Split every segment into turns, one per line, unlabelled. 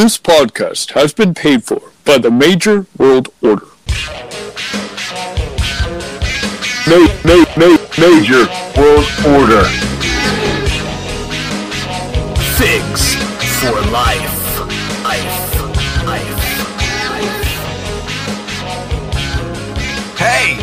This podcast has been paid for by the Major World Order. Ma- ma- ma- major World Order.
Figs for life. Life. Life.
Hey,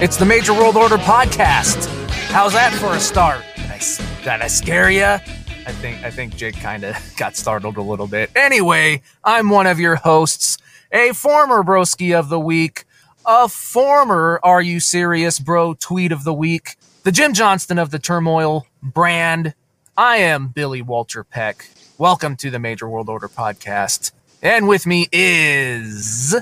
it's the Major World Order podcast. How's that for a start? Did I, s- did I scare ya? I think I think Jake kind of got startled a little bit. Anyway, I'm one of your hosts, a former broski of the week, a former Are You Serious Bro tweet of the week, the Jim Johnston of the Turmoil brand. I am Billy Walter Peck. Welcome to the Major World Order podcast. And with me is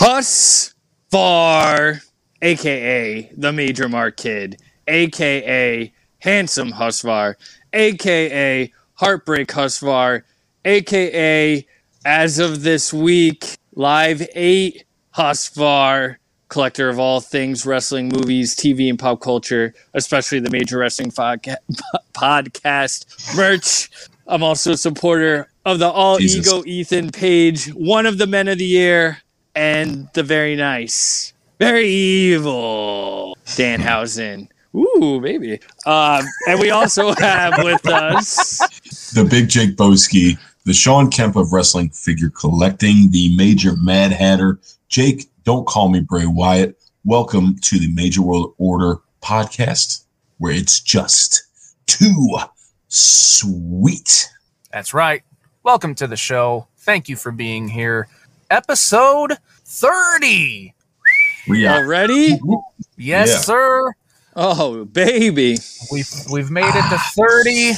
Hus Far, aka the Major Mark Kid, aka Handsome Husvar, aka Heartbreak Husvar, aka as of this week, Live 8 Husvar, collector of all things wrestling, movies, TV, and pop culture, especially the Major Wrestling Podca- Podcast merch. I'm also a supporter of the All
Jesus.
Ego Ethan page, one of the men of the year, and the very nice, very evil Danhausen. Ooh, maybe. Um, and we also have with us
the big Jake Boski, the Shawn Kemp of wrestling figure collecting, the major Mad Hatter. Jake, don't call me Bray Wyatt. Welcome to the Major World Order podcast, where it's just too sweet.
That's right. Welcome to the show. Thank you for being here. Episode 30.
We are.
already.
Yes,
Yeah.
sir.
Oh, baby.
We've we've made it to 30.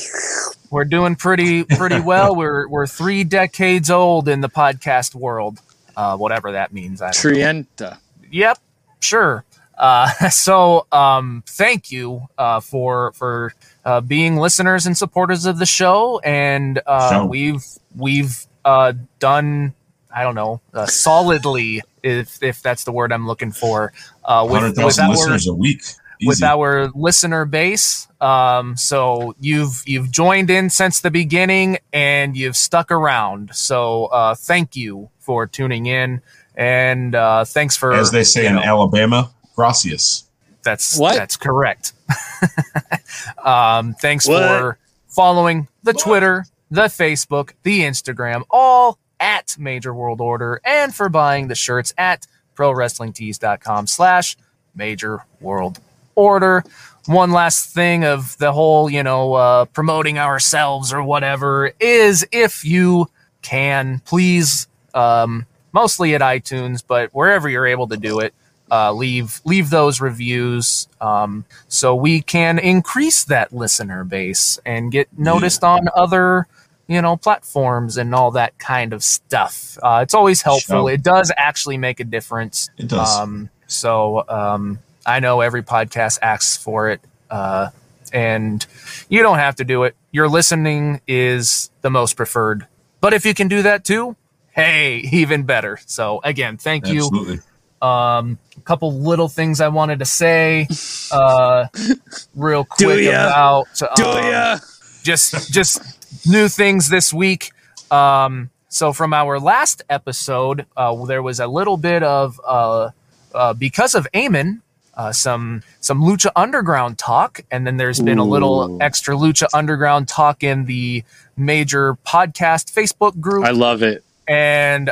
We're doing pretty pretty well. We're we're 3 decades old in the podcast world. Uh, whatever that means. I don't know.
Trienta.
Yep, sure. Uh, so um, thank you uh, for for uh, being listeners and supporters of the show, and uh,
Show.
we've we've uh, done I don't know uh, solidly if if that's the word I'm looking for uh, with, with
100,000
our
listeners a week. Easy.
with our listener base. Um, so you've you've joined in since the beginning and you've stuck around. So uh, thank you for tuning in and uh, thanks for
As they say
you
in
know,
Alabama, gracias.
that's
What?
that's correct. um, thanks
What?
for following the Twitter, the Facebook, the Instagram, all at Major World Order, and for buying the shirts at ProWrestlingTees.com slash Major World Order. One last thing of the whole, you know, uh, promoting ourselves or whatever is if you can, please, um, mostly at iTunes, but wherever you're able to do it, uh, leave leave those reviews um, so we can increase that listener base and get noticed on other you know platforms and all that kind of stuff. Uh, it's always helpful.
Sure.
It does actually make a difference.
It does.
Um, so um, I know every podcast asks for it, uh, and you don't have to do it. Your listening is the most preferred. But if you can do that too, hey, even better. So again, thank you.
Absolutely.
Um, a couple little things I wanted to say, uh, real quick about um, just just new things this week. Um, so from our last episode, uh, there was a little bit of uh, uh, because of Eamon, uh, some some Lucha Underground talk, and then there's been a little extra Lucha Underground talk in the major podcast Facebook group
I love it.
and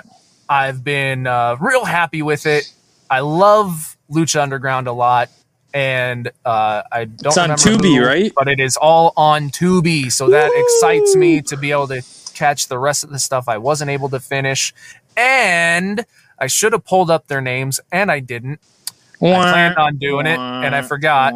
I've been uh, real happy with it. I love Lucha Underground a lot, and uh, I don't
It's on Tubi,
who,
right?
But it is all on Tubi, so that excites me to be able to catch the rest of the stuff I wasn't able to finish. And I should have pulled up their names, and I didn't. I planned on doing it, and I forgot.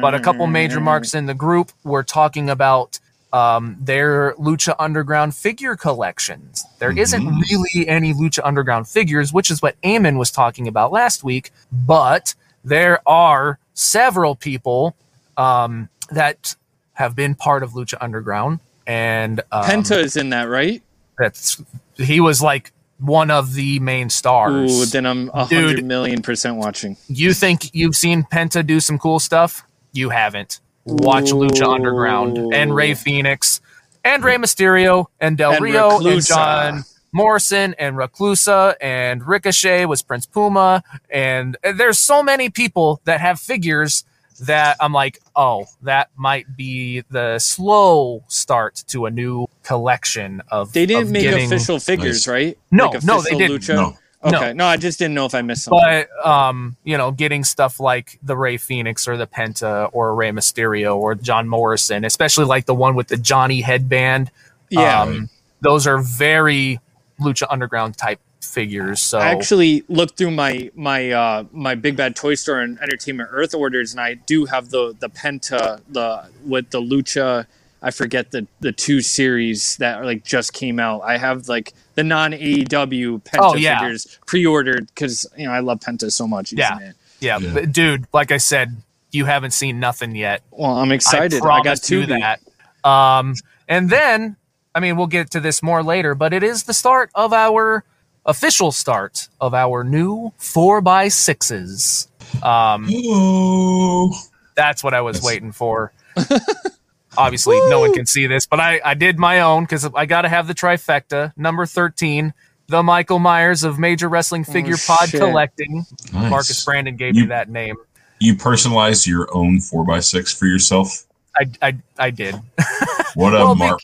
But a couple major marks in the group were talking about um, their Lucha Underground figure collections. There not really any Lucha Underground figures, which is what Eamon was talking about last week. But there are several people um, that have been part of Lucha Underground, and um,
Penta is in that, right?
that's he was like one of the main stars.
Ooh, then I'm a hundred million percent watching.
You think you've seen Penta do some cool stuff? You haven't. Watch Lucha Underground and Rey Fénix and Rey Mysterio and Del
And
Rio and John Morrison and Reclusa and Ricochet was Prince Puma. And there's so many people that have figures that I'm like, oh, that might be the slow start to a new collection of.
They didn't
of
make
getting-
official figures, right?
No,
Like
no, they didn't.
Lucha?
No.
Okay, no. I just didn't know if I missed something.
but um, you know, getting stuff like the Rey Fénix or the Penta or Rey Mysterio or John Morrison, especially like the one with the Johnny headband.
yeah,
um, those are very Lucha Underground type figures. So
I actually looked through my my uh, my Big Bad Toy Store and Entertainment Earth orders, and I do have the the Penta the with the Lucha. I forget the the two series that like just came out. I have like the non AEW Penta
Oh, yeah.
figures pre-ordered because you know I love Penta so much.
Yeah. yeah,
Yeah.
But dude, like I said, you haven't seen nothing yet.
Well, I'm excited. I,
promise
got two
you that. Um, and then, I mean, we'll get to this more later, but it is the start of our official start of our new four by sixes. Um,
Oh,
that's what I was
Yes.
waiting for. Obviously, no one can see this, but I, I did my own because I got to have the trifecta. Number 13, the Michael Myers of Major Wrestling Figure Pod
Oh, shit.
Collecting.
nice.
Marcus Brandon gave
You-
me that name.
You personalized your own four x six for yourself.
I, I, I did.
What a
Well,
mark!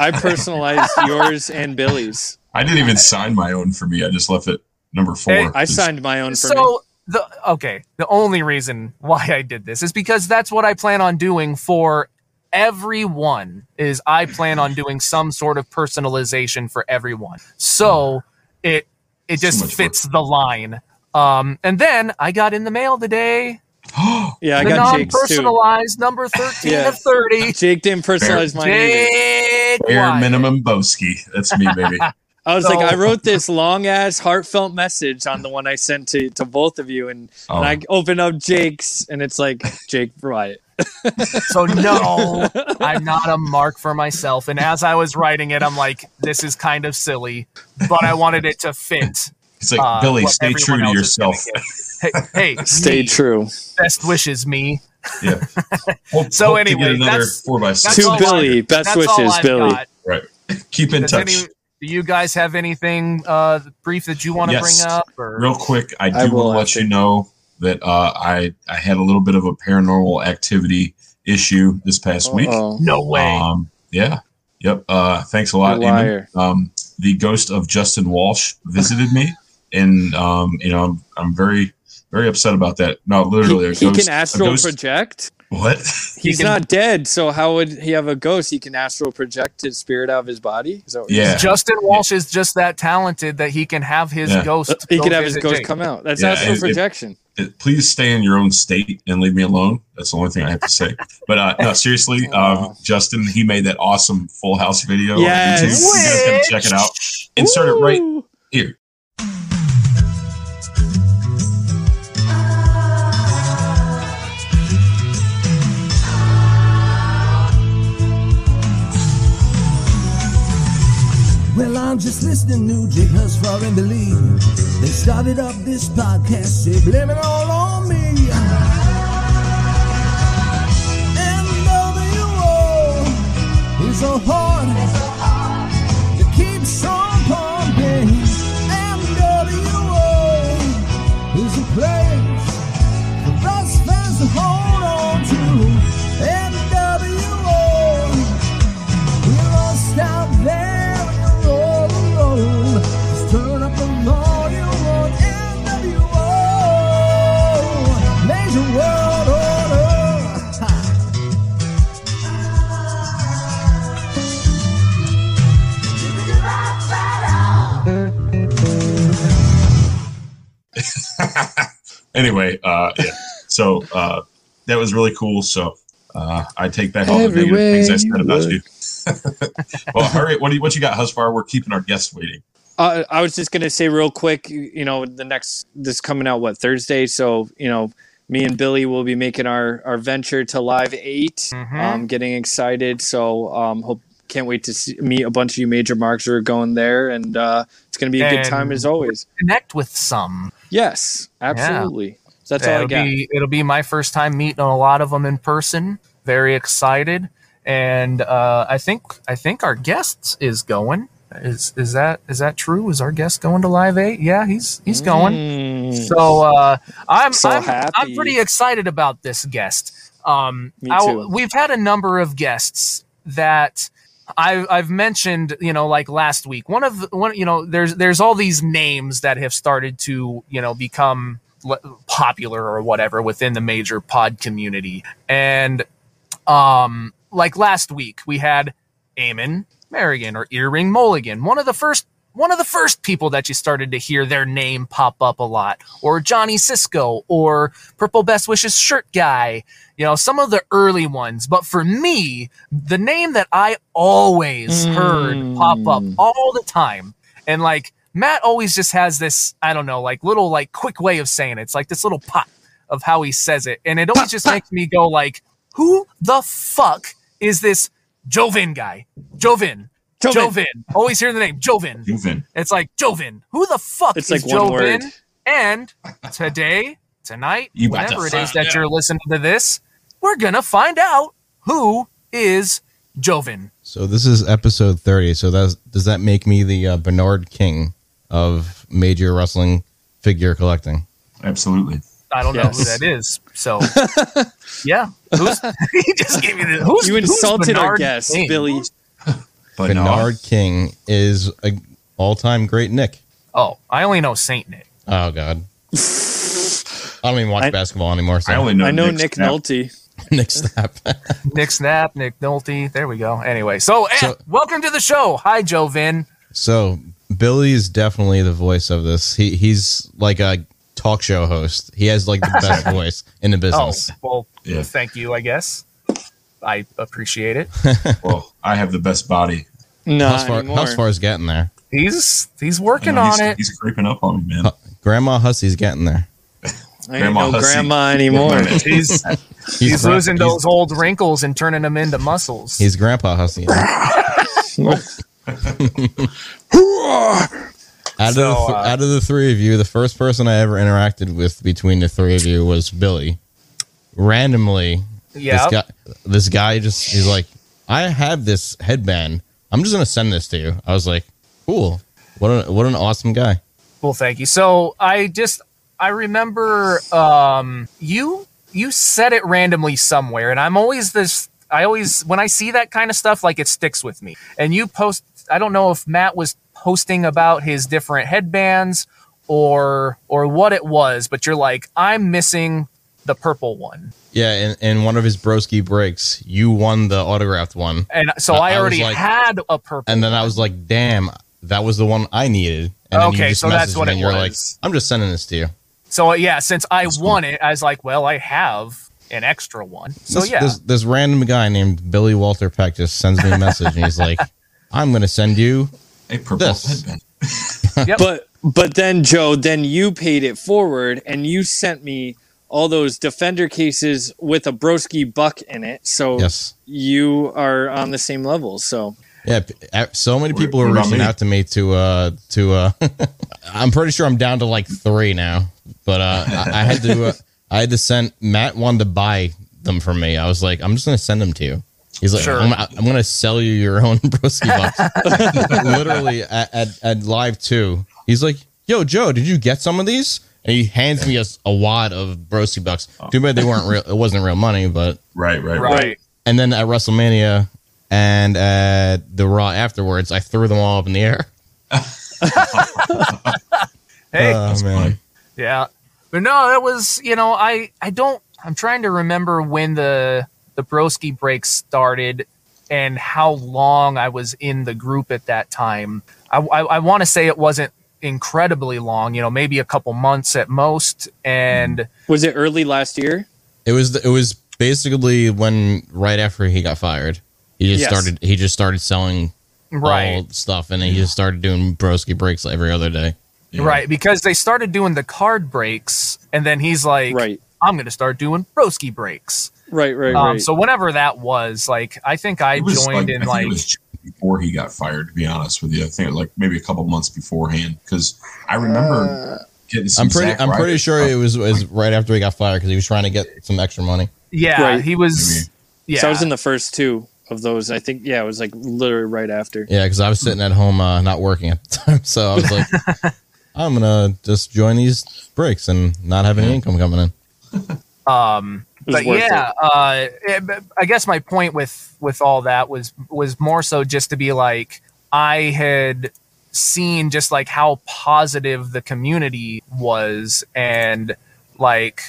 I personalized yours and Billy's.
I didn't even sign my own for me. I just left it number four.
Hey,
I signed my own for me.
so the okay the only reason why i did this is because that's what i plan on doing for everyone is i plan on doing some sort of personalization for everyone so it it just
much
fits the line um and then i got in the mail today
Yeah, I
the
got Jake's too.
non-personalized number 13
Yeah.
of 30
Jake didn't personalize mine. either.
Jake
Bare minimum Boski. That's me, baby.
I was
So-
like, I wrote this long ass heartfelt message on the one I sent to, to both of you, and,
Oh.
and I open up Jake's, and it's like Jake Wyatt.
So no, I'm not a mark for myself. And as I was writing it, I'm like, this is kind of silly, but I wanted it to fit.
It's like
uh,
Billy, stay true to
else is gonna
yourself.
Hey, hey,
Stay
me.
true.
Best wishes, me.
Yeah. Hope,
So
hope to
anyway,
get another
that's-
four by
That's
six.
To
all
Billy,
I-
best wishes, Billy.
got.
Right. Keep in
Does
touch.
any- do you guys have anything uh, brief that you want to
Yes.
bring up? Or
Real quick, I do
I
want to let you know that uh, I I had a little bit of a paranormal activity issue this past week.
Uh-oh.
no way.
Um, yeah. Yep. Uh, thanks a lot,
You
Eamon.
liar.
Um, the ghost of Justin Walsh visited me, and um, you know, I'm, I'm very, very upset about that. No, literally,
He,
a
he
ghost.
can
a
astral
ghost-
project.
What?
He's
can-
not dead, so how would he have a ghost? He can astral project his spirit out of his body. Is that what you're
Yeah.
Justin Walsh is just that talented that he can have his
Yeah.
ghost.
He
go
could have his ghost
Jake.
come out. That's
Yeah,
astral
and if-
projection.
Please stay in your own state and leave me alone. That's the only thing I have to say. But uh, no, seriously, um, Justin, he made that awesome Full House video
Yes.
on YouTube. You guys gotta check it out. Insert it right here.
I'm just listening to Jake Husfar and Believe. They started up this podcast, they blame it all on me. NWO is so hard
anyway, uh, yeah. So uh, that was really cool. So uh, I take back all the negative things I
you
said about
look.
you. well, hurry! What do you what you got, Husfar? We're keeping our guests waiting.
Uh, I was just gonna say real quick, you you know, the next this coming out what Thursday, so you know, me and Billy will be making our our venture to Live 8
Mhm.
Um, getting excited, so um, hope can't wait to see, meet a bunch of you major marks who are going there, and uh, it's gonna be a good time as always.
Connect with some.
Yes, absolutely. So that's all I
it'll
got.
be it'll be my first time meeting a lot of them in person. Very excited, and uh, I think I think our guest is going. Is is that is that true? Is our guest going to Live Eight? Yeah, he's he's going.
Mm.
So uh, I'm
So
I'm,
happy.
I'm pretty excited about this guest. Um,
Me
I-
too.
we've had a number of guests that I, I've mentioned. You know, like last week, one of one. You know, there's there's all these names that have started to you know become popular or whatever within the major pod community, and um, like last week we had Eamon Merrigan or Earring Mulligan, one of the first one of the first people that you started to hear their name pop up a lot, or Johnny Cisco, or Purple Best Wishes shirt guy, you know, some of the early ones. But for me, the name that I always heard pop up mm. all the time, and like Matt always just has this, I don't know, like little like quick way of saying it. It's like this little pop of how he says it, and it always just makes me go like, who the fuck is this Jovin guy? Jovin.
Jovin.
Jovin. Always hear the name Jovin.
Jovin.
It's like Jovin. Who the fuck
It's
is
like one
Jovin?
word.
And today, tonight,
You about
whenever
to
it is
find
that you're listening to this, we're gonna find out who is Jovin.
So this is episode 30. So that's, does that make me the uh, Bernard King of major wrestling figure collecting?
Absolutely.
I don't know who that is. So yeah. Who's he just gave me the who's
You
who's
insulted our
Bernard
guest,
King?
Billy.
But no,
Bernard King is a all-time great Knick.
Oh, I only know Saint Nick.
Oh God. I don't even watch
I-
basketball anymore. So
I only know,
I know
Nick's
Nick
snap.
Nolte.
Nick Snap.
Nick Snap, Nick Nolte. There we go. Anyway, so, eh, welcome to the show. Hi, Joe Vin.
so Billy is definitely the voice of this. He he's like a talk show host. He has like the best voice in the business.
Oh,
business.
well,
Yeah.
thank you, I guess. I appreciate it.
Well, I have the best body.
No,
How's far,
anymore.
how's far is getting there?
He's he's working
know, he's,
on it.
He's creeping up on me, man.
Huh. Grandma Hussy's getting there.
I ain't
Grandma
no
Hussey.
grandma anymore.
He's he's
gra-
losing
he's-
those old wrinkles and turning them into muscles.
He's Grandpa Hussy. Out of, the th-
uh,
out of the three of you, the first person I ever interacted with between the three of you was Billy. Randomly,
yeah.
this guy, this guy just he's like, "I have this headband. I'm just gonna send this to you." I was like, "Cool. What an what an awesome guy."
Well, thank you. So I just I remember um you you said it randomly somewhere, and I'm always this. I always when I see that kind of stuff, like it sticks with me. And you post. I don't know if Matt was posting about his different headbands or or what it was, but you're like, I'm missing the purple one,
Yeah, in, in one of his broski breaks, you won the autographed one,
and so
I-
I,
I
already
like-
had a purple.
and then I was like, "Damn, that was the one I needed." And then you
Okay,
just
so that's what it
you're like,
was.
"I'm just sending this to you."
so uh, yeah, since I
That's
won it, I was like, well, I have an extra one. So
this,
yeah,
this, this random guy named Billy Walter Peck just sends me a message and he's like, "I'm going to send you."
A purple
This.
headband.
But but then Joe, then you paid it forward and you sent me all those defender cases with a broski buck in it. So
Yes.
you are on the same level. So
Yeah, uh, so many people are
what
reaching out to me to uh to uh I'm pretty sure I'm down to like 3 now, but uh I, I had to uh, I had to send Matt wanted to buy them from me. I was like, I'm just going to send them to you. He's like,
Sure.
I'm, I'm going to sell you your own broski box. Literally at, at, at live two, he's like, "Yo, Joe, did you get some of these?" And he hands me a wad of broski bucks. Oh. Too bad they weren't real. It wasn't real money, but
Right, right, right.
right.
and then at WrestleMania and at the Raw afterwards, I threw them all up in the air.
Hey,
oh man,
Yeah. But no, that was, you know, I I don't I'm trying to remember when the the Broski break started and how long I was in the group at that time. I I, I want to say it wasn't incredibly long, you know, maybe a couple months at most and
was it early last year?
it was it was basically when right after he got fired, he just
Yes.
started he just started selling
right.
all stuff, and then he just started doing broski breaks every other day.
Yeah.
Right, because they started doing the card breaks and then he's like
Right.
I'm going to start doing Broski breaks.
Right, right,
Um,
right.
so whenever that was, like I think I joined
like,
in
I
like
it was before he got fired. To be honest with you, I think like maybe a couple months beforehand because I remember getting. Some
I'm pretty
Zack
I'm pretty sure
stuff.
it was, was right after he got fired because he was trying to get some extra money.
yeah,
Right.
he was yeah.
So I was in the first two. of those. I think yeah, it was like literally right after.
Yeah, because I was sitting at home uh, not working at the time, so I was like, I'm gonna just join these breaks and not have any income coming in.
Um,
It was
but yeah, uh, I guess my point with with all that was was more so just to be like I had seen just like how positive the community was and like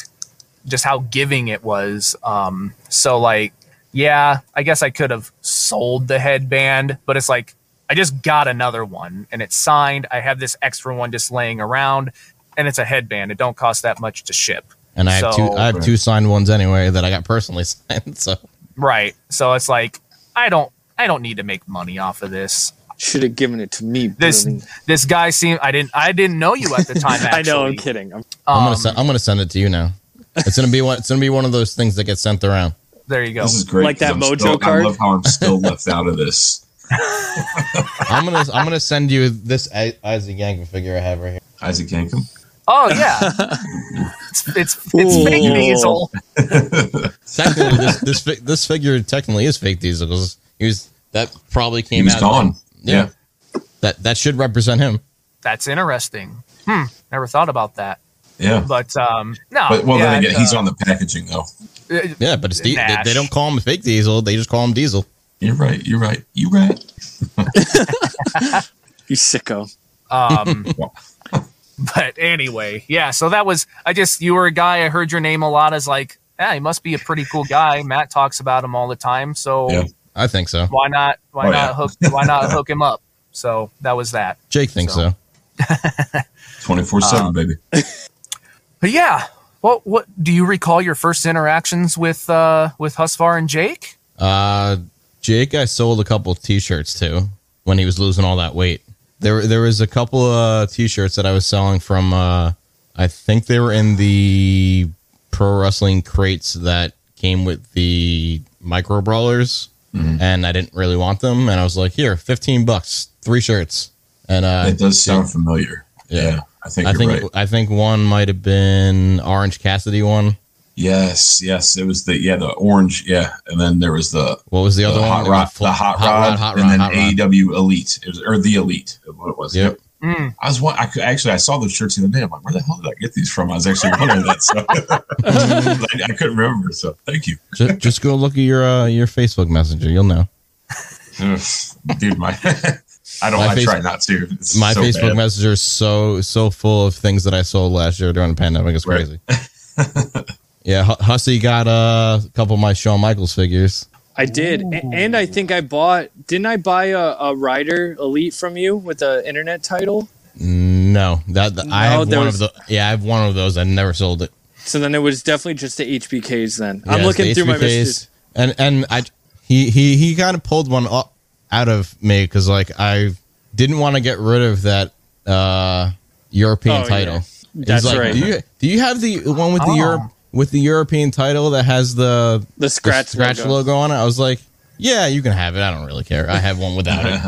just how giving it was. Um, so like, yeah, I guess I could have sold the headband, but it's like I just got another one and it's signed. I have this extra one just laying around, and it's a headband. It don't cost that much to ship.
And I have two. I have two signed ones anyway that I got personally signed. So
Right. So it's like I don't I don't need to make money off of this.
Should have given it to me.
This
Billy.
this guy seemed I didn't I didn't know you at the time
I know. I'm kidding. I'm,
I'm
Um,
gonna send. I'm gonna send it to you now. It's gonna be one. It's gonna be one of those things that gets sent around.
there you go.
This is great.
Like that
I'm
Mojo
still-
card?
I love how I'm still left out of this.
I'm gonna. I'm gonna send you this Isaac Yankem figure I have right here.
Isaac Yankem.
Oh yeah. it's it's, it's fake diesel.
Technically, this this this figure technically is fake diesel because he was that probably
He
came
was
out.
gone.
Yeah. That that should represent him.
That's interesting. Hmm. Never thought about that.
Yeah.
But um no.
But well,
yeah,
then again,
uh,
he's on the packaging though.
uh,
Yeah, but it's di- they, they don't call him fake diesel. They just call him diesel.
You're right. You're right. You're right.
you sicko.
Um, but anyway, yeah. So that was I just you were a guy I heard your name a lot as like, yeah, he must be a pretty cool guy. Matt talks about him all the time, so
Yeah.
I think so.
why not why
Oh,
not
yeah.
hook why not hook him up? So that was that.
Jake thinks
So.
so.
Twenty four
Uh,
seven, baby.
But yeah, what what do you recall your first interactions with uh with Husvar and Jake?
Uh, Jake, I sold a couple T-shirts to when he was losing all that weight. There, there was a couple of T-shirts that I was selling from. Uh, I think they were in the pro wrestling crates that came with the micro brawlers, and I didn't really want them. And I was like, "Here, fifteen bucks, three shirts." And uh,
It does sound familiar.
Yeah.
Yeah, I think
I think
right.
I think one might have been Orange Cassidy one.
Yes, yes, it was the yeah the orange yeah, and then there was the
What was the
the
other one?
hot rod, the hot, rod,
hot
and
rod,
then
hot rod.
AEW Elite, it was, or the Elite, what it was.
Yep.
Mm,
I was one. I could actually I saw those shirts the other day. I'm like, where the hell did I get these from? I was actually wondering that. So I, I couldn't remember. So thank you,
just, just go look at your uh, your Facebook Messenger. You'll know.
Dude. My I don't.
My
I
face-
try not to. It's
My
so
Facebook
bad.
Messenger is so so full of things that I sold last year during the pandemic. It's
Right.
crazy. yeah, Hu- Hussey got uh, a couple of my Shawn Michaels figures.
I did, A- and I think I bought. Didn't I buy a, a Ryder Elite from you with the internet title?
No, that, that- I
No,
have one
was-
of the. Yeah, I have one of those. I never sold it.
So then it was definitely just the HBKs. Then I'm looking
it's
through my
HBKs.
messages.
and and I he he he kind of pulled one up out of me because like I didn't want to get rid of that uh European
Oh,
title.
yeah. That's
like,
right.
Do you do you have the one with the
Oh.
Europe with the European title that has the
The
the
scratch,
scratch
logo.
logo on it? I was like, yeah, you can have it. I don't really care. I have one without it.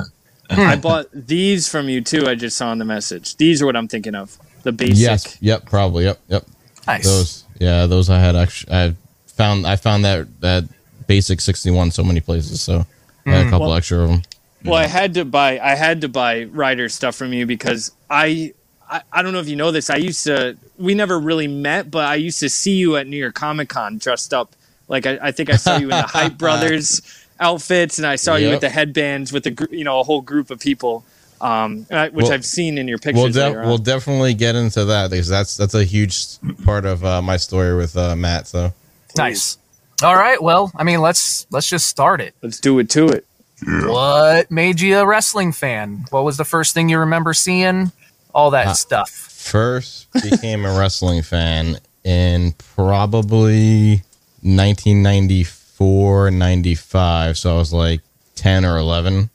I bought these from you too. I just saw in the message. These are what I'm thinking of. The basic.
Yes. Yep. Probably. Yep. Yep.
nice.
Those. Yeah. Those I had actually. I found. I found that that basic sixty one so many places. So I had a hmm. couple
Well-
extra of them.
Well, I had to buy. I had to buy Ryder stuff from you because I, I. I don't know if you know this. I used to. We never really met, but I used to see you at New York Comic Con dressed up. Like I, I think I saw you in the Hype Brothers outfits, and I saw you with the headbands with the gr- you know a whole group of people, um, I, which
Well-
I've seen in your
We'll,
pictures.
de- we'll definitely get into that because that's that's a huge part of uh, my story with uh, Matt. So
nice. All right. Well, I mean, let's let's just start it.
Let's do it to it.
What made you a wrestling fan? What was the first thing you remember seeing? All that
Uh,
stuff.
first became a wrestling fan in probably 1994, 95. So I was like 10 or 11.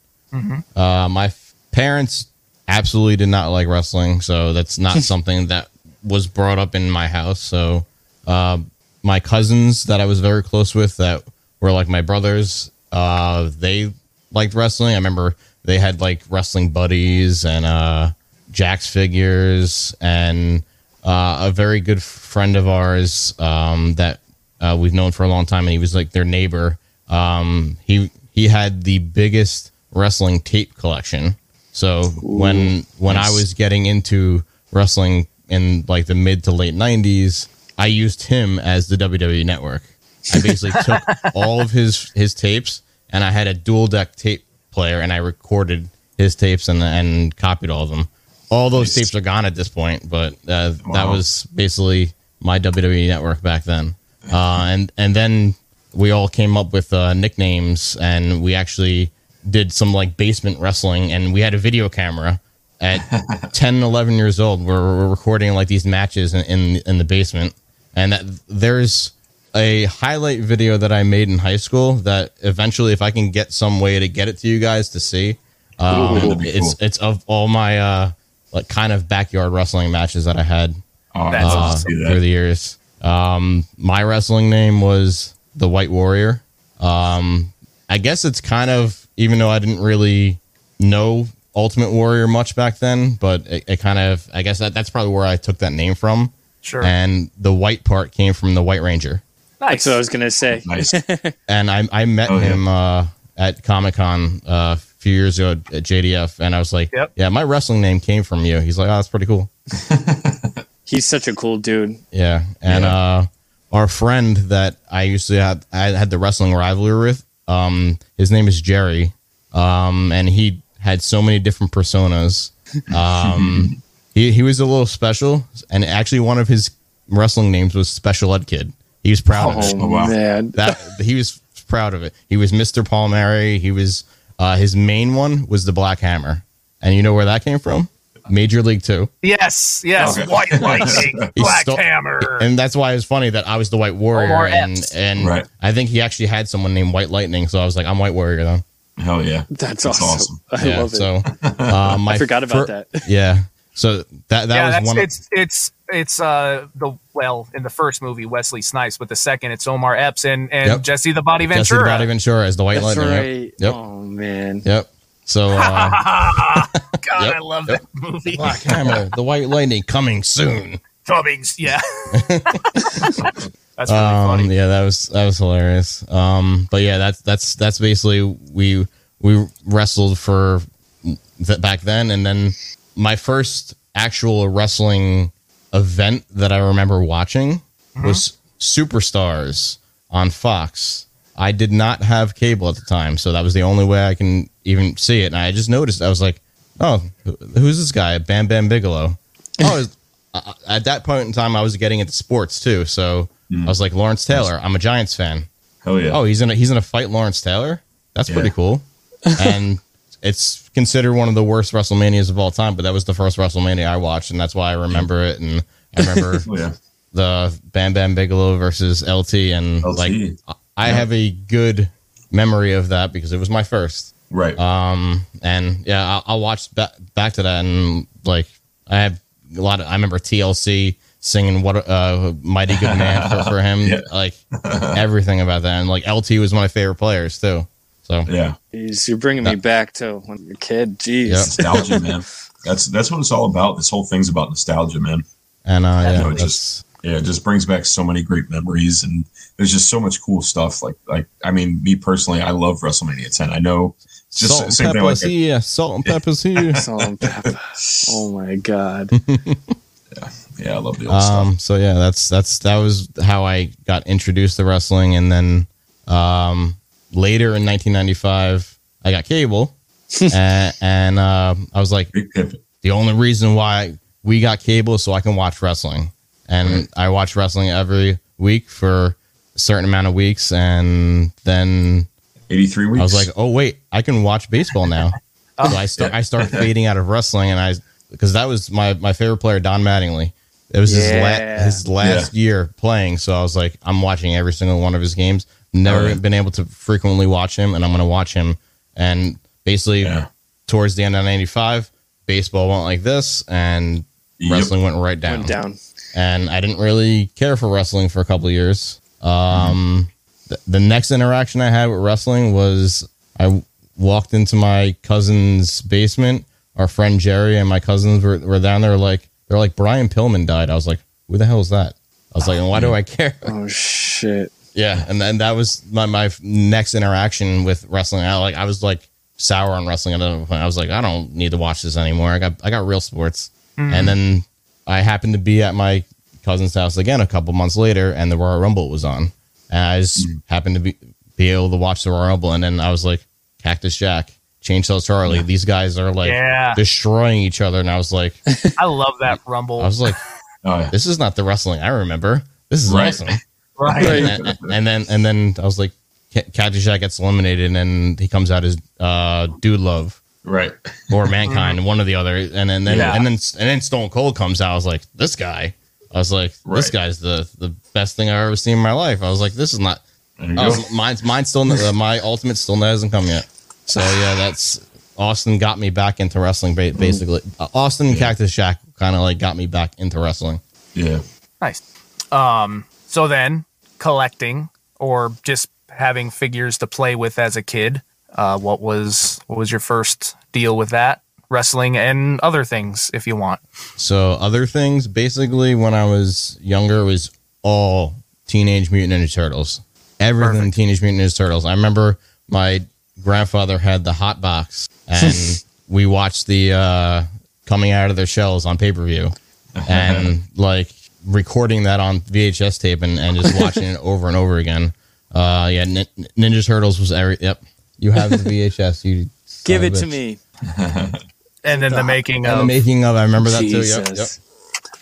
Uh, my f- parents absolutely did not like wrestling, so that's not something that was brought up in my house. So uh, my cousins that I was very close with, that were like my brothers, uh, they liked wrestling. I remember they had like wrestling buddies and uh, Jack's figures, and uh, a very good friend of ours um, that uh, we've known for a long time, and he was like their neighbor. Um, he he had the biggest wrestling tape collection. So when when I was getting into wrestling in like the mid to late '90s, I used him as the WWE Network. I basically took all of his his tapes and I had a dual deck tape player and I recorded his tapes and and copied all of them. All those tapes are gone at this point, but uh, that was basically my WWE network back then. Uh, and and then we all came up with uh, nicknames and we actually did some like basement wrestling and we had a video camera at 10 11 years old. We're, we're recording like these matches in, in in the basement. And that there's a highlight video that I made in high school that eventually, if I can get some way to get it to you guys to see, um,
that'd
it's
cool.
it's of all my uh, like kind of backyard wrestling matches that I had
Oh,
That's
uh,
to see
through the years. Um, my wrestling name was the White Warrior. Um, I guess it's kind of even though I didn't really know Ultimate Warrior much back then, but it, it kind of I guess that, that's probably where I took that name from.
Sure.
And the white part came from the White Ranger
nice.
That's what I was gonna say.
Nice.
and I I met
Oh, yeah.
him uh, at Comic Con uh, a few years ago at JDF, and I was like,
Yep.
"Yeah, my wrestling name came from you." He's like, "Oh, that's pretty cool."
He's such a cool dude.
Yeah, and
Yeah.
uh, our friend that I used to have, I had the wrestling rivalry with. Um, his name is Jerry, um, and he had so many different personas. Um, he he was a little special, and actually one of his wrestling names was Special Ed Kid. He was proud of it.
Oh,
Oh, wow.
man.
that he was proud of it. He was Mr. Palmieri. He was uh, his main one was the Black Hammer, and you know where that came from? Major League Two,
yes, yes.
Okay.
White lightning, black
stole-
hammer.
and that's why it was funny that I was the White Warrior,
Omar
and
Epps.
and
Right.
I think he actually had someone named White Lightning, so I was like, I'm White Warrior then.
Hell yeah.
That's,
That's
awesome.
awesome.
I
yeah,
love it.
so uh, my
I forgot about
fir-
that.
Yeah, so that that
yeah,
was
that's
one. Of,
it's it's it's uh the well in the first movie Wesley Snipes, but the second it's Omar Epps and and
Yep.
Jesse the Body Ventura.
Jesse the Body Ventura as the White
That's
Lightning. Yep.
right.
Yep.
Oh man.
Yep. So uh,
God,
Yep,
I love
yep.
that movie.
Black Hammer, the White Lightning coming soon.
Cummings, yeah. that's really
um,
funny.
Yeah, that was that was hilarious. Um, but yeah, that's that's that's basically we we wrestled for th- back then, and then my first actual wrestling event that I remember watching uh-huh. was Superstars on Fox. I did not have cable at the time, so that was the only way I can even see it. And I just noticed, I was like, "Oh, who's this guy? Bam Bam Bigelow." Oh, is- uh, uh, at that point in time, I was getting into sports too, so mm. I was like, "Lawrence Taylor." I'm a Giants fan.
Hell yeah.
Oh, he's in a, he's in a fight, Lawrence Taylor. That's pretty cool. And it's considered one of the worst WrestleManias of all time, but that was the first WrestleMania I watched, and that's why I remember it. And I remember
Oh, yeah.
the Bam Bam Bigelow versus LT, and
LT.
like I have a good memory of that because it was my first.
Right.
Um, and yeah, I'll, I'll watch back back to that, and like I have a lot of. I remember TLC singing "What a uh, Mighty Good Man" for, for him,
Yeah.
like everything about that, and like LT was my favorite players too. So
yeah.
Jeez, you're bringing me back to when you're a kid. Jeez.
Yep.
Nostalgia, man. That's that's what it's all about. This whole thing's about nostalgia, man.
and uh, yeah,
know, it just yeah, it just brings back so many great memories, and there's just so much cool stuff. Like like I mean, me personally, I love WrestleMania 10. I know just
salt and
same thing.
pepper's
Like,
here, salt and pepper's here.
Salt and pepper. Oh my god.
yeah, yeah, I love the old stuff.
um, so yeah, that's that's that was how I got introduced to wrestling, and then um, later in 1995, I got cable, and, and uh, I was like, the only reason why we got cable is so I can watch wrestling. And
Right.
I watch wrestling every week for a certain amount of weeks. And then
83 weeks.
I was like, oh, wait, I can watch baseball now. so I start, I start fading out of wrestling. And I, because that was my, my favorite player, Don Mattingly. It was his, la- his last year playing. So I was like, I'm watching every single one of his games. Never
Oh, yeah.
been able to frequently watch him. And I'm going to watch him. And basically,
Yeah.
towards the end of 95, baseball went like this. And
Yep.
wrestling went right down.
Went down.
And I didn't really care for wrestling for a couple of years. Um, th- the next interaction I had with wrestling was I w- walked into my cousin's basement. Our friend Jerry and my cousins were, were down there. Like they're like Brian Pillman died. I was like, who the hell is that? I was like, and why do I care?
Oh shit.
Yeah, and then that was my my next interaction with wrestling. I like I was like sour on wrestling at that point. I was like, I don't need to watch this anymore. I got I got real sports. Hmm. And then I happened to be at my cousin's house again a couple months later, and the Royal Rumble was on, and I just hmm. happened to be be able to watch the Royal Rumble, and then I was like, Cactus Jack, Chainsaw Charlie, these guys are like
Yeah.
destroying each other, and I was like,
I love that Rumble.
I was like,
Oh, yeah.
this is not the wrestling I remember. This is
Right.
awesome
right.
and, and- and then and then I was like, Ca- Cactus Jack gets eliminated, and then he comes out as uh, Dude Love
Right.
or Mankind, one or the other, and then, then
Yeah.
and then and then Stone Cold comes out. I was like, this guy. I was like, this
Right.
guy's the the best thing I've ever seen in my life. I was like, this is not.
There you
I
go.
was, mine's mine's still uh, my ultimate still hasn't come yet. So yeah, that's Austin got me back into wrestling. Basically, uh, Austin and Cactus Jack kind of like got me back into wrestling.
Yeah.
Nice. Um, so then collecting or just having figures to play with as a kid, uh, what was what was your first deal with that? Wrestling and other things, if you want.
So other things, basically, when I was younger, it was all Teenage Mutant Ninja Turtles. Everything
Perfect.
Teenage Mutant Ninja Turtles. I remember my grandfather had the hot box, and we watched the uh, coming out of their shells on pay per view, and like recording that on VHS tape and, and just watching it over and over again. Uh, yeah, Nin- Ninja Turtles was every. Yep, you have the VHS. You
Give
of
it to me.
And then the making
And the
of
making of, I remember that too. Yep, yep.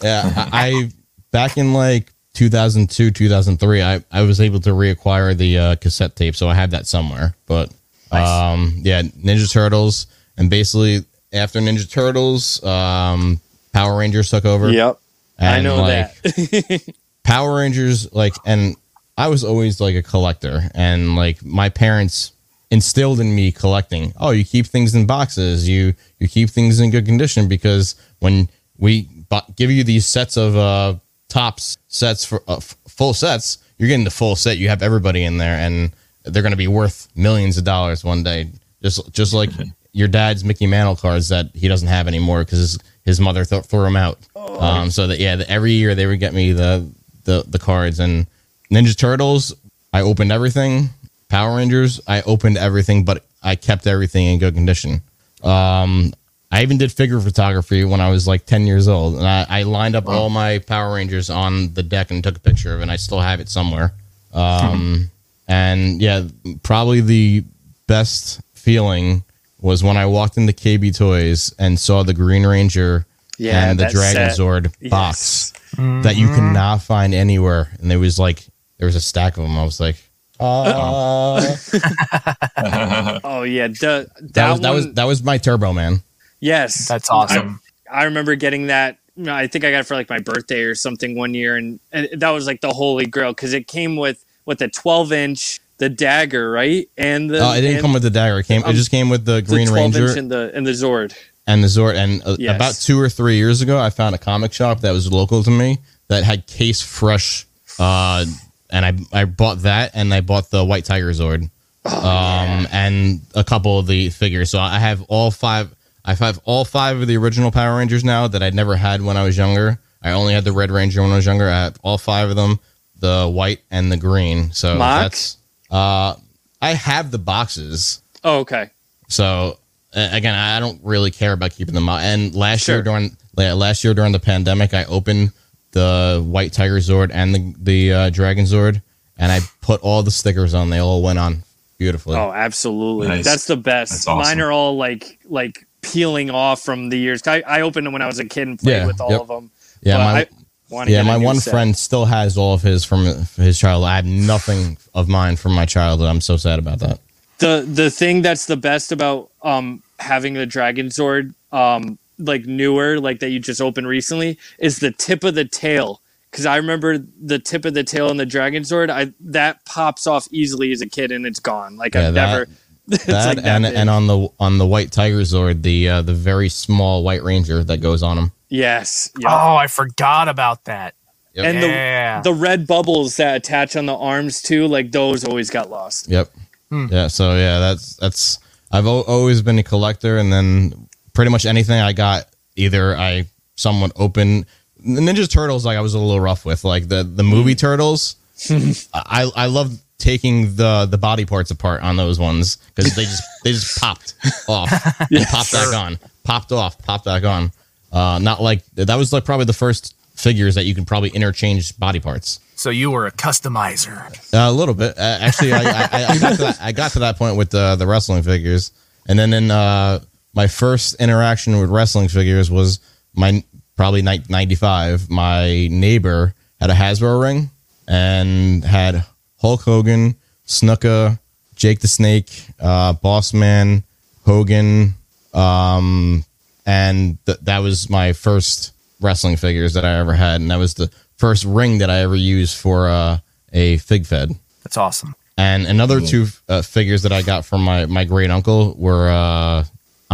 Yeah, I, I back in like 2002, 2003, I, I was able to reacquire the uh, cassette tape, so I have that somewhere. But um, yeah, Ninja Turtles, and basically after Ninja Turtles, um, Power Rangers took over.
Yep. I know
like,
that.
Power Rangers, like, and I was always like a collector, and like my parents instilled in me collecting. Oh, you keep things in boxes. You you keep things in good condition because when we bu- give you these sets of uh, Topps sets for uh, full sets, you're getting the full set. You have everybody in there, and they're going to be worth millions of dollars one day. Just just like your dad's Mickey Mantle cards that he doesn't have anymore because his, mother th- threw them out. Um, so that yeah, the, every year they would get me the the the cards and Ninja Turtles. I opened everything. Power Rangers. I opened everything, but I kept everything in good condition. Um, I even did figure photography when I was like 10 years old. And I, I lined up all my Power Rangers on the deck and took a picture of it. And I still have it somewhere. Um, and yeah, probably the best feeling was when I walked into KB Toys and saw the Green Ranger
Yeah,
and the
that
Dragon
set.
Zord box that you cannot find anywhere. And there was like, there was a stack of them. I was like, uh,
Oh yeah, the, that,
that was that was that was my Turbo Man.
yes.
that's awesome.
I remember getting that. you know, I think I got it for like my birthday or something one year, and, and that was like the holy grail because it came with with a 12 inch, the dagger, right, and the
Oh, it didn't
and
come with the dagger. It came. It
Um,
just came with the
the
Green
12
Ranger
and the and the Zord.
and the Zord. And uh,
Yes.
about two or three years ago, I found a comic shop that was local to me that had case fresh. Uh, and I I bought that, and I bought the White Tiger Zord,
Oh,
um, and a couple of the figures. So I have all five. I have all five of the original Power Rangers now that I'd never had when I was younger. I only had the Red Ranger when I was younger. I have all five of them, the white and the green. So
Mock?
that's uh, I have the boxes.
Oh, okay.
So uh, again, I don't really care about keeping them out. And last
Sure.
year during last year during the pandemic, I opened the White Tiger Zord and the the uh, Dragon Zord, and I put all the stickers on. They all went on beautifully.
Oh, absolutely.
Nice.
That's the best.
That's awesome.
Mine are all like like peeling off from the years. I, I opened them when I was a kid and played
Yeah,
with all
yep.
of them.
yeah, my
I wanna
yeah,
get a
my one
set.
friend still has all of his from his childhood. I have nothing of mine from my childhood. I'm so sad about that.
the the thing that's the best about um having the Dragon Zord um like newer like that you just opened recently is the tip of the tail because i remember the tip of the tail in the Dragon Zord i that pops off easily as a kid and it's gone like
Yeah,
i've
that-
never
That
like that
and
big.
and on the on the White Tiger Zord, the uh, the very small White Ranger that goes on him.
yes yeah.
Oh, I forgot about that.
Yep.
and
yeah.
the the red bubbles that attach on the arms too like those always got lost
Yep.
Hmm.
Yeah. So yeah, that's that's. I've al- always been a collector, and then pretty much anything I got, either I somewhat open. The Ninja Turtles, like I was a little rough with, like the the movie Turtles. I I love taking the the body parts apart on those ones because they just they just popped off, and popped back on, popped off, popped back on. Uh, not like that was like probably the first figures that you can probably interchange body parts.
So you were a customizer.
Uh, a little bit, uh, actually. I, I, I, got to that, I got to that point with the the wrestling figures, and then in uh, my first interaction with wrestling figures was my probably ninety five. My neighbor had a Hasbro ring and had Hulk Hogan, Snuka, Jake the Snake, uh, Boss Man, Hogan, um, and th- that was my first wrestling figures that I ever had, and that was the first ring that I ever used for uh, a fig fed.
That's awesome.
And another two uh, figures that I got from my my great uncle were uh,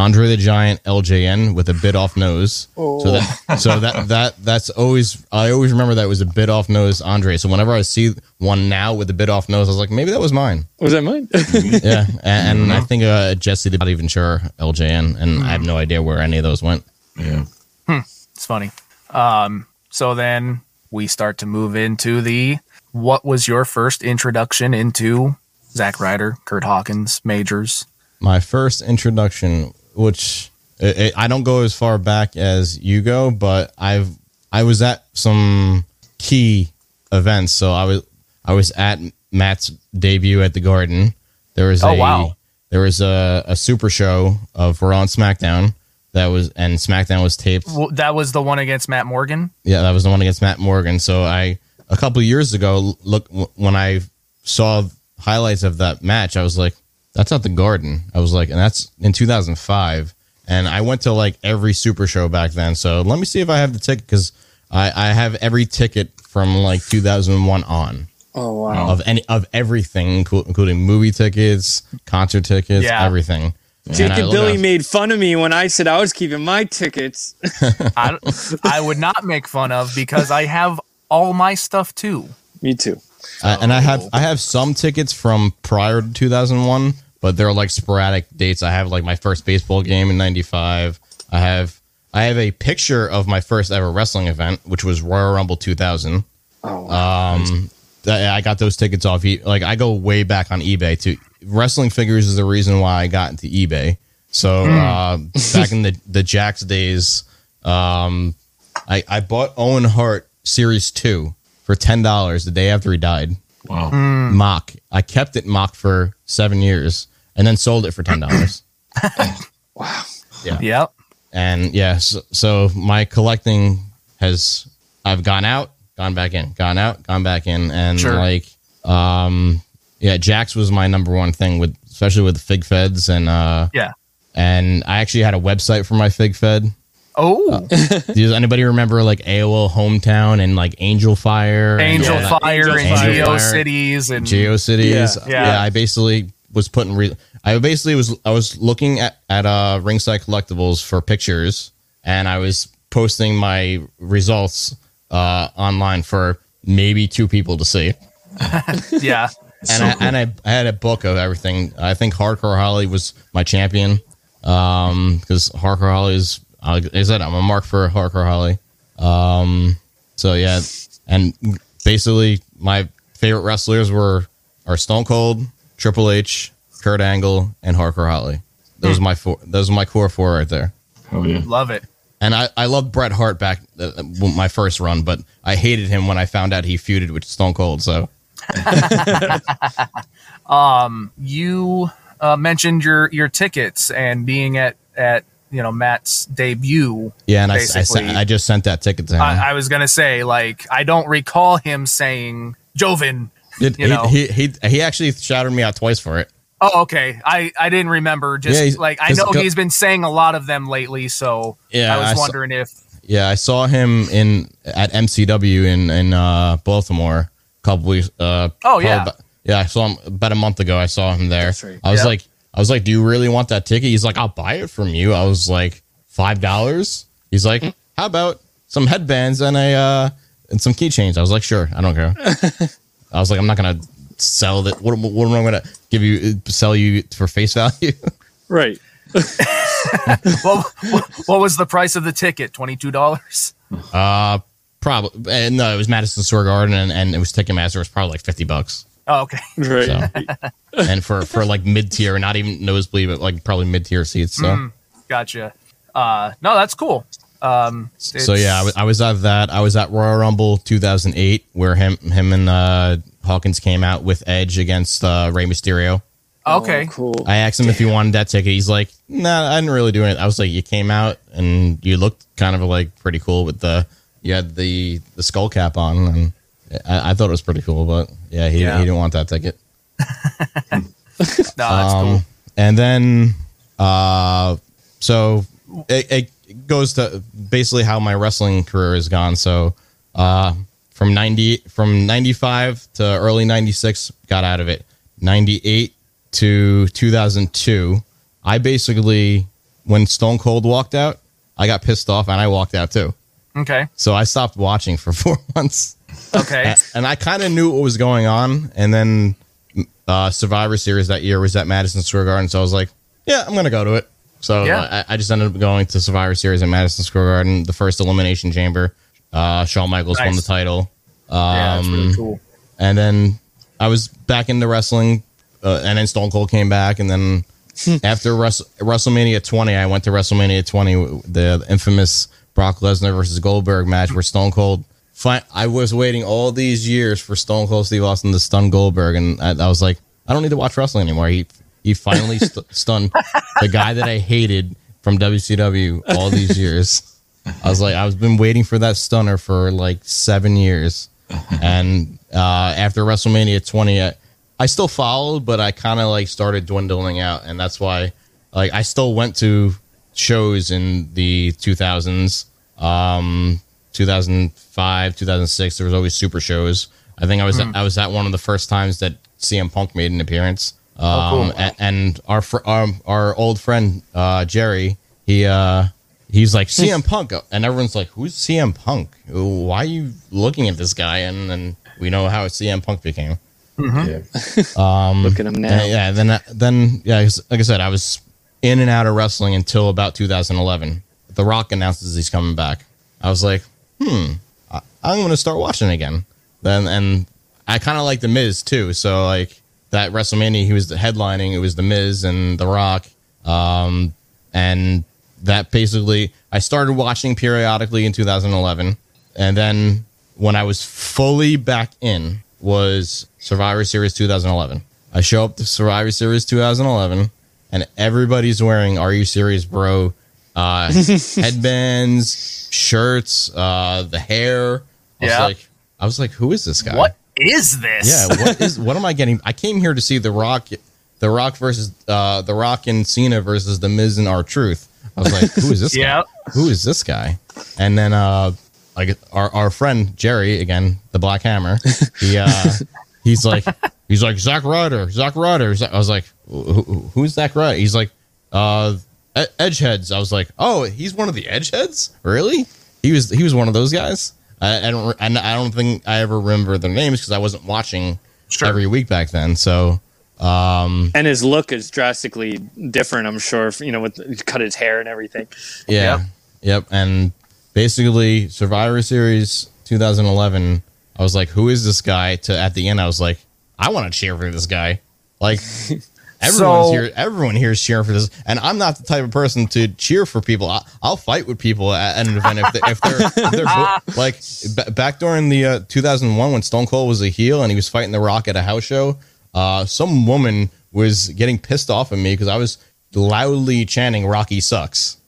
Andre the Giant LJN with a bit off nose. So that so that that that's always I always remember that was a bit off nose Andre. So whenever I see one now with a bit off nose, I was like, maybe that was mine.
Was that mine?
Yeah, and, and I think uh, Jesse the Body Ventura LJN, and I have no idea where any of those went.
Yeah.
It's funny. Um, so then we start to move into the what was your first introduction into Zack Ryder, Kurt Hawkins, Majors?
my first introduction, which it, it- I don't go as far back as you go, but I've I was at some key events. So I was I was at Matt's debut at the Garden. There was
Oh,
a
wow.
there was a, a super show of Raw and SmackDown that was and SmackDown was taped.
Well, that was the one against Matt Morgan.
Yeah, that was the one against Matt Morgan. So I a couple years ago, look when I saw highlights of that match, I was like, "That's at the Garden." I was like, and that's in 2005. And I went to like every Super Show back then. So let me see if I have the ticket because I, I have every ticket from like 2001 on
oh wow.
of any of everything, inclu- including movie tickets, concert tickets,
Yeah.
everything.
Jake
I
and Billy
that.
made fun of me when I said I was keeping my tickets.
I, I would not make fun of because I have all my stuff too.
me too.
Uh, and I have I have some tickets from prior to 2001, but they're like sporadic dates. I have like my first baseball game in '95. I have I have a picture of my first ever wrestling event, which was Royal Rumble 2000.
Oh, wow.
Um, I got those tickets off. E- Like I go way back on eBay to wrestling figures is the reason why I got into eBay. So uh, back in the the Jakks days, um, I I bought Owen Hart Series Two for ten dollars the day after he died.
Wow.
Mock. I kept it mock for seven years and then sold it for ten dollars. Wow. Yeah.
Yep.
and yeah, so, so my collecting has I've gone out, gone back in, gone out, gone back in, and
Sure.
like um yeah, Jakks was my number one thing with especially with the fig feds and uh
Yeah.
and I actually had a website for my fig fed.
Oh,
Does anybody remember like AOL hometown and like Angel Fire?
Angel
all that?
Fire
Angel
and
Fire.
Geo Cities and
GeoCities.
Yeah.
Yeah.
Yeah.
I basically was putting re- I basically was I was looking at at uh Ringside Collectibles for pictures and I was posting my results uh online for maybe two people to see.
yeah.
And I, and I, I had a book of everything. I think Hardcore Holly was my champion um because Hardcore Holly is uh, like I said I'm a mark for Hardcore Holly. Um so yeah and basically my favorite wrestlers were are Stone Cold, Triple H, Kurt Angle, and Hardcore Holly. Those are my four. Those are my core four right there.
Oh yeah.
Love it.
And I, I loved Bret Hart back uh, my first run, but I hated him when I found out he feuded with Stone Cold. So um,
You uh, mentioned your your tickets and being at at you know Matt's debut.
yeah, and I, I, I just sent that ticket to him.
I, I was gonna say like I don't recall him saying Joven.
It-
you
he,
know.
he, he he actually shouted me out twice for it.
Oh, okay. I I didn't remember. Just
Yeah,
like I know he's been saying a lot of them lately, so
Yeah,
I was
I saw-
wondering if
Yeah, I saw him in at MCW in in uh, Baltimore a couple weeks. Uh,
Oh, yeah.
about- yeah. I saw him about a month ago. I saw him there.
Right.
I was
Yeah.
like, I was like, do you really want that ticket? He's like, I'll buy it from you. I was like, five dollars. He's like, how about some headbands and a uh, and some keychains? I was like, sure, I don't care. I was like, I'm not gonna sell that. What, what am I gonna give you? Sell you for face value?
Right.
well, what was the price of the ticket? Twenty two dollars.
Uh, probably uh, no, it was Madison Square Garden, and, and it was Ticketmaster. It was probably like fifty bucks.
Oh, okay.
Right.
So, and for for like mid tier, not even nosebleed, but like probably mid tier seats. So.
Mm, gotcha. Uh, no, that's cool. Um,
So yeah, I was, I was at that. I was at Royal Rumble 2008, where him him and uh, Hawkins came out with Edge against uh, Rey Mysterio.
okay.
Oh, cool.
I asked him if he wanted that ticket. He's like, "Nah, I didn't really do it." I was like, "You came out and you looked kind of like pretty cool with the you had the the skull cap on, and I, I thought it was pretty cool." But yeah, he
Yeah.
he didn't want that ticket.
No, that's
Um,
cool.
And then, uh, so it, it goes to basically how my wrestling career has gone. So, uh, from ninety from ninety five to early ninety six, got out of it. Ninety eight to two thousand two, I basically when Stone Cold walked out, I got pissed off and I walked out too.
Okay.
So I stopped watching for four months
Okay.
and I kind of knew what was going on. And then uh, Survivor Series that year was at Madison Square Garden, so I was like, "Yeah, I'm gonna go to it." So
Yeah.
I, I just ended up going to Survivor Series at Madison Square Garden, the first Elimination Chamber. Uh, Shawn Michaels won the
Nice.
title,
yeah, that's really
um,
cool.
and then I was back into wrestling, uh, and then Stone Cold came back, and then after Wres- WrestleMania 20, I went to WrestleMania 20, the infamous Brock Lesnar versus Goldberg match, where Stone Cold. Fi- I was waiting all these years for Stone Cold Steve Austin to stun Goldberg, and I, I was like, I don't need to watch wrestling anymore. He he finally st- stunned the guy that I hated from WCW all these years. I was like, I've been waiting for that stunner for like seven years, and uh, after WrestleMania 20, I, I still followed, but I kind of like started dwindling out, and that's why, like, I still went to shows in the 2000s, um, 2005, 2006. There was always super shows. I think I was I was at one of the first times that CM Punk made an appearance. Um,
cool.
a- and, our fr- our our old friend uh, Jerry, he uh, he's like CM Punk, and everyone's like, "Who's CM Punk? Why are you looking at this guy?" And then we know how CM Punk became. Um,
Look at him now.
and, yeah, then then yeah, 'cause like I said, I was in and out of wrestling until about 2011. The Rock announces he's coming back. I was like, hmm, I, I'm going to start watching again. Then and I kind of like the Miz too. So like that WrestleMania, he was the headlining. It was the Miz and the Rock, um, and that basically I started watching periodically in 2011, and then when I was fully back in was Survivor Series 2011. I show up to Survivor Series 2011, and everybody's wearing "Are you serious, bro?" Uh, headbands, shirts, uh, the hair. I was
Yeah.
like, I was like, who is this guy?
What is this?
Yeah, what is what am I getting? I came here to see the Rock, the Rock versus uh, the Rock and Cena versus the Miz and R-Truth. I was like, who is this
Yep.
guy? Who is this guy? And then uh, like our our friend Jerry again, the Black Hammer. He uh, he's like he's like Zack Ryder, Zack Ryder. I was like, who, who- who's Zack Ryder? He's like uh, Edgeheads. I was like, oh, he's one of the Edgeheads. Really? He was he was one of those guys. I, I don't and I don't think I ever remember their names because I wasn't watching
Sure.
every week back then. So um,
and his look is drastically different. I'm sure. You know, with cut his hair and everything.
yeah,
Yep.
yep. And basically, Survivor Series 2011. I was like, who is this guy? To at the end, I was like, I want to cheer for this guy. Like. Everyone's
So-
here. Everyone here is cheering for this, and I'm not the type of person to cheer for people. I, I'll fight with people at, at an event if, they, if they're, if they're like b- back during the uh, 2001 when Stone Cold was a heel and he was fighting The Rock at a house show. Uh, some woman was getting pissed off at me because I was loudly chanting "Rocky sucks,"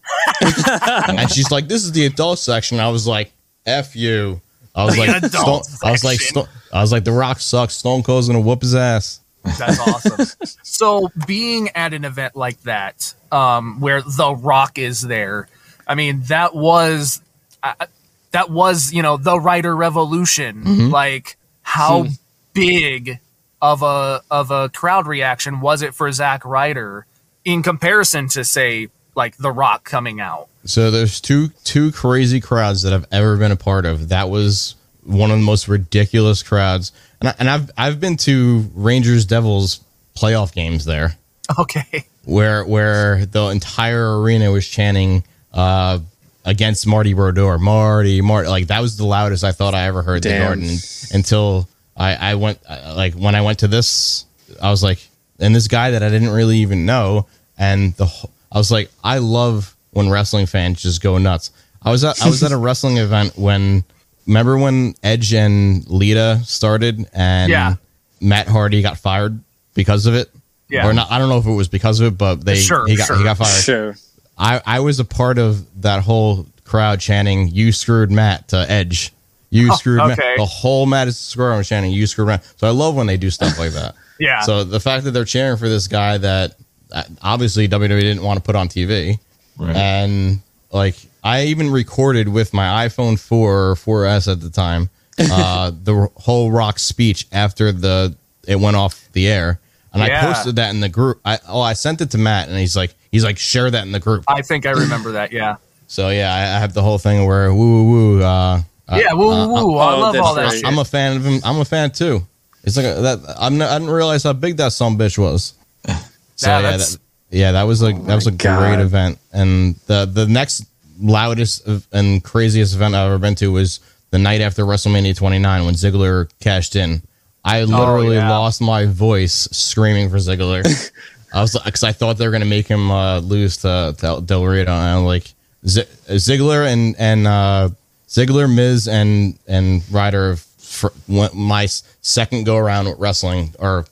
and she's like, "This is the adult section." I was like, "F you." I was like, Stone, I was like. Stone, I was like, "The Rock sucks." Stone Cold's gonna whoop his ass.
That's awesome. so being at an event like that, um, where The Rock is there, I mean, that was uh, that was you know the Ryder revolution.
Mm-hmm.
Like how big of a of a crowd reaction was it for Zack Ryder in comparison to say like The Rock coming out?
So there's two two crazy crowds that I've ever been a part of. That was one of the most ridiculous crowds, and I, and I've I've been to Rangers Devils playoff games there,
Okay,
where where the entire arena was chanting uh, against Marty Brodeur. Marty, Marty, like that was the loudest I thought I ever heard the
Damn.
Garden until I, I went uh, like when I went to this, I was like, and this guy that I didn't really even know, and the I was like, I love when wrestling fans just go nuts. I was at I was at a wrestling event when remember when Edge and Lita started and
Yeah.
Matt Hardy got fired because of it.
Yeah.
Or not I don't know if it was because of it, but they
Sure,
he got
sure.
he got fired.
Sure.
I, I was a part of that whole crowd chanting "You screwed Matt" to Edge. You
Oh,
screwed
okay.
Matt. The whole Madison Square Garden was chanting "You screwed Matt." So I love when they do stuff like that.
Yeah.
So the fact that they're cheering for this guy that uh, obviously WWE didn't want to put on TV,
Right.
and like I even recorded with my iPhone 4 or 4S at the time uh, the whole Rock speech after the it went off the air, and I posted that in the group. I oh I sent it to Matt, and he's like he's like share that in the group.
I think I remember that. Yeah.
So yeah, I, I have the whole thing where woo woo woo. Uh, uh,
Yeah. Woo woo woo. I
oh,
love all that
right.
shit.
I'm a fan of him. I'm a fan too. It's like a, that. I'm not, I didn't realize how big that some bitch was. So
Yeah,
yeah, that, yeah, that was like that was a
God.
great event. And the the next loudest and craziest event I've ever been to was the night after WrestleMania 29 when Ziggler cashed in. I literally
Oh, yeah.
lost my voice screaming for Ziggler. I was because I thought they were gonna make him uh, lose to, to Del Rio, and I'm like Z- Ziggler and and uh, Ziggler, Miz, and and Ryder. For my second go around with wrestling are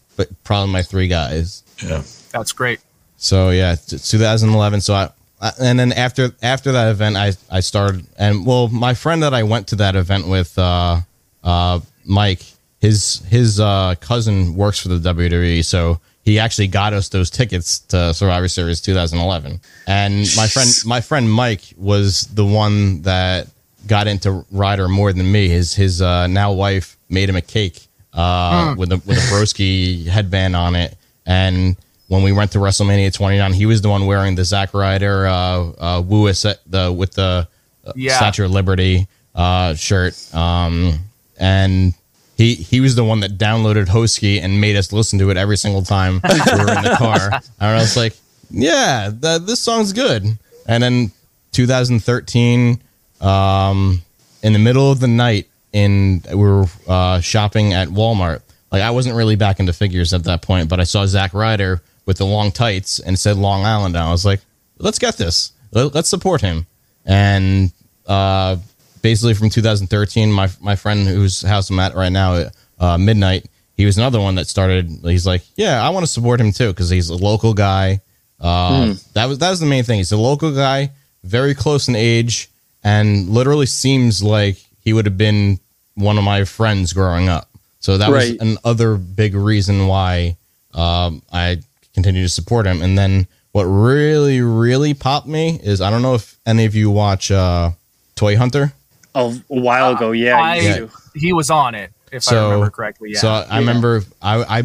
probably my three guys.
Yeah.
That's great.
So yeah, t- 2011. So I, I and then after after that event, I I started and well, my friend that I went to that event with, uh, uh, Mike, his his uh, cousin works for the WWE, so he actually got us those tickets to Survivor Series 2011. And my friend my friend Mike was the one that got into Ryder more than me. His his uh, now wife made him a cake uh, with a with a broski headband on it, and when we went to WrestleMania 29, he was the one wearing the Zack Ryder uh, uh, Woo is the with the uh,
Yeah.
Statue of Liberty uh, shirt, um, and he he was the one that downloaded Hosky and made us listen to it every single time we were in the car. And I was like, yeah, th- this song's good. And then 2013, um, in the middle of the night, in we were uh, shopping at Walmart. Like I wasn't really back into figures at that point, but I saw Zack Ryder with the long tights and said Long Island. And I was like, let's get this. Let- Let's support him. And uh, basically from 2013, my my friend whose house I'm at right now, uh, Midnight, he was another one that started. He's like, yeah, I want to support him too because he's a local guy. Uh, That was that was the main thing. He's a local guy, very close in age, and literally seems like he would have been one of my friends growing up. So that was
Right.
another big reason why um, I continue to support him. And then what really, really popped me is I don't know if any of you watch uh, Toy Hunter.
A, a while ago, yeah.
I,
you.
He was on it, if I remember correctly. Yeah.
So I remember I, I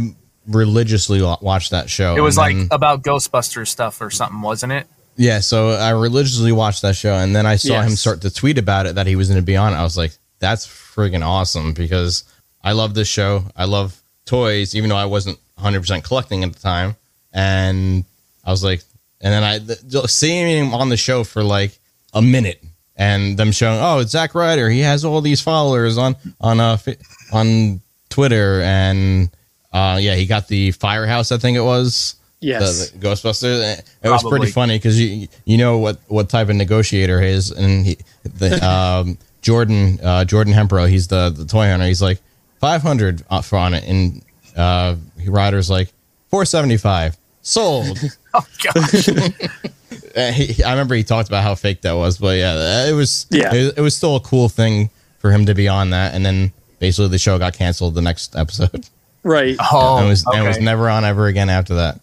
religiously watched that show.
it was like
then-
about Ghostbusters stuff or something, wasn't it?
Yeah, so I religiously watched that show, and then I saw him start to tweet about it that he was going to be on. I was like, "That's friggin' awesome!" Because I love this show. I love toys, even though I wasn't 100 percent collecting at the time. And I was like, and then I seeing him on the show for like a minute, and them showing, "Oh, it's Zack Ryder. He has all these followers on on uh on Twitter, and uh yeah, he got the Firehouse, I think it was."
Yes.
the, the Ghostbusters. It was pretty funny because you you know what what type of negotiator he is, and he the um, Jordan uh, Jordan Hembrough, he's the the toy hunter. He's like five hundred for on it, and uh, Ryder's like four seventy five sold.
Oh gosh.
Uh, he, I remember he talked about how fake that was, but yeah, it was
Yeah.
it, it was still a cool thing for him to be on that, and then basically the show got canceled the next episode.
right.
Oh,
and was and was never on ever again after that.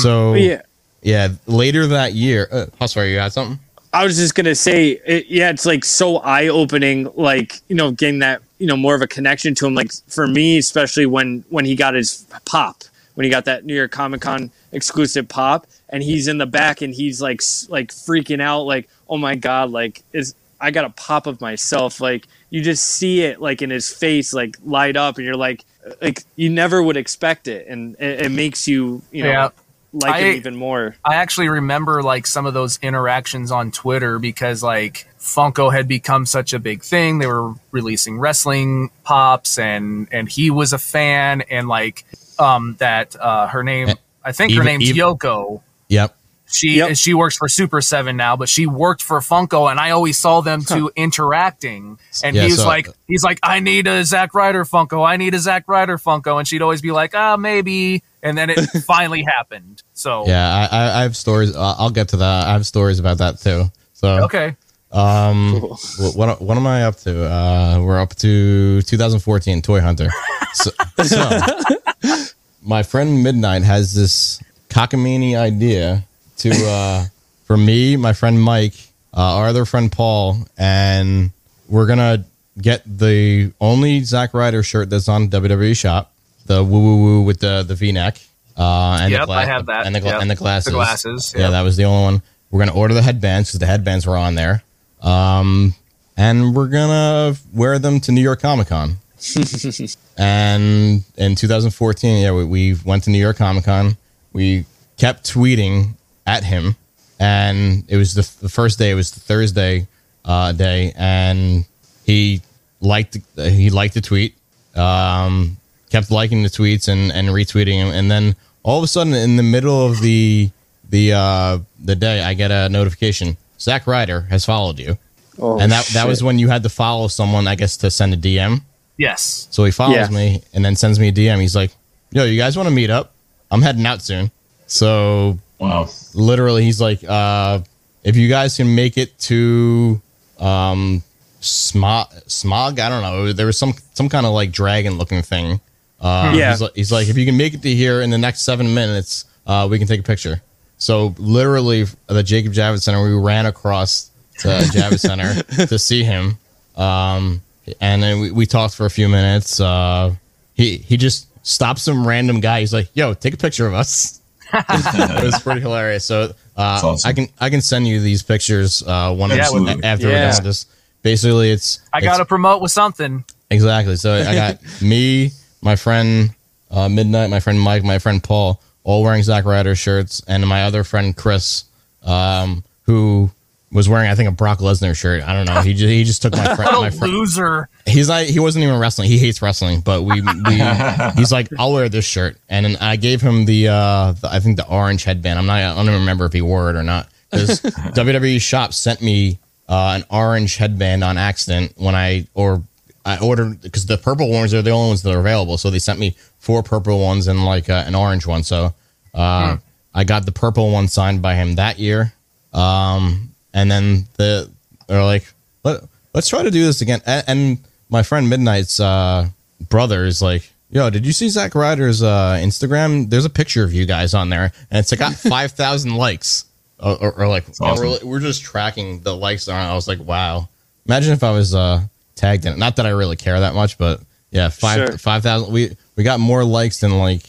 So
Yeah.
yeah, later that year, uh, Sorry. you had something?
I was just gonna say, it, yeah, it's like so eye opening, like you know, getting that you know more of a connection to him. Like for me, especially when when he got his pop, when he got that New York Comic Con exclusive pop, and he's in the back and he's like like freaking out, like oh my god, like is I got a pop of myself. Like you just see it like in his face, like light up, and you're like, like you never would expect it, and it, it makes you, you know.
Yeah.
like
I-
him even more.
I actually remember like some of those interactions on Twitter because like Funko had become such a big thing. They were releasing wrestling pops and and he was a fan and like um that uh her name I think her name's
even-
Yoko.
Yep.
She
Yep.
she works for Super Seven now, but she worked for Funko, and I always saw them two interacting. And
Yeah,
he was
so-
like, he's like, I need a Zack Ryder Funko, I need a Zack Ryder Funko, and she'd always be like, ah, maybe, and then it finally happened. So
Yeah, I, I, I have stories. I'll get to that. I have stories about that too. So,
okay,
um,
Cool.
what, what what am I up to? Uh, we're up to 2014 Toy Hunter. So, so my friend Midnight has this cockamamie idea to uh, for me, my friend Mike, uh, our other friend Paul, and we're gonna get the only Zack Ryder shirt that's on WWE Shop, the woo woo woo with the the V neck. Uh, and
Yep,
the gla-
I have that.
and the, gla-
Yep.
and the glasses.
The glasses,
Yeah, that was the only one. We're gonna order the headbands because the headbands were on there. Um, and we're gonna wear them to New York Comic Con. and in 2014, yeah, we, we went to New York Comic Con. We kept tweeting at him, and it was the, the first day. It was the Thursday uh, day, and he liked he liked the tweet. Um, kept liking the tweets and, and retweeting them, and then all of a sudden, in the middle of the the uh, the day, I get a notification: Zack Ryder has followed you,
Oh,
and that that was when you had to follow someone, I guess, to send a DM.
Yes,
So he follows
Yeah.
me and then sends me a DM. He's like, "Yo, you guys want to meet up? I'm heading out soon." So
Wow.
literally, he's like, uh, "If you guys can make it to um, smog, smog, I don't know. There was some some kind of like dragon looking thing. Uh,
Yeah.
he's, like, he's like, if you can make it to here in the next seven minutes, uh, we can take a picture." So literally, the Jacob Javits Center, we ran across to Javits Center to see him. Um, and then we, we talked for a few minutes. Uh, he he just stopped some random guy. He's like, "Yo, take a picture of us." it was pretty hilarious. So uh,
awesome.
I can I can send you these pictures uh, one
Yeah,
after
with-
after we're done with this. Basically, it's
I got to promote with something.
exactly. So I got me, my friend uh, Midnight, my friend Mike, my friend Paul, all wearing Zack Ryder shirts, and my other friend Chris, um, who was wearing I think a Brock Lesnar shirt. I don't know. He just he just took my friend. my
a
friend.
loser!
He's like he wasn't even wrestling. He hates wrestling, but we, we he's like I'll wear this shirt, and then I gave him the, uh, the I think the orange headband. I'm not I don't even remember if he wore it or not because WWE shop sent me uh, an orange headband on accident when I or I ordered because the purple ones are the only ones that are available. So they sent me four purple ones and like uh, an orange one. So uh, I got the purple one signed by him that year. Um, and then the they're like, Let, let's try to do this again. And, and my friend Midnight's uh, brother is like, yo, did you see Zack Ryder's uh, Instagram? There's a picture of you guys on there, and it's got five thousand likes. Or, or, or like,
awesome.
we're, we're just tracking the likes on. I was like, wow. Imagine if I was uh, tagged in it. Not that I really care that much, but yeah, five
Sure.
five thousand. We we got more likes than like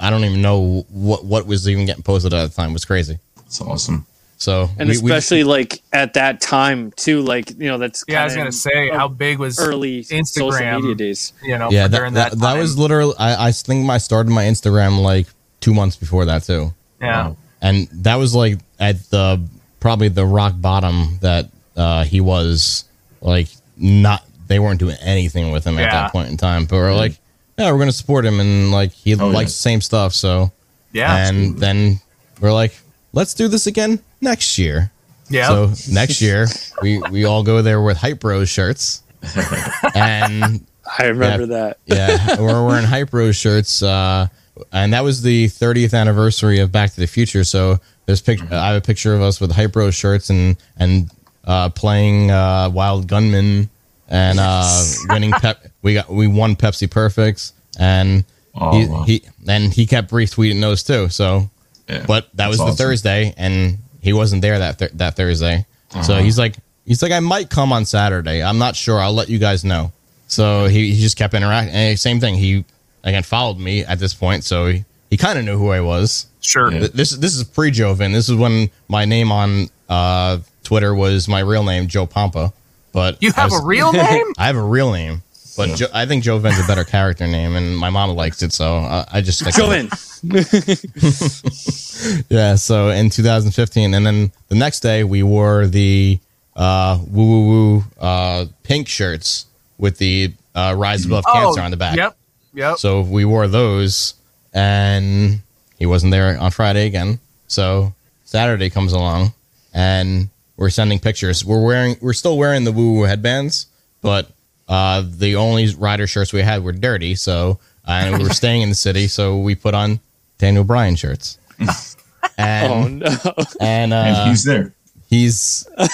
I don't even know what what was even getting posted at the time. It was crazy.
That's awesome.
So
and
we- we-
especially like at that time too, like you know that's
Yeah, I was gonna say how big was
early social
Instagram.
media days.
you know
yeah,
for
that,
during
that,
that,
that was literally. I, I think I started my Instagram like two months before that too,
yeah.
and that was like at the probably the rock bottom that uh, he was like not. They weren't doing anything with him at that point in time, but we're like, yeah, we're gonna support him, and like he
Oh,
likes
yeah.
the same stuff, so
Yeah,
and then we're like, let's do this again next year.
yeah.
So next year we we all go there with Hype Bros shirts, and
I remember
Yeah.
that.
yeah, we're wearing Hype Bros shirts, uh, and that was the 30th anniversary of Back to the Future. So there's pic- I have a picture of us with Hype Bros shirts and and uh, playing uh, Wild Gunman and uh, winning Pep. We got we won Pepsi Perfects, and
Oh,
he,
wow.
he and he kept retweeting those too. So,
Yeah,
but that was the
awesome.
Thursday, and he wasn't there that th- that Thursday. So
Uh-huh.
he's like he's like I might come on Saturday. I'm not sure. I'll let you guys know. So he, he just kept interacting. And same thing. He again followed me at this point, so he, he kind of knew who I was.
sure.
Yeah.
This this is pre Joven. This is when my name on uh, Twitter was my real name, Joe Pompa. But
You have
was-
a real name?
I have a real name. But
Yeah.
jo- I think Joven's a better character name, and my mom likes it, so I, I just stick with.
Joven.
Yeah, so in 2015, and then the next day we wore the uh, woo woo woo uh, pink shirts with the uh, Rise Above Cancer on the back.
Yep. Yep.
So we wore those, and he wasn't there on Friday again. So Saturday comes along, and we're sending pictures. We're wearing, we're still wearing the woo woo headbands, but uh, the only Ryder shirts we had were dirty. So and we were staying in the city, so we put on Daniel Bryan shirts. And
Oh no.
and uh,
and he's there.
he's uh,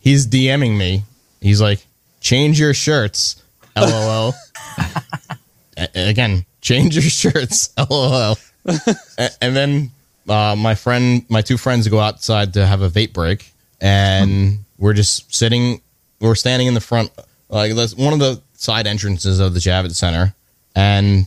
he's DMing me. He's like, "Change your shirts." LOL. Again, change your shirts. LOL. And then uh, my friend, my two friends go outside to have a vape break, and we're just sitting. We're standing in the front, like that's one of the side entrances of the Javits Center, and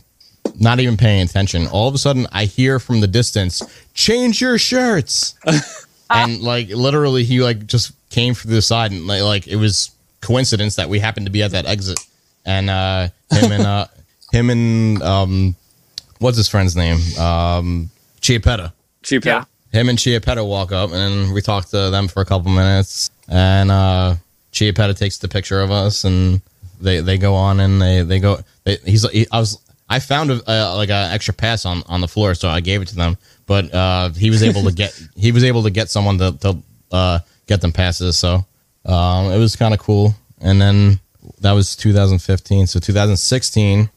not even paying attention. All of a sudden, I hear from the distance, "Change your shirts." and like literally he like just came through the side and like, like it was coincidence that we happened to be at that exit and uh him and uh him and um what's his friend's name um Chiapetta
Cheap
Yeah.
him and Chiapetta walk up and we talk to them for a couple minutes and uh Chiapetta takes the picture of us and they they go on and they they go they, he's like he, I was I found a, uh, like an extra pass on on the floor so I gave it to them. But uh he was able to get he was able to get someone to to uh get them passes. So um it was kind of cool. And then that was 2015 so 2016 um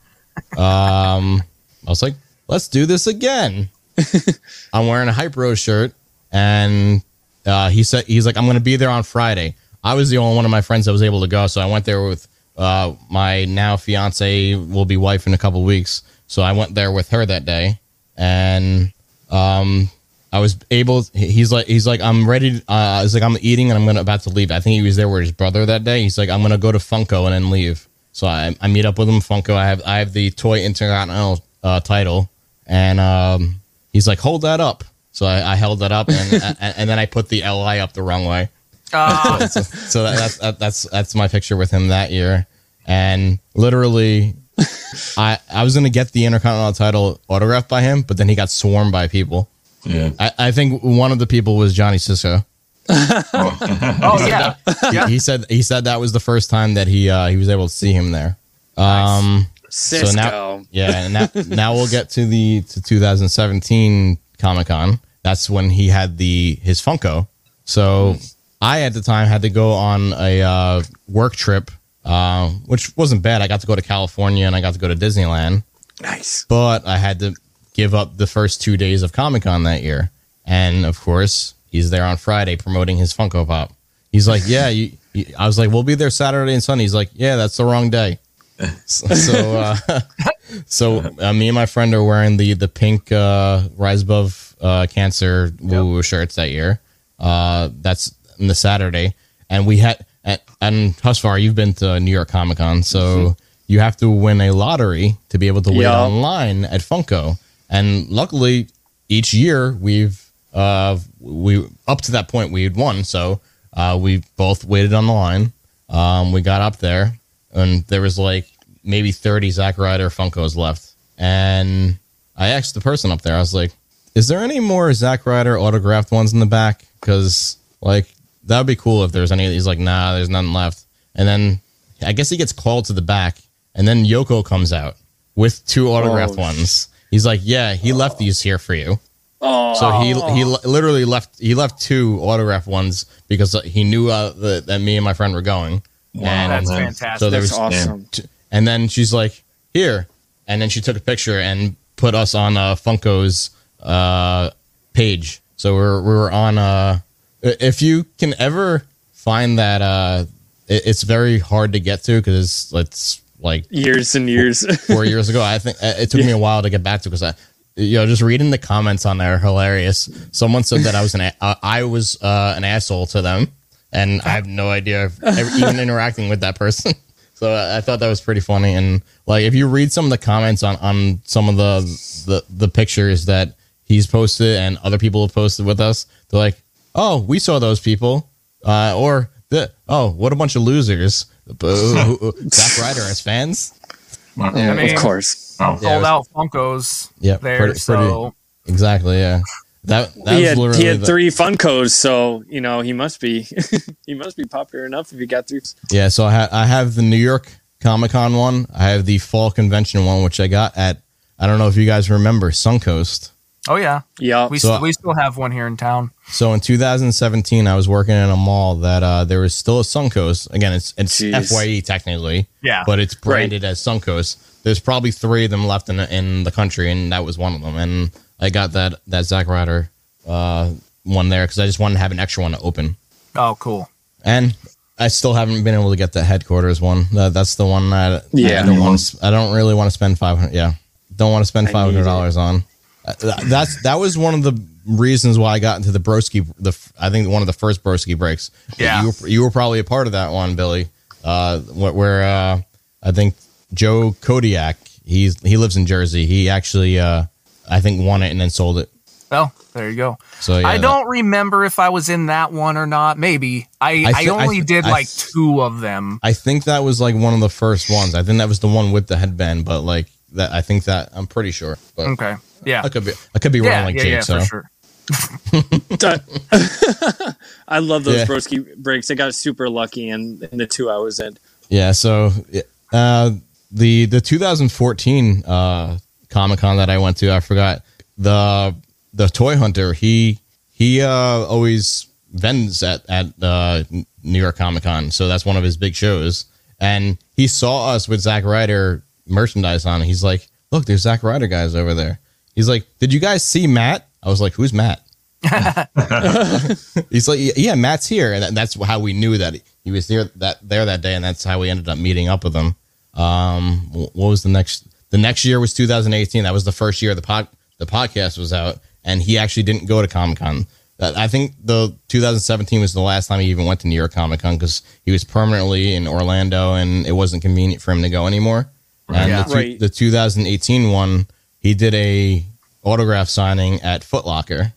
I was like let's do this again. I'm wearing a Hype Bros shirt, and uh, he said he's like, I'm going to be there on Friday. I was the only one of my friends that was able to go, so I went there with uh, my now fiance, will be wife in a couple weeks. So I went there with her that day, and um, I was able. He's like, he's like, I'm ready. Uh, he's like, I'm eating and I'm gonna about to leave. I think he was there with his brother that day. He's like, I'm gonna go to Funko and then leave. So I, I meet up with him. Funko. I have I have the toy intercontinental uh, title, and um, he's like, hold that up. So I, I held that up, and, and and then I put the LI up the wrong way.
Uh,
So, so that, that's that, that's that's my picture with him that year, and literally, I I was gonna get the intercontinental title autographed by him, but then he got swarmed by people.
Yeah.
I, I think one of the people was Johnny Cisco.
oh yeah.
He, he said he said that was the first time that he uh, he was able to see him there. Um,
Cisco.
So now, yeah, and now, now we'll get to the to 2017 Comic Con. That's when he had the his Funko. So I at the time had to go on a uh, work trip, uh, which wasn't bad. I got to go to California and I got to go to Disneyland,
nice.
but I had to give up the first two days of Comic Con that year. And of course, he's there on Friday promoting his Funko Pop. He's like, "Yeah," you, you- I was like, "We'll be there Saturday and Sunday." He's like, "Yeah, that's the wrong day." so, so, uh, so uh, me and my friend are wearing the the pink uh, Rise Above uh, Cancer woo woo shirts that year. Uh, that's on the Saturday, and we had and, and Husfar, you've been to New York Comic Con, so you have to win a lottery to be able to wait
Yeah.
online at Funko. And luckily, each year we've uh we up to that point we had won, so uh, we both waited on the line. Um, we got up there, and there was like maybe thirty Zack Ryder Funkos left, and I asked the person up there, I was like, "Is there any more Zack Ryder autographed ones in the back? Because like that would be cool if there's any." He's like, "Nah, there's nothing left." And then I guess he gets called to the back, and then Yoko comes out with two autographed
Oh,
ones. He's like, "Yeah, he left these here for you."
Oh,
So he he literally left he left two autographed ones because he knew uh, that, that me and my friend were going. and
That's
man.
fantastic.
so there
that's
was
awesome.
and then she's like, "Here," and then she took a picture and put us on uh, Funko's uh, page. So we're we were on. Uh, if you can ever find that, uh, it, it's very hard to get to because it's like
Years and years.
four years ago. I think uh, it took me a while to get back to because I, you know, just reading the comments on there, hilarious. Someone said that I was an a- uh, I was uh, an asshole to them, and I have no idea of ever, even interacting with that person. So I I thought that was pretty funny. And like, if you read some of the comments on on some of the the, the pictures that he's posted and other people have posted with us, they're like, "Oh, we saw those people," uh, or the, oh, what a bunch of losers. Boo. Zack Ryder as fans.
Wow.
Yeah,
mean-
of course.
Wow.
Yeah,
Sold
was-
out Funkos
Yeah,
there.
pretty-
so
Exactly. Yeah. That that
he
was
had, he had
the-
three Funkos, so you know he must be he must be popular enough if he got three.
Yeah, so I, ha- I have the New York Comic Con one. I have the Fall Convention one, which I got at I don't know if you guys remember Suncoast.
Oh yeah,
Yeah,
we
So-
st- we still have one here in town.
So in 2017, I was working in a mall that uh, there was still a Suncoast. Again, it's it's
Jeez.
Fye technically,
Yeah.
but it's branded as Suncoast. There's probably three of them left in in the country, and that was one of them. And I got that that Zack Ryder uh, one there because I just wanted to have an extra one to open.
Oh, cool.
And I still haven't been able to get the headquarters one. That, that's the one that
Yeah.
I don't want to. I don't really want to spend five hundred. Yeah, don't want to spend
I
five
need
hundred dollars on. Th- That's that was one of the reasons why I got into the broski. The I think one of the first broski breaks.
Yeah.
you were, you were probably a part of that one, Billy. Uh, where uh, I think Joe Kodiak. He's he lives in Jersey. He actually uh, I think won it and then sold it.
Oh, there you go.
So yeah,
I don't remember if I was in that one or not. Maybe I.
I
I,
thi- I
only did
I
like two of them.
I think that was like one of the first ones. I think that was the one with the headband, but like that, I think that I'm pretty sure. But
Okay. Yeah.
I could be, I could be wrong,
yeah.
like
yeah.
Jake.
yeah.
so
For sure.
I love those
Yeah.
broski breaks. I got super lucky in, in the two I was in.
yeah. So uh, the the 2014 uh, Comic Con that I went to, I forgot the the toy hunter. He he uh, always vends at at uh, New York Comic Con, so that's one of his big shows. And he saw us with Zack Ryder merchandise on. He's like, "Look, there's Zack Ryder guys over there." He's like, "Did you guys see Matt?" I was like, "Who's Matt?" He's like, "Yeah, Matt's here," and that's how we knew that he was there that there that day, and that's how we ended up meeting up with him. Um, what was the next? The next year was 2018. That was the first year the pod the podcast was out, and he actually didn't go to Comic Con. I think the 2017 was the last time he even went to New York Comic Con because he was permanently in Orlando, and it wasn't convenient for him to go anymore. And
Yeah.
the, two-
Right.
the 2018 one, he did a autograph signing at Foot Locker,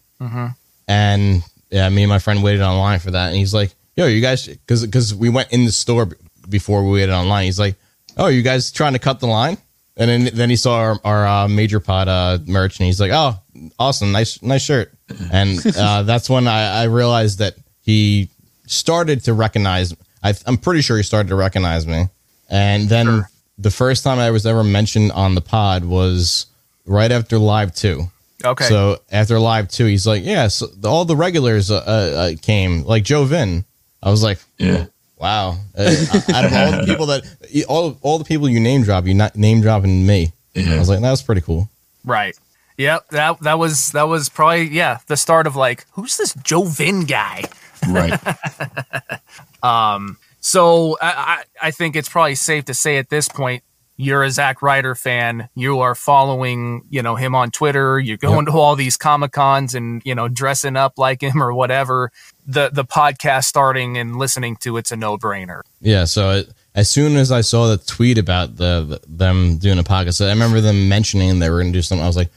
and yeah, me and my friend waited online for that, and he's like, "Yo, you guys," because because we went in the store before we waited online. He's like, "Oh, you guys trying to cut the line?" And then then he saw our, our uh, major pod uh, merch, and he's like, "Oh, awesome, nice nice shirt." And uh, that's when I, I realized that he started to recognize. I, I'm pretty sure he started to recognize me. And then the first time I was ever mentioned on the pod was right after Live Two.
Okay.
So after live two, he's like, yeah, so all the regulars uh, uh, came, like Joven. I was like,
Yeah.
wow. Uh, out of all the people that, all all the people you name drop, you not name dropping me. I was like, that was pretty cool.
Right. Yep. That that was that was probably yeah the start of like who's this Joven guy.
Right.
Um, so I, I I think it's probably safe to say at this point you're a Zack Ryder fan. You are following you know him on Twitter. You're going to all these comic cons and you know dressing up like him or whatever. The the podcast starting and listening to it's a no brainer.
Yeah. So it, as soon as I saw the tweet about the, the them doing a podcast, I remember them mentioning they were going to do something. I was like,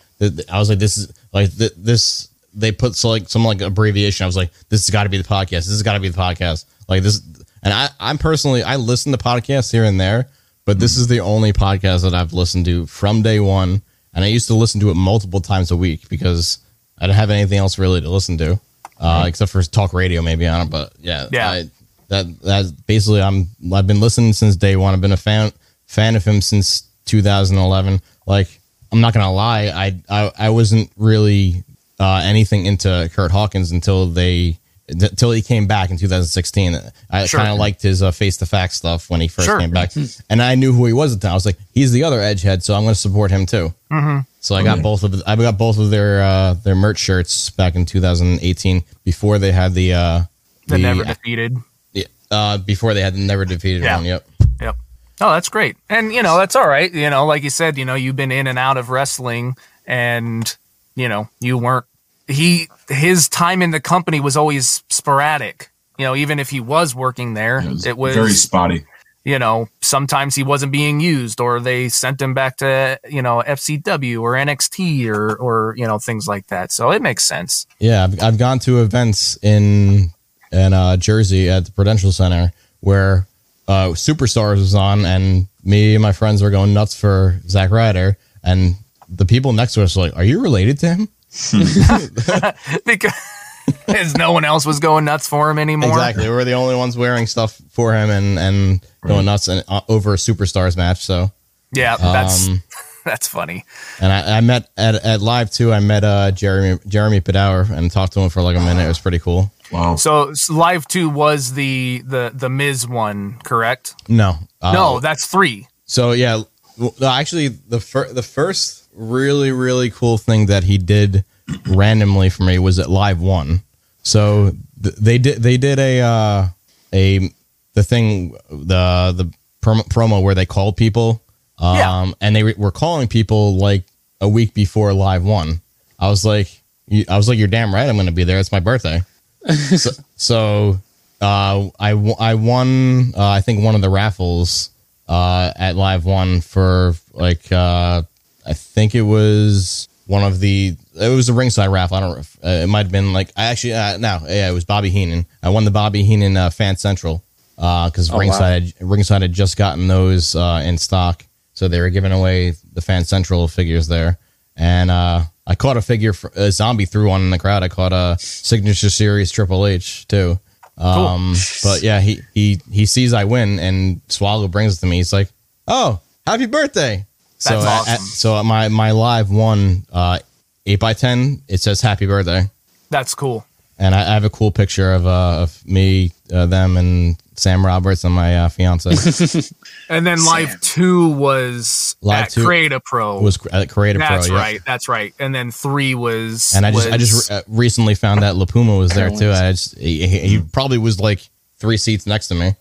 I was like, this is like th- this. They put so like some like abbreviation. I was like, this has got to be the podcast. This has got to be the podcast. Like this, and I I'm personally I listen to podcasts here and there, but this is the only podcast that I've listened to from day one, and I used to listen to it multiple times a week because I didn't have anything else really to listen to, uh, except for talk radio maybe on it. But yeah,
Yeah.
I, that that's basically I'm I've been listening since day one. I've been a fan fan of him since 2011. Like I'm not gonna lie, I I, I wasn't really uh, anything into Kurt Hawkins until they until he came back in 2016. I
Sure.
kind of liked his face to fact stuff when he first
Sure.
came back, and I knew who he was at the time. I was like, he's the other Edgehead, so I'm going to support him too. Mm-hmm. So I got both of I got both of their uh, their merch shirts back in 2018 before they had the uh,
The, never defeated.
yeah, uh, before they had the never defeated
Yeah.
one. Yep.
Yep. Oh, that's great. And you know, that's all right. You know, like you said, you know, you've been in and out of wrestling and you know, you weren't he his time in the company was always sporadic. You know, even if he was working there, it was,
very spotty.
you know, sometimes he wasn't being used or they sent him back to, you know, FCW or NXT or or, you know, things like that. So it makes sense.
Yeah, I've, I've gone to events in in uh, Jersey at the Prudential Center where uh, Superstars was on, and me and my friends were going nuts for Zack Ryder, and the people next to us were like, "Are you related to him?"
because no one else was going nuts for him anymore.
Exactly, we were the only ones wearing stuff for him and and going nuts and uh, over a Superstars match. So
Yeah, that's
Um,
that's funny.
And I, I met at, at live too. I met uh, Jeremy Jeremy Padower and talked to him for like a minute. It was pretty cool.
Wow.
So, s live two was the the the Miz one, correct?
No, uh,
no, that's three.
So yeah, well, actually, the fir- the first really really cool thing that he did randomly for me was at live one. So th- they did they did a uh, a the thing the the prom- promo where they called people, um,
Yeah.
and they re- were calling people like a week before live one. I was like, you- I was like, you're damn right, I'm going to be there. It's my birthday. so, so uh, I w- I won uh, I think one of the raffles uh, at Live One for like uh, I think it was one of the it was a ringside raffle. I don't know. Uh, it might have been like I actually uh, no yeah it was Bobby Heenan. I won the Bobby Heenan uh, Fan Central because ringside had, ringside had just gotten those uh, in stock, so they were giving away the Fan Central figures there, and uh, I caught a figure for, a zombie threw one in the crowd. I caught a signature series Triple H too. Um, but yeah, he, he, he sees I win and Swallow brings it to me. He's like, Oh, happy birthday. So,
That's
at-
awesome.
at- so my, my live one, uh, eight by 10, it says happy birthday.
That's cool.
And I, I have a cool picture of, uh, of me, uh, them and Sam Roberts and my, uh, fiance
And then live two was
Live
at
two
Create a Pro.
was at Creative
that's
Pro. yeah.
right. That's right. And then three was
And I just, I just uh, recently found that Lapuma was there too. I just, he, he he probably was like three seats next to me.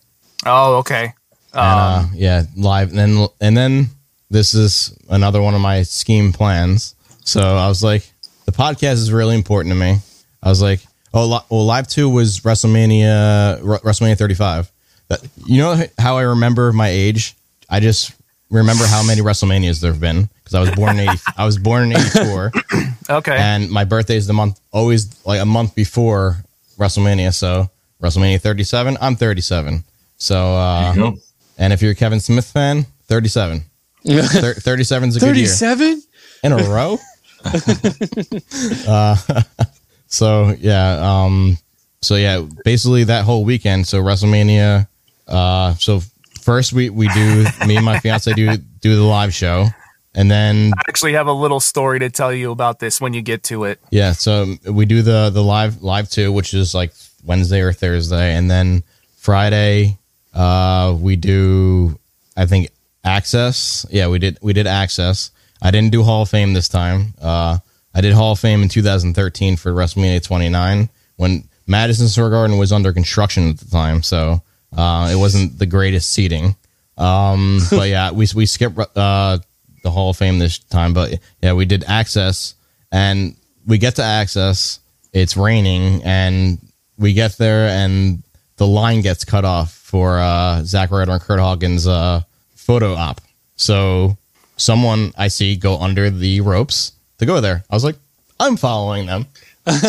oh okay.
And, uh, yeah, live. And then, and then this is another one of my scheme plans. So I was like, the podcast is really important to me. I was like, oh, well, live two was WrestleMania, WrestleMania 35. That, you know how I remember my age? I just remember how many WrestleManias there have been because I was born in 80, I was born in 84
Okay.
and my birthday is the month always like a month before WrestleMania. So WrestleMania 37, I'm 37. So, uh,
There you go.
and if you're a Kevin Smith fan, 37. Thir- 37 is a good year.
37?
In a row? uh, so, yeah. Um, so, yeah, basically that whole weekend. So, WrestleMania. Uh, so, first we, we do, me and my fiance do, do the live show. And then
I actually have a little story to tell you about this when you get to it.
Yeah, so we do the the live live two, which is like Wednesday or Thursday, and then Friday uh we do I think Access. Yeah, we did we did Access. I didn't do Hall of Fame this time. Uh I did Hall of Fame in 2013 for WrestleMania 29 when Madison Square Garden was under construction at the time, so uh it wasn't the greatest seating. Um but yeah, we we skipped uh the Hall of Fame this time, but yeah, we did Access and we get to access it's raining and we get there and the line gets cut off for uh Zack Ryder and kurt hawkins uh photo op. So someone i see go under the ropes to go there. I was like i'm following them.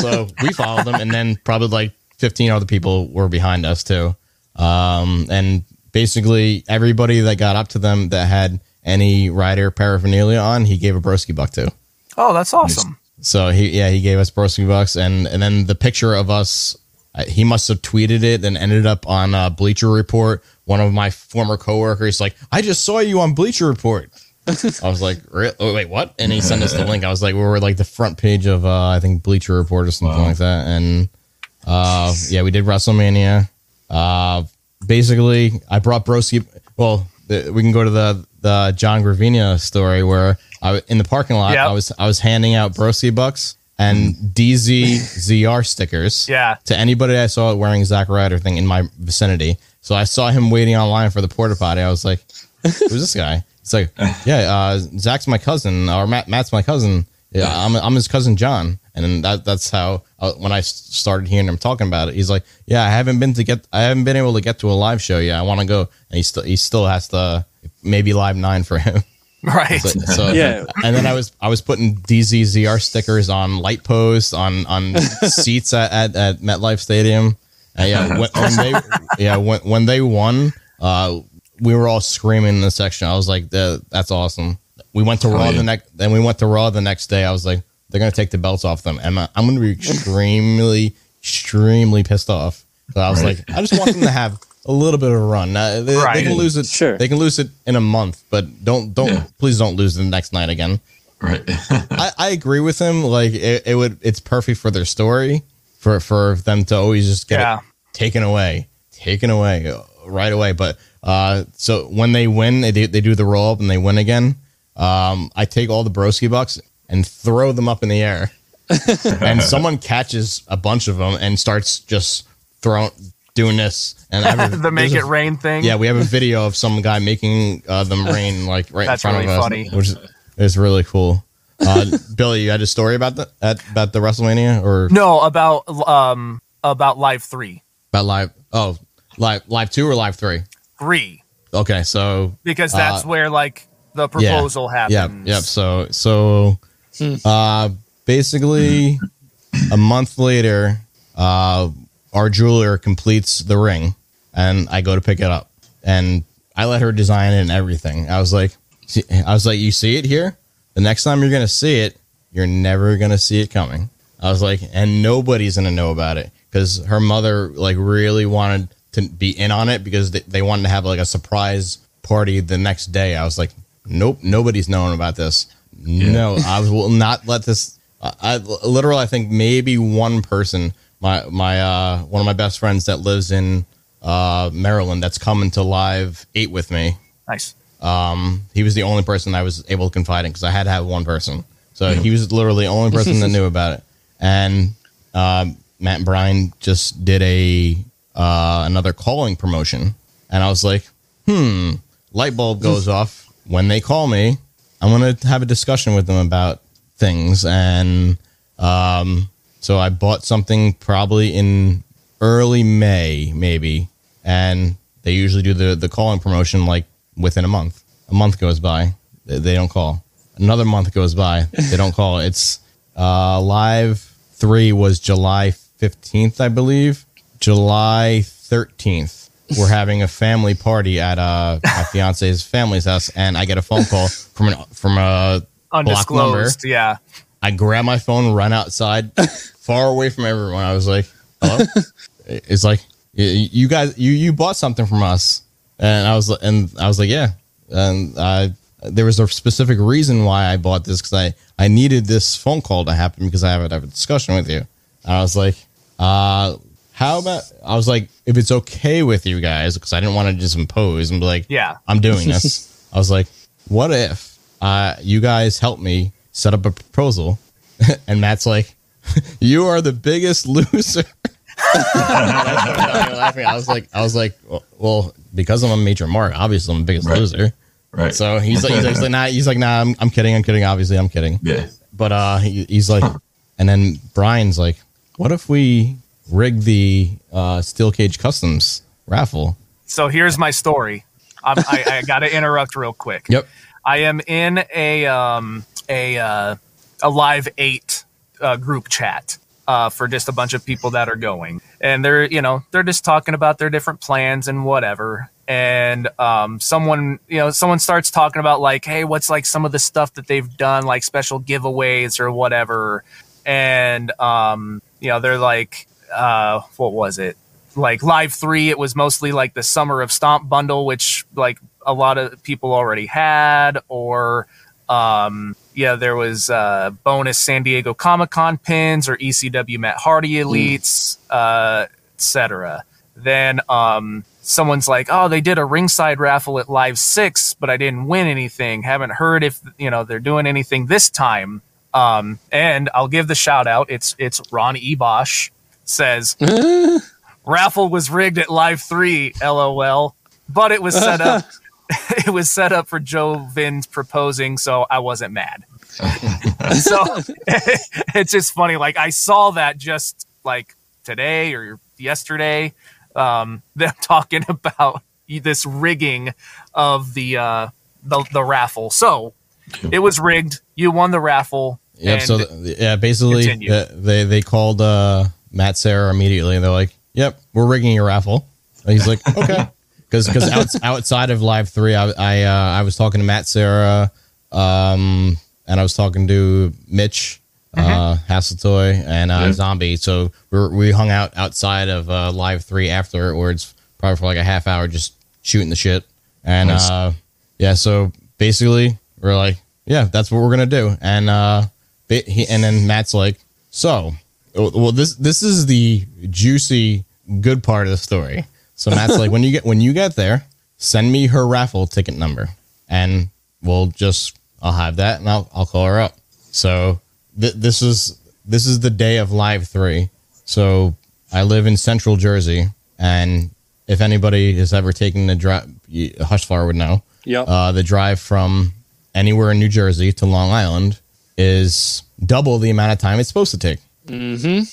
So we followed them and then probably like 15 other people were behind us too. Um and basically everybody that got up to them that had any Ryder paraphernalia on he gave a broski buck to.
Oh, that's awesome.
so he yeah he gave us Broski bucks and and then the picture of us he must have tweeted it and ended up on uh, Bleacher Report. One of my former coworkers like I just saw you on Bleacher Report. I was like, "Re- oh, wait, what? And he sent us the link. I was like, we were like the front page of uh, I think Bleacher Report or something like that. And uh, yeah, we did WrestleMania. Uh, basically, I brought Broski. Well, the, we can go to the the John Gravina story where I in the parking lot.
Yep.
I was I was handing out Broski bucks and DZ ZR stickers.
Yeah.
To anybody I saw wearing Zack Ryder thing in my vicinity. So I saw him waiting online for the porta potty. I was like, "Who's this guy?" It's like, "Yeah, uh, Zack's my cousin, or Matt, Matt's my cousin. Yeah, I'm, I'm his cousin John." And that that's how uh, I started hearing him talking about it, he's like, "Yeah, I haven't been to get, I haven't been able to get to a live show yet. I want to go." And he still he still has to maybe live nine for him.
Right.
So, so
Yeah.
and then I was I was putting DZZR stickers on light posts on on seats at, at, at MetLife Stadium, Uh, yeah, when, when they yeah when when they won, uh, we were all screaming in the section. I was like, "That- "That's awesome." We went to Raw
yeah.
the next. Then we went to Raw the next day. I was like, "They're gonna take the belts off them," and I- I'm gonna be extremely, extremely pissed off. So I was
Right.
like, I just want them to have a little bit of a run. Now, they,
Right.
they can lose it.
Sure.
they can lose it in a month, but don't don't
Yeah.
please don't lose the next night again.
Right.
I, I agree with him. Like it, it would, it's perfect for their story, for for them to always just get
Yeah.
taken away, taken away uh, right away. But uh, so when they win, they do, they do the roll up and they win again. Um, I take all the broski bucks and throw them up in the air, and someone catches a bunch of them and starts just throwing doing this. And I have a-
the make it
a-
rain thing.
yeah, we have a video of some guy making uh, them rain like right
That's
in front
really
of us,
funny.
which is, is really cool. Uh, Billy, you had a story about the at, about the WrestleMania or
No, about um about live three.
about live? Oh, live live two or live three?
Three.
Okay, so
Because that's
Uh,
where like the proposal
yeah,
happens.
yep. So so uh, basically, a month later, uh, our jeweler completes the ring, and I go to pick it up, and I let her design it and everything. I was like, I was like, you see it here. The next time you're gonna see it, you're never gonna see it coming. I was like, and nobody's gonna know about it because her mother like really wanted to be in on it because they, they wanted to have like a surprise party the next day. I was like, nope, nobody's knowing about this. No, I will not let this. I, I literally, I think maybe one person, my my uh, one of my best friends that lives in uh, Maryland, that's coming to live eight with me.
Nice.
Um, he was the only person I was able to confide in because I had to have one person. So he was literally the only person that knew about it. And um, Matt and Brian just did a uh, another calling promotion, and I was like, hmm, light bulb goes off when they call me. I'm gonna have a discussion with them about things, and um, so I bought something probably in early May, maybe, and they usually do the the calling promotion like within a month. A month goes by, they, don't call. Another month goes by, they don't call. It's uh, live three was July fifteenth, I believe. July thirteenth, we're having a family party at uh, my fiance's family's house, and I get a phone call from an from a.
Undisclosed. Yeah.
I grab my phone, run outside, far away from everyone. I was like, "Hello." it's like you guys, you you bought something from us, and I was and I was like, "Yeah," and I there was a specific reason why I bought this because I I needed this phone call to happen because I have to have a discussion with you. And I was like, uh. How about I was like, if it's okay with you guys, because I didn't want to just impose and be like,
Yeah.
I'm doing this. I was like, what if uh, you guys help me set up a proposal? and Matt's like, you are the biggest loser. laughing. I was like, I was like, well, well, because I'm a major mark, obviously I'm the biggest
Right.
loser.
Right.
So he's like, he's like, he's like, nah, he's like, nah, I'm, I'm kidding, I'm kidding. Obviously, I'm kidding.
yeah.
But uh, he, he's like, and then Brian's like, what if we rig the uh, Steel Cage Customs raffle?
So here's my story. I'm, I, I got to interrupt real quick.
Yep.
I am in a um, a uh, a live eight uh, group chat uh, for just a bunch of people that are going, and they're you know they're just talking about their different plans and whatever. And um, someone you know someone starts talking about like, hey, what's like some of the stuff that they've done, like special giveaways or whatever. And um, you know they're like, uh, what was it? like live three it was mostly like the summer of stomp bundle which like a lot of people already had or um yeah there was uh bonus san diego comic-con pins or ecw matt hardy elites uh etc then um someone's like oh they did a ringside raffle at live six but i didn't win anything. Haven't heard if you know they're doing anything this time. Um and i'll give the shout out. It's it's ron ebosh says raffle was rigged at live three lol but it was set up it was set up for joe vin's proposing so i wasn't mad so it's just funny like i saw that just like today or yesterday um them talking about this rigging of the uh the, the raffle so it was rigged you won the raffle
Yep. so th- yeah, basically
continue.
they they called uh, Matt Sarah immediately. And they're like, "Yep, we're rigging your raffle." And he's like, "Okay," because because out, outside of live three, I I uh, I was talking to Matt, Sarah, um, and I was talking to Mitch, uh, Hasseltoy, and uh, Zombie. So we we hung out outside of uh, live three afterwards, probably for like a half hour, just shooting the shit. And
Nice.
uh, yeah, so basically we're like, yeah, that's what we're gonna do. And uh, he, and then Matt's like, so, well, this this is the juicy good part of the story. So Matt's like, when you get when you get there, send me her raffle ticket number, and we'll just I'll have that, and I'll I'll call her up. So th- this is this is the day of live three. So I live in Central Jersey, and if anybody has ever taken the drive, Husva would know.
Yep.
Uh, the drive from anywhere in New Jersey to Long Island is double the amount of time it's supposed to take.
mm-hmm.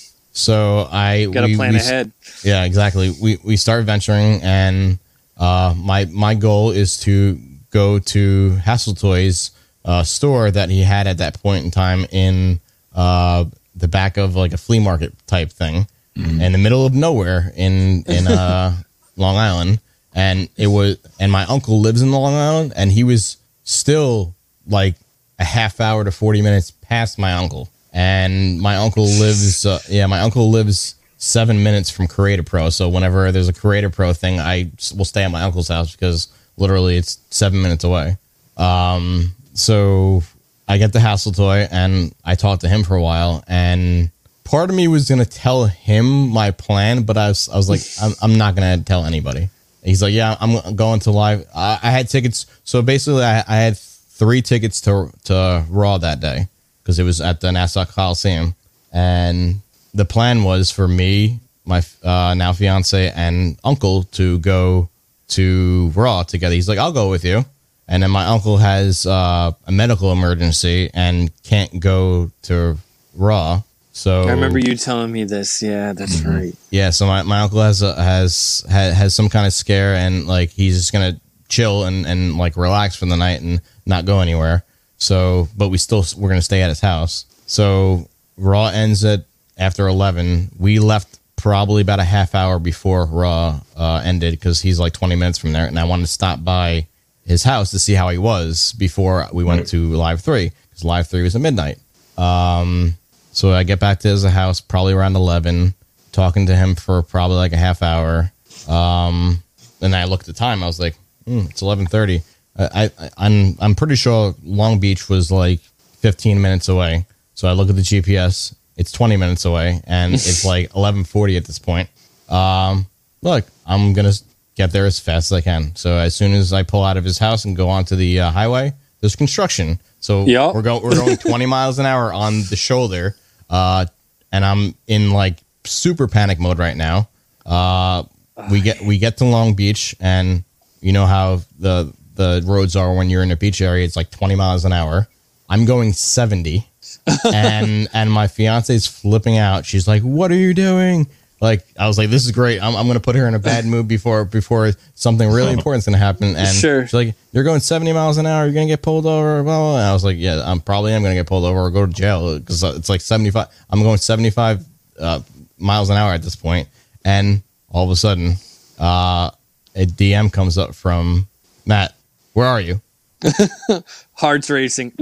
So I
Got to plan
we-
ahead.
Yeah, exactly. We we start venturing, and uh, my my goal is to go to Hasseltoy's uh, store that he had at that point in time in uh, the back of like a flea market type thing in the middle of nowhere in in uh, Long Island, and it was and my uncle lives in Long Island, and he was still like a half hour to 40 minutes past my uncle. And my uncle lives, uh, yeah, my uncle lives seven minutes from Create a Pro. So whenever there's a Create a Pro thing, I will stay at my uncle's house because literally it's seven minutes away. Um, so I get the Hasseltoy and I talked to him for a while. And part of me was going to tell him my plan, but I was, I was like, I'm, I'm not going to tell anybody. He's like, yeah, I'm going to live. I, I had tickets. So basically, I, I had three tickets to to Raw that day because it was at the Nassau Coliseum, and the plan was for me, my uh, now fiance, and uncle to go to Raw together. He's like, I'll go with you, and then my uncle has uh, a medical emergency and can't go to Raw. So
I remember you telling me this. Yeah, that's
Mm-hmm.
right.
yeah, so my, my uncle has a, has has has some kind of scare and like he's just gonna chill and and like relax for the night and not go anywhere. So, but we still we're gonna stay at his house. So Raw ends at after eleven. We left probably about a half hour before Raw uh, ended because he's like twenty minutes from there, and I wanted to stop by his house to see how he was before we went
Right.
to Live Three because Live Three was at midnight. Um, so I get back to his house probably around 11, talking to him for probably like a half hour. Um, and I looked at the time. I was like, hmm, it's 11:30. I, I I'm I'm pretty sure Long Beach was like 15 minutes away. So I look at the GPS. It's 20 minutes away, and it's like 11:40 at this point. Um, look, I'm gonna get there as fast as I can. So as soon as I pull out of his house and go onto the uh, highway, there's construction. So
Yup.
we're going we're going 20 miles an hour on the shoulder, uh, and I'm in like super panic mode right now. Uh, we get we get to Long Beach, and you know how the the roads are when you're in a beach area. It's like 20 miles an hour. I'm going 70 and and my fiance is flipping out. She's like, "What are you doing?" Like I was like, "This is great. I'm, I'm gonna put her in a bad mood before before something really important's gonna happen." And
Sure.
she's like, "You're going 70 miles an hour. You're gonna get pulled over." Blah, blah, blah. And I was like, "Yeah, I'm probably am gonna get pulled over or go to jail because it's like 75. I'm going 75 uh, miles an hour at this point." And all of a sudden, uh, a DM comes up from Matt. Where are you?
Hearts racing.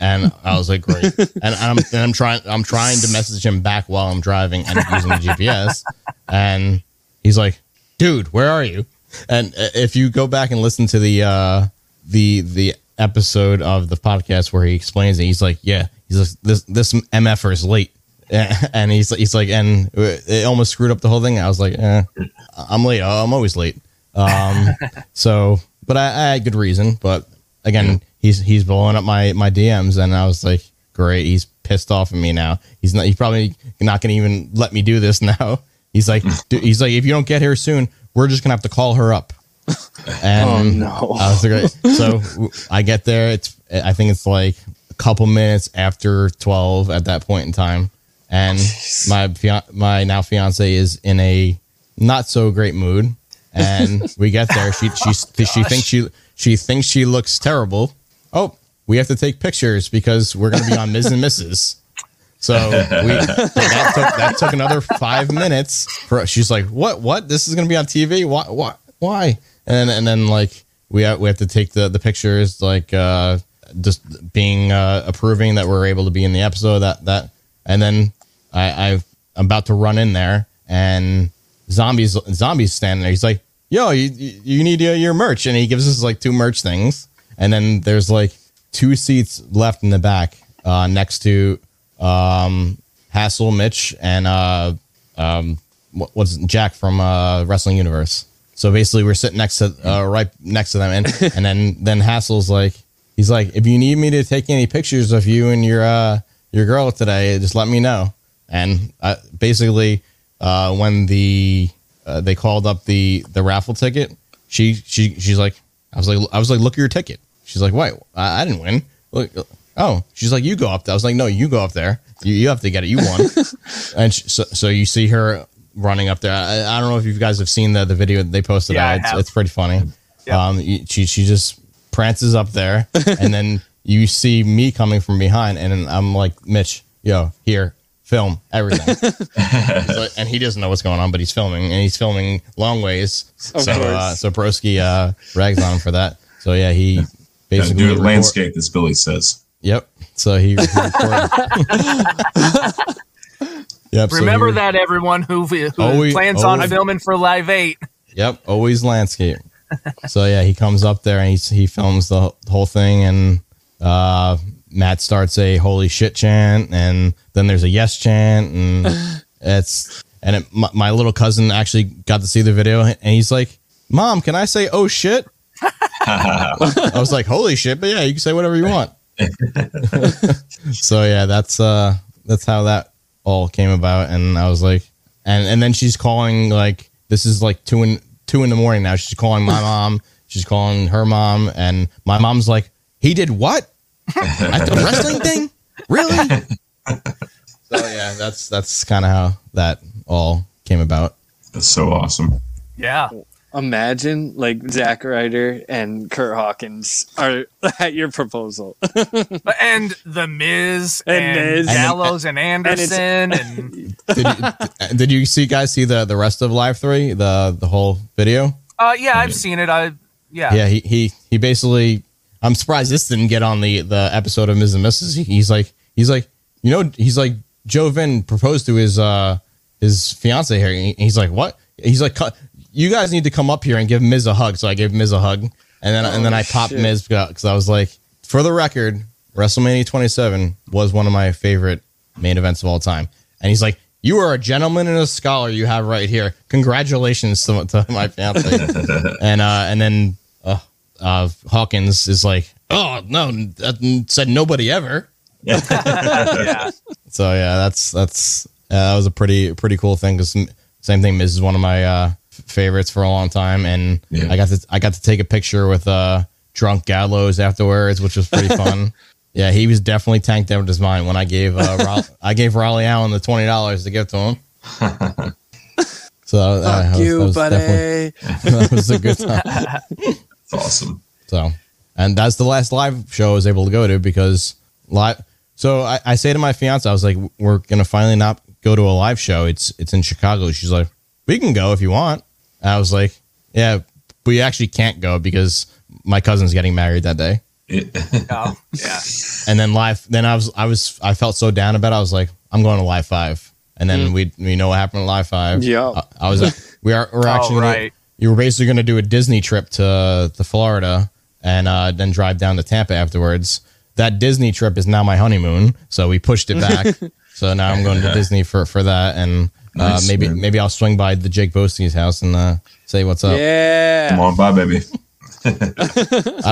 And I was like, great. And I'm and I'm trying I'm trying to message him back while I'm driving and using the GPS. And he's like, dude, where are you? And uh, if you go back and listen to the uh the the episode of the podcast where he explains it, he's like, yeah, he's like, this this MFer is late. And he's he's like, and it almost screwed up the whole thing. I was like, eh, I'm late. I'm always late. Um, so, but I, I had good reason. But again, he's he's blowing up my my DMs, and I was like, great. He's pissed off at me now. He's not. He's probably not going to even let me do this now. He's like, he's like, if you don't get here soon, we're just gonna have to call her up. And
Oh, no.
I was like, so I get there. It's I think it's like a couple minutes after twelve at that point in time, and my my now fiance is in a not so great mood. And we get there. She she she thinks she she thinks she looks terrible. Oh, we have to take pictures because we're gonna be on Miz and Mrs. So we that took that took another five minutes for she's like, What what? This is gonna be on TV? Why why why? And and then like we have, we have to take the the pictures like uh just being uh approving that we're able to be in the episode that that and then I I'm about to run in there and zombies zombies standing there. He's like, "Yo, you you need uh, your merch," and he gives us like two merch things, and then there's like two seats left in the back uh, next to um, Hassel, Mitch, and uh, um, what, what's it, Jack from uh, Wrestling Universe. So basically, we're sitting next to uh, right next to them, and and then then Hassel's like, he's like, if you need me to take any pictures of you and your uh, your girl today, just let me know. And uh, basically, uh, when the uh, they called up the the raffle ticket, she she she's like, I was like, I was like, look at your ticket. She's like, wait, I, I didn't win. Look, oh, she's like, you go up. there. I was like, no, you go up there. You, you have to get it. You won. and sh so so you see her running up there. I, I don't know if you guys have seen the the video that they posted.
Yeah,
It's, it's pretty funny.
Yeah.
Um, she she just prances up there, and then you see me coming from behind, and I'm like, Mitch, yo, here, film everything. so, and he doesn't know what's going on, but he's filming, and he's filming long ways.
Of
so uh, so Broski uh, rags on him for that. So yeah, he basically
do it
record-
landscape, as Billy says.
Yep. So he, he recorded. yep. so
Remember
he-
that, everyone who, who
Always-
plans on
always-
filming for Live 8.
Yep, always landscape. so yeah, he comes up there and he he films the whole thing, and uh, Matt starts a holy shit chant, and then there's a yes chant, and it's and it, my, my little cousin actually got to see the video, and he's like, "Mom, can I say oh shit?" I was like, "Holy shit!" But yeah, you can say whatever you want. so yeah, that's uh that's how that all came about, and I was like, and and then she's calling like this is like two in two in the morning now. She's calling my mom. She's calling her mom, and my mom's like, "He did what at the wrestling thing? Really?" so yeah, that's that's kind of how that all came about.
That's so awesome.
Yeah.
Imagine like Zack Ryder and Kurt Hawkins are at your proposal.
And The Miz
And
and,
Miz.
Gallows and,
it's-
Anderson and,
Did you, did you see guys see the the rest of Live Three the the whole video?
uh, yeah, I've seen it. I yeah.
Yeah, he he he basically. I'm surprised this didn't get on the the episode of Miz and Mrs. He's like he's like you know he's like Joven proposed to his uh his fiance here. He- He's like what? He's like you guys need to come up here and give Miz a hug. So I gave Miz a hug, and then and then I popped
shit.
Miz because I was like, for the record, WrestleMania 27 was one of my favorite main events of all time. And he's like, you are a gentleman and a scholar. You have right here. Congratulations to, to my fiance. and uh, and then uh, Hawkins is like, oh no, that said nobody ever.
yeah.
So yeah, that's that's uh, that was a pretty pretty cool thing because same thing. Miz is one of my uh, favorites for a long time, and
Yeah.
I got to I got to take a picture with uh, drunk Gallows afterwards, which was pretty fun. yeah, he was definitely tanked out of his mind when I gave uh, Ra- I gave Raleigh Allen the twenty dollars to give to him. So uh, that
Fuck
was-
you,
that was
buddy.
that was a good time.
It's awesome.
So, and that's the last live show I was able to go to because live. So I, I say to my fiance, I was like, "We're gonna finally not go to a live show. It's it's in Chicago." She's like, "We can go if you want." And I was like, "Yeah, we actually can't go because my cousin's getting married that day."
It,
Oh, yeah.
And then live, then I was I was I felt so down about. it. I was like, "I'm going to live five. And then mm. we we know what happened at live five.
Yeah.
I, I was at, we are we're
Oh,
actually gonna-
right.
You were basically going to do a Disney trip to to Florida and uh, then drive down to Tampa afterwards. That Disney trip is now my honeymoon, so we pushed it back. so now I'm going to Disney for for that, and uh,
Nice,
maybe
man.
maybe I'll swing by the Jake Bosti's house and uh, say what's up.
Yeah, come
on, bye, baby.
I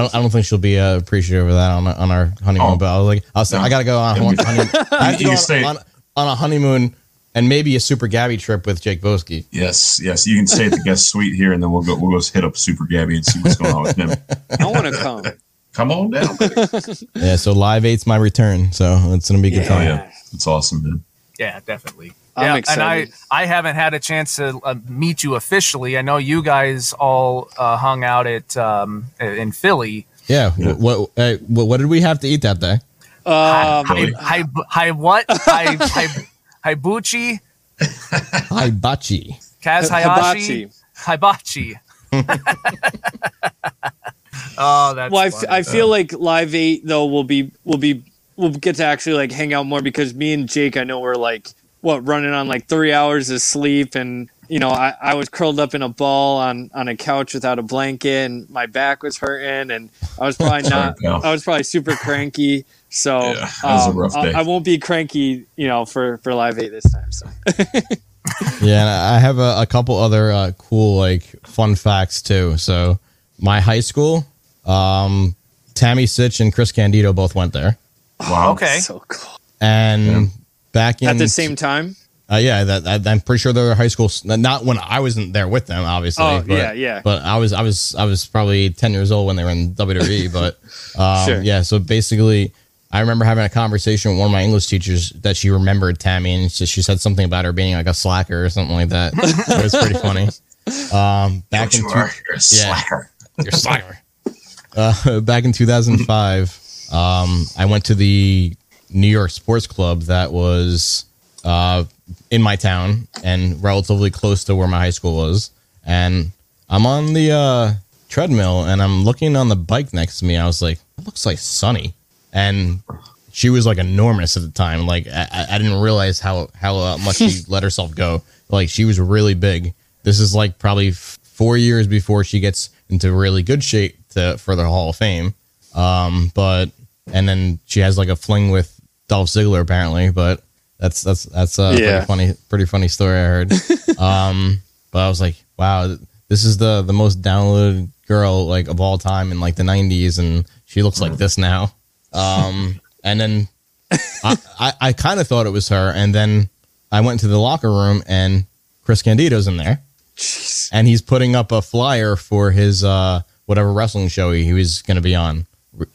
don't I don't think she'll be uh, appreciative of that on on our honeymoon,
Oh.
but I was like, I was I gotta go on,
It'll
on,
be-
honeymoon. I have to go on, on, on a honeymoon and maybe a Super Gabby trip with Jake Boski.
Yes, yes. You can stay at the guest suite here, and then we'll go. We'll go hit up Super Gabby and see what's going on with him.
I want to come.
Come on down.
Yeah, so Live Eight's my return, so it's gonna be a good
Oh
time.
yeah, it's awesome, man.
Yeah, definitely.
I'm
yeah,
excited.
And I, I haven't had a chance to uh, meet you officially. I know you guys all uh, hung out at um, in Philly.
Yeah.
Yeah.
What, what, hey, what what did we have to eat that day?
Um,
Hi, hi, hi, what? Hi, hi, Hibuchi,
Hibachi.
Kaz Hayashi, Hibachi. oh, that's
well, I, f-
funny.
I feel like Live Eight though will be will be we'll get to actually like hang out more because me and Jake I know we're like what running on like three hours of sleep and you know I, I was curled up in a ball on on a couch without a blanket and my back was hurting and I was probably not. I was probably super cranky so
Yeah, that a
um,
rough
I-
day.
I, won't be cranky you know for for Live Eight this time so
Yeah, and I have a, a couple other uh, cool like fun facts too. So my high school, um, Tammy Sytch and Chris Candido both went there,
Wow.
Okay.
so cool
and
Yeah.
back in
at the same time
Uh, yeah, that, that I'm pretty sure they were high school. Not when I wasn't there with them, obviously.
Oh,
but,
yeah, yeah.
But I was, I was, I was probably ten years old when they were in WWE. but um,
Sure.
yeah, so basically, I remember having a conversation with one of my English teachers that she remembered Tammy, and she, she said something about her being like a slacker or something like that. it was pretty funny. Um, back
Don't
in
you are. You're a slacker.
you're a slacker. Uh, back in 2005, um, I went to the New York Sports Club that was uh, in my town and relatively close to where my high school was. And I'm on the uh, treadmill and I'm looking on the bike next to me. I was like, it looks like Sunny. And she was like enormous at the time. Like I, I- I didn't realize how how uh, much she let herself go. Like she was really big. This is like probably f- four years before she gets into really good shape to, for the Hall of Fame. Um, but and then she has like a fling with Dolph Ziggler apparently. But that's that's that's a
Yeah.
pretty funny pretty funny story I heard. um, but I was like, wow, this is the the most downloaded girl like of all time in like the '90s, and she looks like this now. Um, and then I, I, I kind of thought it was her, and then I went to the locker room, and Chris Candido's in there, and he's putting up a flyer for his uh, whatever wrestling show he, he was going to be on,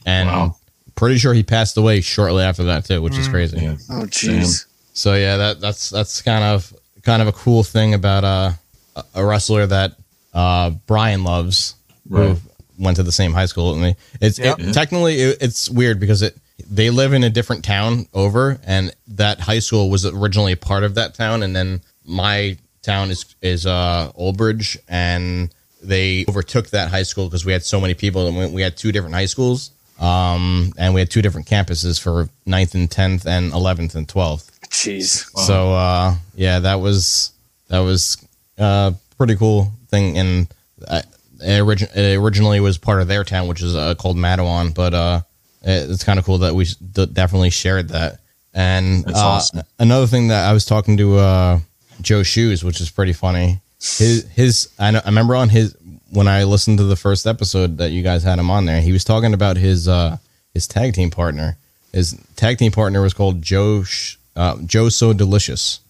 and
Wow.
pretty sure he passed away shortly after that too, which is crazy.
Yeah.
oh jeez
So yeah, that that's that's kind of kind of a cool thing about uh, a- a wrestler that uh, Brian loves,
Right.
who went to the same high school with me. It's
Yep.
it, technically it, it's weird because it they live in a different town over, and that high school was originally a part of that town, and then my town is is uh, Old Bridge, and they overtook that high school because we had so many people, and we, we had two different high schools. Um, and we had two different campuses for 9th and 10th and 11th and 12th.
jeez
So uh, yeah, that was that was a pretty cool thing, and uh, it, origin- it originally was part of their town, which is uh, called Matawan. But uh, it, it's kind of cool that we d- definitely shared that. And uh,
awesome.
another thing that I was talking to uh, Joe Shoes, which is pretty funny. His his I, know, I remember on his when I listened to the first episode that you guys had him on there, he was talking about his uh, his tag team partner. His tag team partner was called Joe Sh- uh, Joe So Delicious,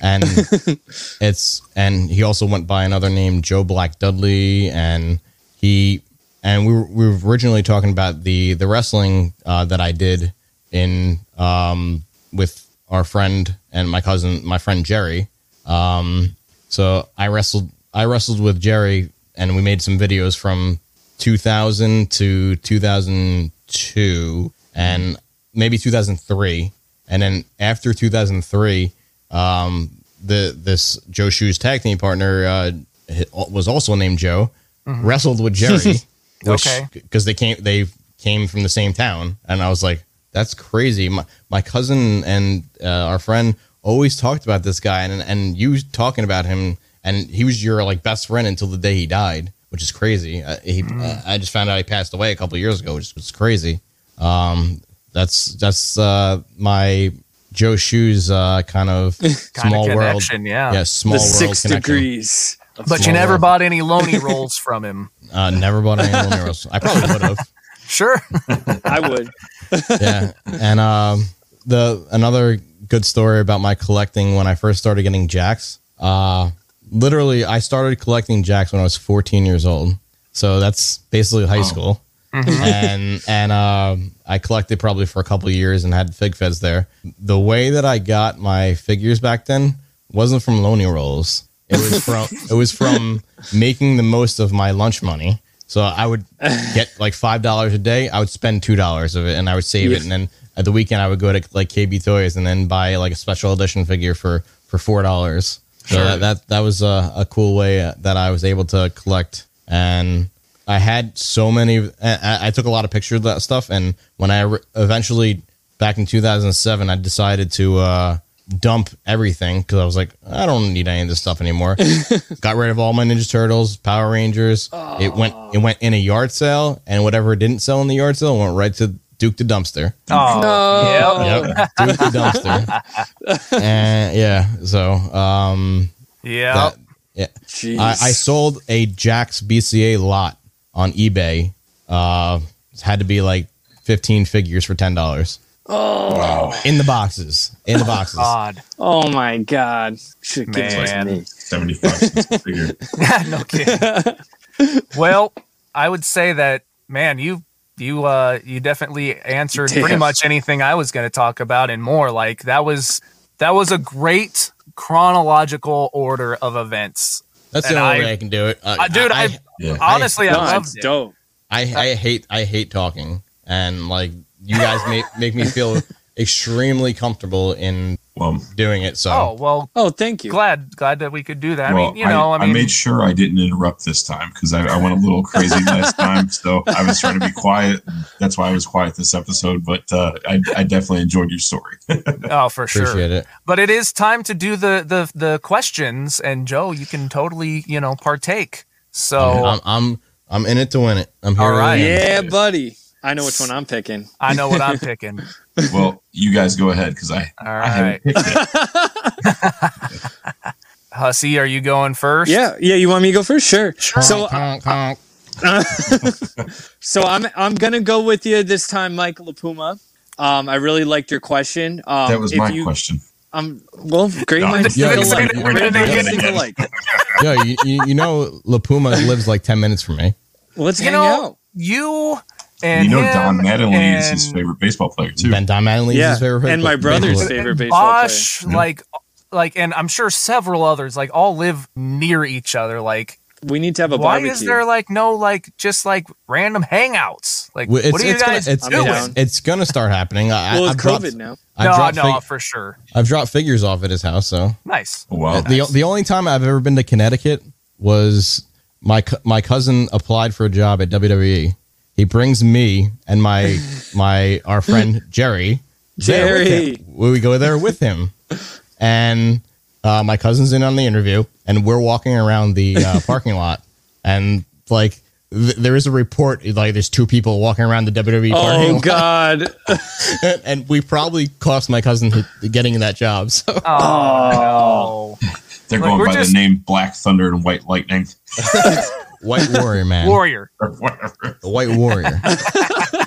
and it's and he also went by another name Joe Black Dudley, and he and we were, we were originally talking about the the wrestling uh, that I did in um, with our friend and my cousin, my friend Jerry. Um, so I wrestled I wrestled with Jerry, and we made some videos from 2000 to 2002, and maybe 2003, and then after 2003, um, the this Joe Shoes tag team partner uh, was also named Joe. Wrestled with Jerry, which
Okay.
because they came they came from the same town, and I was like, that's crazy. My my cousin and uh, our friend always talked about this guy, and and you talking about him, and he was your like best friend until the day he died, which is crazy. Uh, he, uh, I just found out he passed away a couple years ago, which was crazy. Um, that's that's uh, my Joe Shoes uh, kind of
Kind
small
of
world.
connection, yeah.
Yeah, small
the
world
six
connection.
degrees
But you never
world.
bought any Loney rolls from him.
Uh, never bought any Lonely Rolls. I probably would have.
Sure.
I would.
yeah and um the another good story about my collecting when i first started getting Jakks uh literally i started collecting Jakks when i was 14 years old so that's basically high school and and um i collected probably for a couple of years and had fig feds there. The way that i got my figures back then wasn't from lonely rolls. It was from it was from making the most of my lunch money. So i would get like five dollars a day. I would spend two dollars of it and i would save it. And then at the weekend I would go to like KB Toys and then buy like a special edition figure for for four dollars. So that, that that was a, a cool way that I was able to collect, and I had so many. I, I took a lot of pictures of that stuff, and when I re- eventually back in 2007, I decided to uh, dump everything because I was like, I don't need any of this stuff anymore. Got rid of all my Ninja Turtles, Power Rangers. It went it went in a yard sale, and whatever didn't sell in the yard sale went right to Duke the dumpster.
Oh, yep.
Yep, Duke the dumpster. and yeah, so um,
Yeah.
that, yeah,
Jeez.
I, I sold a Jakks BCA lot on eBay. Uh, it had to be like 15 figures for ten dollars
Wow.
in the boxes. In the boxes.
God.
oh my god. Should give it to
Man.
me.
75 cents a figure.
no kidding. well, I would say that, man, you you uh you definitely answered pretty much anything I was going to talk about and more. Like that was that was a great chronological order of events.
That's
And
the only
I-
way I can do it. Uh,
Uh, dude, I,
I,
Yeah.
honestly I,
No,
loved it.
dope.
I, I hate I hate talking, and like you guys make make me feel extremely comfortable in
Well,
doing it. So
Oh well,
Oh, thank you.
glad glad that we could do that. I mean, you know, I, mean,
made sure I didn't interrupt this time because I, I went a little crazy last time. So I was trying to be quiet. That's why I was quiet this episode. But uh, I, I definitely enjoyed your story.
oh for sure.
appreciate it.
But it is time to do the the the questions, and Joe, you can totally you know partake. So
I'm, I'm I'm in it to win it. I'm here.
All
to
right.
win.
Yeah, buddy. I know which one I'm picking.
I know what I'm picking.
well, you guys go ahead because I,
All
I haven't picked it.
Hussy, are you going first?
Yeah, yeah. You want me to go first? Sure. So,
Conk, conk.
so I'm I'm gonna go with you this time, Michael LaPuma. Um, I really liked your question. Um,
That was
if
my
you,
question.
Um, well, great
No,
minds
yeah,
think
yeah,
alike.
yeah,
Great
yeah,
minds
yeah,
think
yeah.
alike.
Yo, you, you, you know Lapuma lives like ten minutes from me.
Let's
You
hang
know,
out.
you and
you know,
him
Don Mattingly is his favorite baseball player too.
Ben Don Mattingly is his favorite.
and my brother's
player.
favorite
and
baseball
Bosch,
player.
like, like, and I'm sure several others, like, all live near each other. Like,
We need to have a
why
barbecue.
is there like no like just like random hangouts? Like,
Well, It's,
what are you
it's
guys
gonna, it's,
doing?
it's, it's gonna start happening. I,
well,
I've
it's
dropped,
COVID now.
I've
no, no,
fig-
for sure.
I've dropped figures off at his house. So
Nice.
Oh, wow.
the the only time I've ever been to Connecticut was my my cousin applied for a job at WWE. He brings me and my my our friend Jerry.
Jerry.
him. We go there with him, and uh, my cousin's in on the interview, and we're walking around the uh, parking lot, and like th- there is a report like there's two people walking around the WWE parking
Oh
lot,
God!
and we probably cost my cousin h- getting that job. So
Oh,
They're
Like,
going
we're
by
just-
the name Black Thunder and White Lightning
White Warrior man,
warrior.
the White Warrior,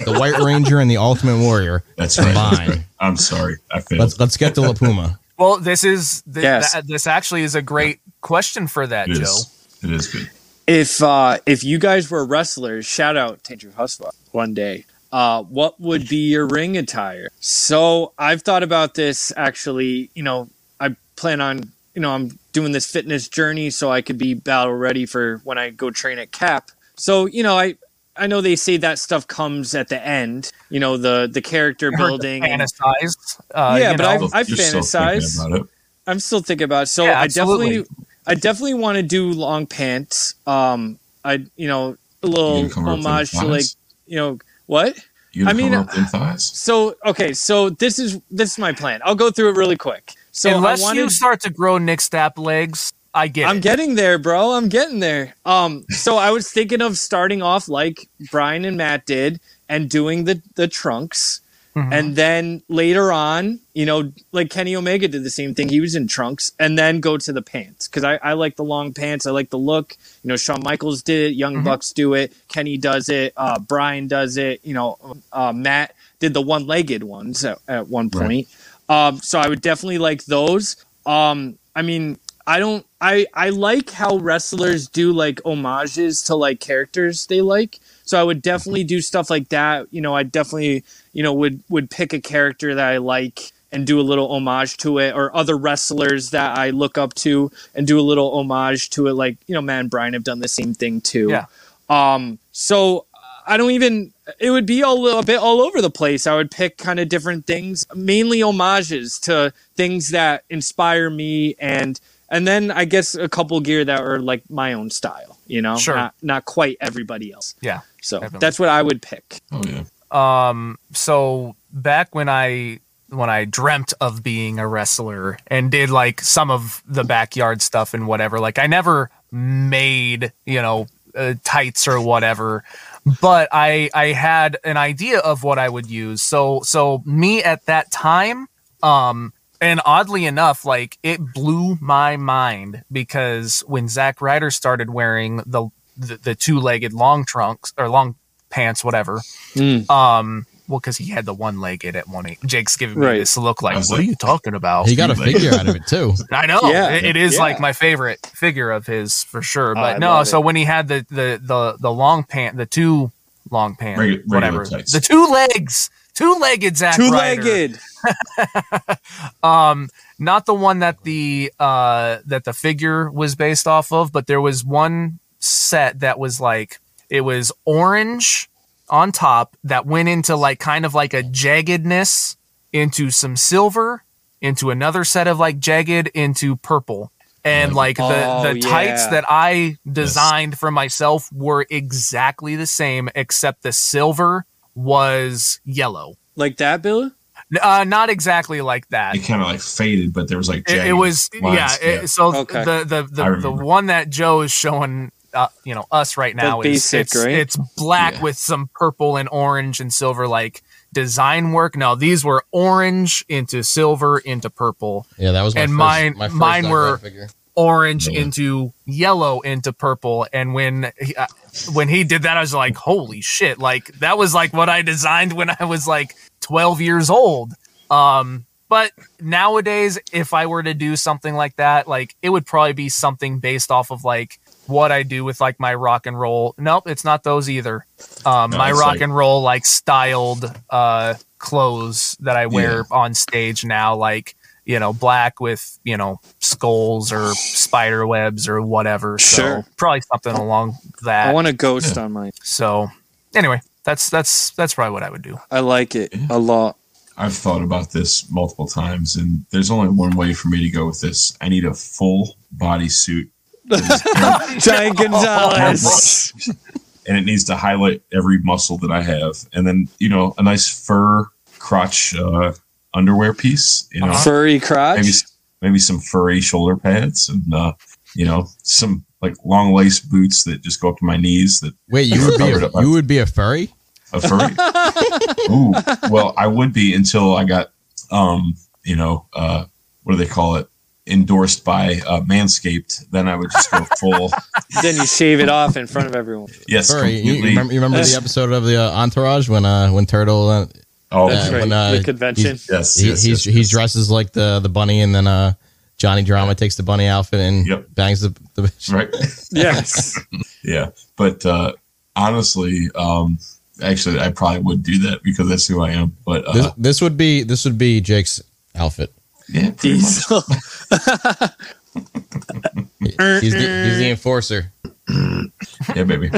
the White Ranger, and the Ultimate Warrior.
That's right. That's
Combined.
right. I'm sorry. I failed.
Let's let's get to La Puma.
Well, this is th-
Yes.
that- this actually is a great question for that,
It
Joe.
is. It is good.
if uh, if you guys were wrestlers, shout out to Andrew Husva one day. Uh, what would be your ring attire? So I've thought about this actually. You know, I plan on you know I'm doing this fitness journey so I could be battle ready for when I go train at Cap. So you know I. I know they say that stuff comes at the end, you know, the the character
I heard
building. and-
fantasize. Uh,
Yeah, but
know,
I've- I've
You're still thinking
fantasized.
about it.
I'm still thinking about it. So
Yeah,
I
absolutely.
definitely I definitely want to do long pants. Um I you know a little
You gonna cover up them
homage to like you know what?
You gonna
I mean,
cover up them thighs?
So okay, so this is this is my plan. I'll go through it really quick. So
unless
wanted,
you start to grow Nick Stapp legs, I get
I'm
it.
getting there, bro. I'm getting there. Um so I was thinking of starting off like Brian and Matt did and doing the the trunks.
Mhm.
And then later on, you know, like Kenny Omega did the same thing. He was in trunks and then go to the pants because I, I like the long pants. I like the look. You know, Shawn Michaels did it. Young
Mhm.
Bucks do it. Kenny does it. Uh, Brian does it. You know, uh, Matt did the one legged ones at, at one
Right.
Um, so I would definitely like those. Um, I mean, I don't. I I like how wrestlers do like homages to like characters they like. So I would definitely do stuff like that. You know, I definitely you know would would pick a character that I like and do a little homage to it, or other wrestlers that I look up to and do a little homage to it. Like you know, man, Brian have done the same thing too.
Yeah.
Um. So I don't even. It would be all a bit all over the place. I would pick kind of different things, mainly homages to things that inspire me, and and then I guess a couple gear that are like my own style. You know,
Sure.
not not quite everybody else.
Yeah.
So
Definitely.
that's what I would pick.
Oh yeah.
Um, so back when I when I dreamt of being a wrestler and did like some of the backyard stuff and whatever, like I never made you know uh, tights or whatever, but I I had an idea of what I would use. So so me at that time, um. And oddly enough, like it blew my mind because when Zack Ryder started wearing the the, the two legged long trunks or long pants, whatever, um, well, because he had the one legged at one. Jake's giving me
Right.
this look like, what
like-
are you talking about?
He got a figure out of it too.
I know
Yeah.
it, it is
Yeah.
like my favorite figure of his for sure.
Oh,
But
I
no, so
it.
when he had the the the the long pant, the two long pants,
Regu-
whatever,
tights.
the two legs, two legged Zack
two legged.
Um, not the one that the uh that the figure was based off of, but there was one set that was like it was orange on top that went into like kind of like a jaggedness into some silver into another set of like jagged into purple and like the
Oh,
the tights
yeah.
that I designed for myself were exactly the same except the silver was yellow.
Like that, Bill?
Uh, not exactly like that.
It kind of like faded, but there was like
It,
jagged
it was
lines.
yeah. It, so
Okay.
the the the, the one that Joe is showing, uh, you know, us right now is
basic,
it's,
right?
it's black
Yeah.
with some purple and orange and silver like design work. No, these were orange into silver into purple,
Yeah, that was my
And
first,
mine-
my first
mine were-
figure.
orange
Yeah.
into yellow into purple. And when he, uh, when he did that, I was like, holy shit! Like that was like what I designed when I was like twelve years old. Um, but nowadays, if I were to do something like that, like it would probably be something based off of like what I do with like my rock and roll. Nope, it's not those either. Um,
No,
my rock
like-
and roll like styled uh clothes that I wear on stage now, like you know, black with you know skulls or spider webs or whatever. So
Sure.
probably something along that.
I want a ghost on mine.
so anyway, that's that's that's probably what I would do.
I like it a lot.
I've thought about this multiple times, and there's only one way for me to go with this. I need a full body suit,
Giant Gonzalez.
and it needs to highlight every muscle that I have, and then you know a nice fur crotch uh, underwear piece. You know,
Furry crotch.
maybe maybe some furry shoulder pads, and uh, you know some like long lace boots that just go up to my knees. That
Wait, you would be a, you would be a furry?
a furry. Ooh, well, I would be until I got, um, you know, uh, what do they call it? Endorsed by uh, Manscaped. Then I would just go full.
then you shave it off in front of everyone.
Yes,
Furry. You, you
completely.
remember, you remember the episode of the uh, Entourage when uh when Turtle uh,
oh,
That's
Yeah,
right.
when, uh,
the convention.
yes,
he,
yes,
he's
yes,
he dresses like the the bunny and then uh Johnny Drama takes the bunny outfit and
Yep.
bangs the, the bitch.
right.
Yes.
yeah, but uh, honestly, um, actually, I probably would do that because that's who I am. But uh,
This, this would be this would be Jake's outfit.
Yeah, pretty.
Diesel.
He's the, he's the enforcer.
yeah, baby.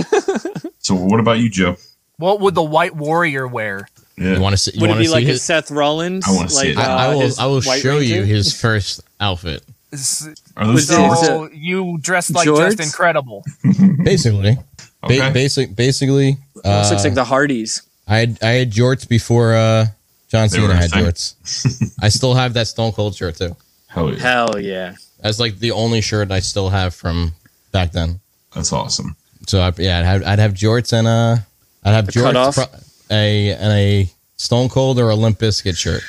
so, what about you, Joe?
What would the White Warrior wear?
Yeah,
You want to see? You
Would it be
to see
like a? Seth Rollins?
I wanna see
like,
it.
I, I
uh,
will. I will
White
show you his first outfit.
S-
are those
Was
shorts?
So you dressed like
Jorts?
just incredible.
Basically,
Okay.
ba- basic, basically.
Almost
Uh,
looks like the Hardys.
I had I had jorts before uh, John
They
Cena had
thing.
jorts. I still have that Stone Cold shirt too.
Hell yeah,
Hell yeah.
That's like the only shirt I still have from back then.
that's awesome.
So I, yeah, I'd have, I'd have jorts and uh, I'd have
A
jorts, pro- a and a Stone Cold or a Limp Bizkit shirt.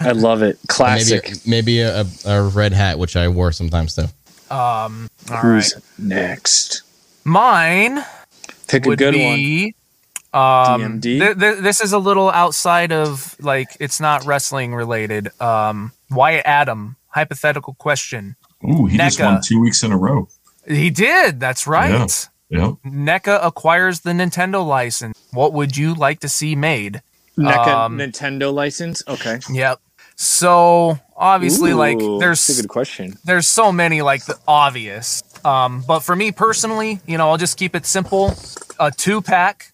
I love it.
And
Classic.
Maybe maybe a, a red hat, which I wore sometimes too.
Um, all right.
Who's next?
Mine
Pick a
would
good one.
Be. Um,
DMD?
th- th- this is a little outside of like it's not wrestling related. Um, Wyatt Adam. Hypothetical question.
Ooh, he just won two weeks in a row.
He did. That's right.
Yeah.
NECA acquires the Nintendo license. What would you like to see made?
NECA
Um,
Nintendo license? Okay.
Yep. So obviously, like there's
that's a good question.
there's so many like the obvious. Um, but for me personally, you know, I'll just keep it simple. A two pack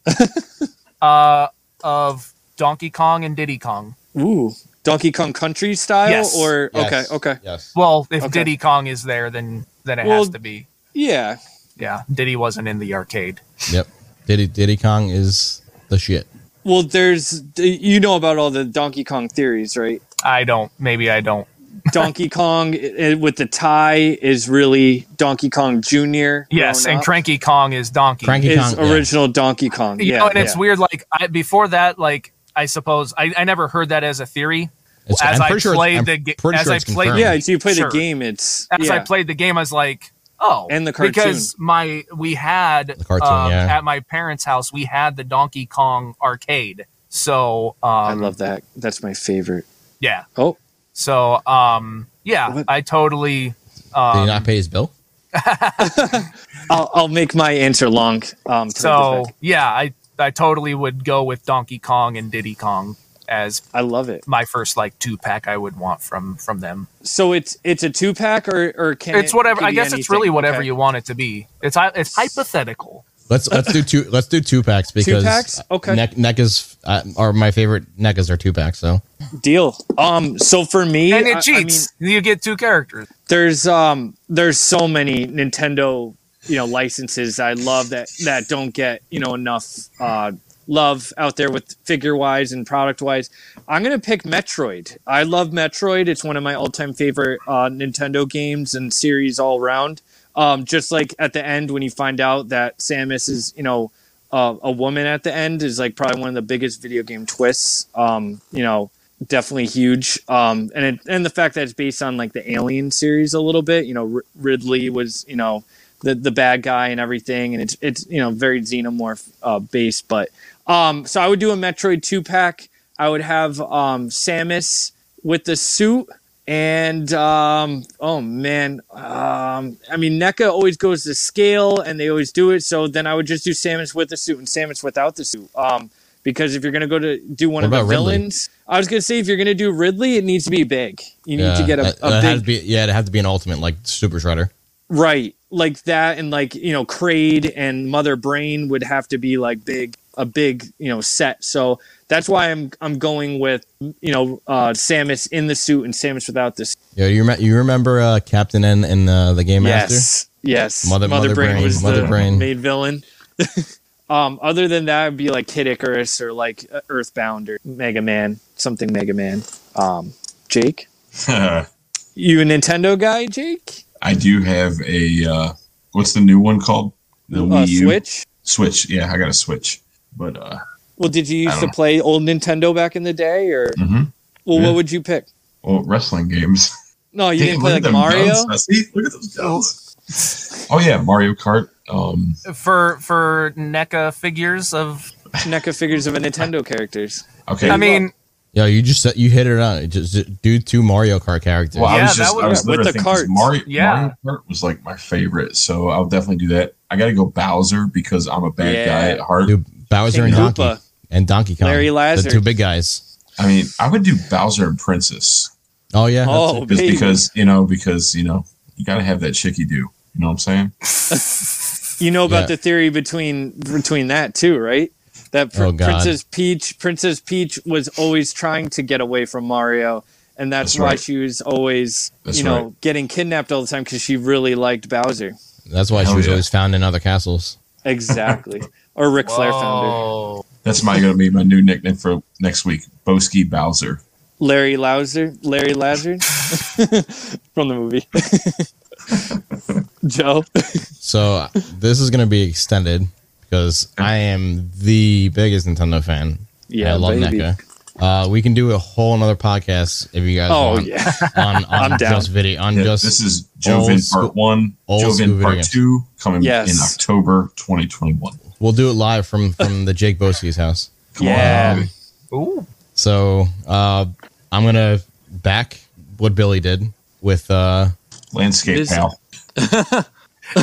uh, of Donkey Kong and Diddy Kong.
Ooh, Donkey Kong Country style,
Yes.
or
Yes.
okay, okay,
Yes.
Well, if
Okay.
Diddy Kong is there, then then it
Well-
has to be.
yeah.
Yeah, Diddy wasn't in the arcade.
Yep. Diddy Diddy Kong is the shit.
Well, there's you know about all the Donkey Kong theories, right?
I don't. Maybe I don't.
Donkey Kong with the tie is really Donkey Kong Junior.
Yes, and
up.
Cranky Kong is Donkey.
Cranky
is
Kong. yeah.
original Donkey Kong.
You
yeah,
know, and it's weird. Like I, before that, like I suppose I, I never heard that as a theory.
It's-
as
I'm
I
pretty sure
played the game,
pretty
as
sure
I played-
confirmed.
Yeah, so you play
Sure.
the game. It's
As
yeah.
I played the game, I was like, oh,
And the cartoon.
because my we had
The cartoon,
um,
yeah.
at my parents' house we had the Donkey Kong arcade. So um,
I love that. That's my favorite.
yeah.
Oh,
So um, yeah,
What?
I totally.
Did he
Um,
not pay his bill?
I'll, I'll make my answer long. Um,
so yeah, I I totally would go with Donkey Kong and Diddy Kong as
I love it.
my first like two pack I would want from from them.
So it's it's a two pack or or can
It's
it
whatever.
give
I
you
guess it's really whatever
Okay.
you want it to be. It's hy- it's hypothetical.
Let's let's do two let's do two packs because two
packs? Okay.
Neck NECAs uh, are my favorite NECAs are two packs. So
deal. Um, so for me,
And
I-
it
I
cheats. you get two characters.
there's um there's so many Nintendo you know licenses I love that that don't get you know enough uh love out there with figure wise and product wise. I'm gonna pick Metroid. I love Metroid. It's one of my all time favorite uh, Nintendo games and series all around. Um, just like at the end when you find out that Samus is you know uh, a woman at the end is like probably one of the biggest video game twists. Um, you know, definitely huge. Um, and it, and the fact that it's based on like the Alien series a little bit. You know, R- Ridley was you know the the bad guy and everything, and it's it's you know very xenomorph uh, based. But um, so I would do a Metroid two pack. I would have um, Samus with the suit. And um, oh man, um, I mean NECA always goes to scale, and they always do it. So then I would just do Samus with the suit and Samus without the suit. Um, because if you're gonna go to do one
What
of the
about Ridley?
villains, I was gonna say if you're gonna do Ridley, it needs to be big. You need to get a, a
that
big
be yeah, it has to be an ultimate like Super Shredder.
right like that, and like you know Kraid and Mother Brain would have to be like big, a big you know set. So that's why I'm I'm going with you know uh, Samus in the suit and Samus without the suit.
Yeah, you rem- you remember uh, Captain N in uh, the Game Master?
Yes, yes.
Mother- Mother Brain,
was
Mother
the
Brain.
main villain. um, other than that, it'd be like Kid Icarus or like uh, Earthbound or Mega Man, something Mega Man. Um, Jake, you a Nintendo guy, Jake?
I do have a uh, what's the new one called? The
Uh,
Wii U
Switch.
Switch. Yeah, I got a Switch. But uh,
Well, did you used to
know.
play old Nintendo back in the day, or
mhm.
well,
Yeah.
what would you pick?
well, wrestling games.
No, you
Damn,
didn't play
look
like
them
Mario.
guns. Look at those guns. Oh yeah, Mario Kart. Um,
For for NECA figures of
NECA figures of a Nintendo characters.
okay.
I mean,
Yeah, you just said- you hit it on. Just, just do two Mario Kart characters.
Well, I
Yeah,
was
that would-
I was
with the
thinking 'cause
carts.
Mario,
Yeah.
Mario Kart was like my favorite, so I'll definitely do that. I got to go Bowser because I'm a bad
Yeah.
guy at heart.
do Bowser
King
and Donkey
Koopa.
and Donkey Kong.
Larry
the two big guys.
I mean, I would do Bowser and Princess
Oh yeah.
Oh,
it.
just
baby.
because you know because you know you got to have that chicky do. You know what I'm saying?
You know about
Yeah.
the theory between between that too, right? That Pr-
Oh,
Princess Peach, Princess Peach was always trying to get away from Mario, and that's,
That's
why
right.
she was always,
That's
you know,
right.
getting kidnapped all the time because she really liked Bowser.
That's why she was
yeah.
always found in other castles.
Exactly. or Ric Flair found her.
That's my gonna be my new nickname for next week. Boski Bowser.
Larry Lauser, Larry Lazar from the movie. Joe.
So uh, this is gonna be extended because I am the biggest Nintendo fan. Yeah, I love
baby.
NECA. Uh, we can do a whole another podcast if you guys
Oh
want
yeah.
on, on
I'm down.
just video on
Yeah,
just
this is
old
Joven
school-
Part One,
old school
Joven
video
Part. Two coming
Yes.
in October 2021.
We'll do it live from from the Jake Boski's house.
Come
Yeah.
on.
Ooh.
So uh, I'm gonna back what Billy did with uh,
landscape
This-
pal.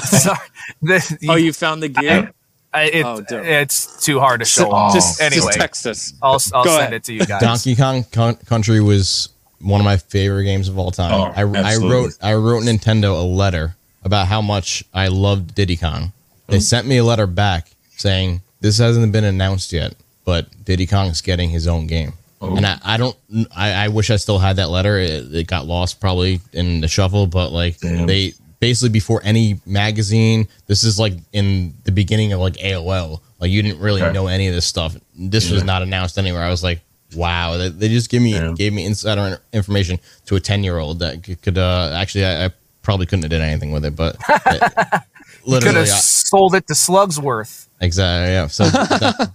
Sorry. The-
Oh, you found the gear?
I- it-
oh, dope.
it's too hard to show
Oh.
off.
just,
anyway,
just text us.
I'll, I'll send
ahead.
it to you guys.
Donkey Kong Con- Country was one of my favorite games of all time.
Oh,
I, I wrote I wrote Nintendo a letter about how much I loved Diddy Kong. They sent me a letter back saying this hasn't been announced yet, but Diddy Kong's getting his own game.
Oh.
And I, I don't, I, I wish I still had that letter. It, it got lost probably in the shuffle, but like
Damn.
they basically before any magazine, this is like in the beginning of like AOL. Like you didn't really
Okay.
know any of this stuff. This was not announced anywhere. I was like, wow, they, they just give me
Damn.
gave me insider information to a ten year old that could, could uh, actually I, I probably couldn't have did anything with it, but it-
Could
literally
have sold it to Slugsworth.
Exactly. Yeah. So Don-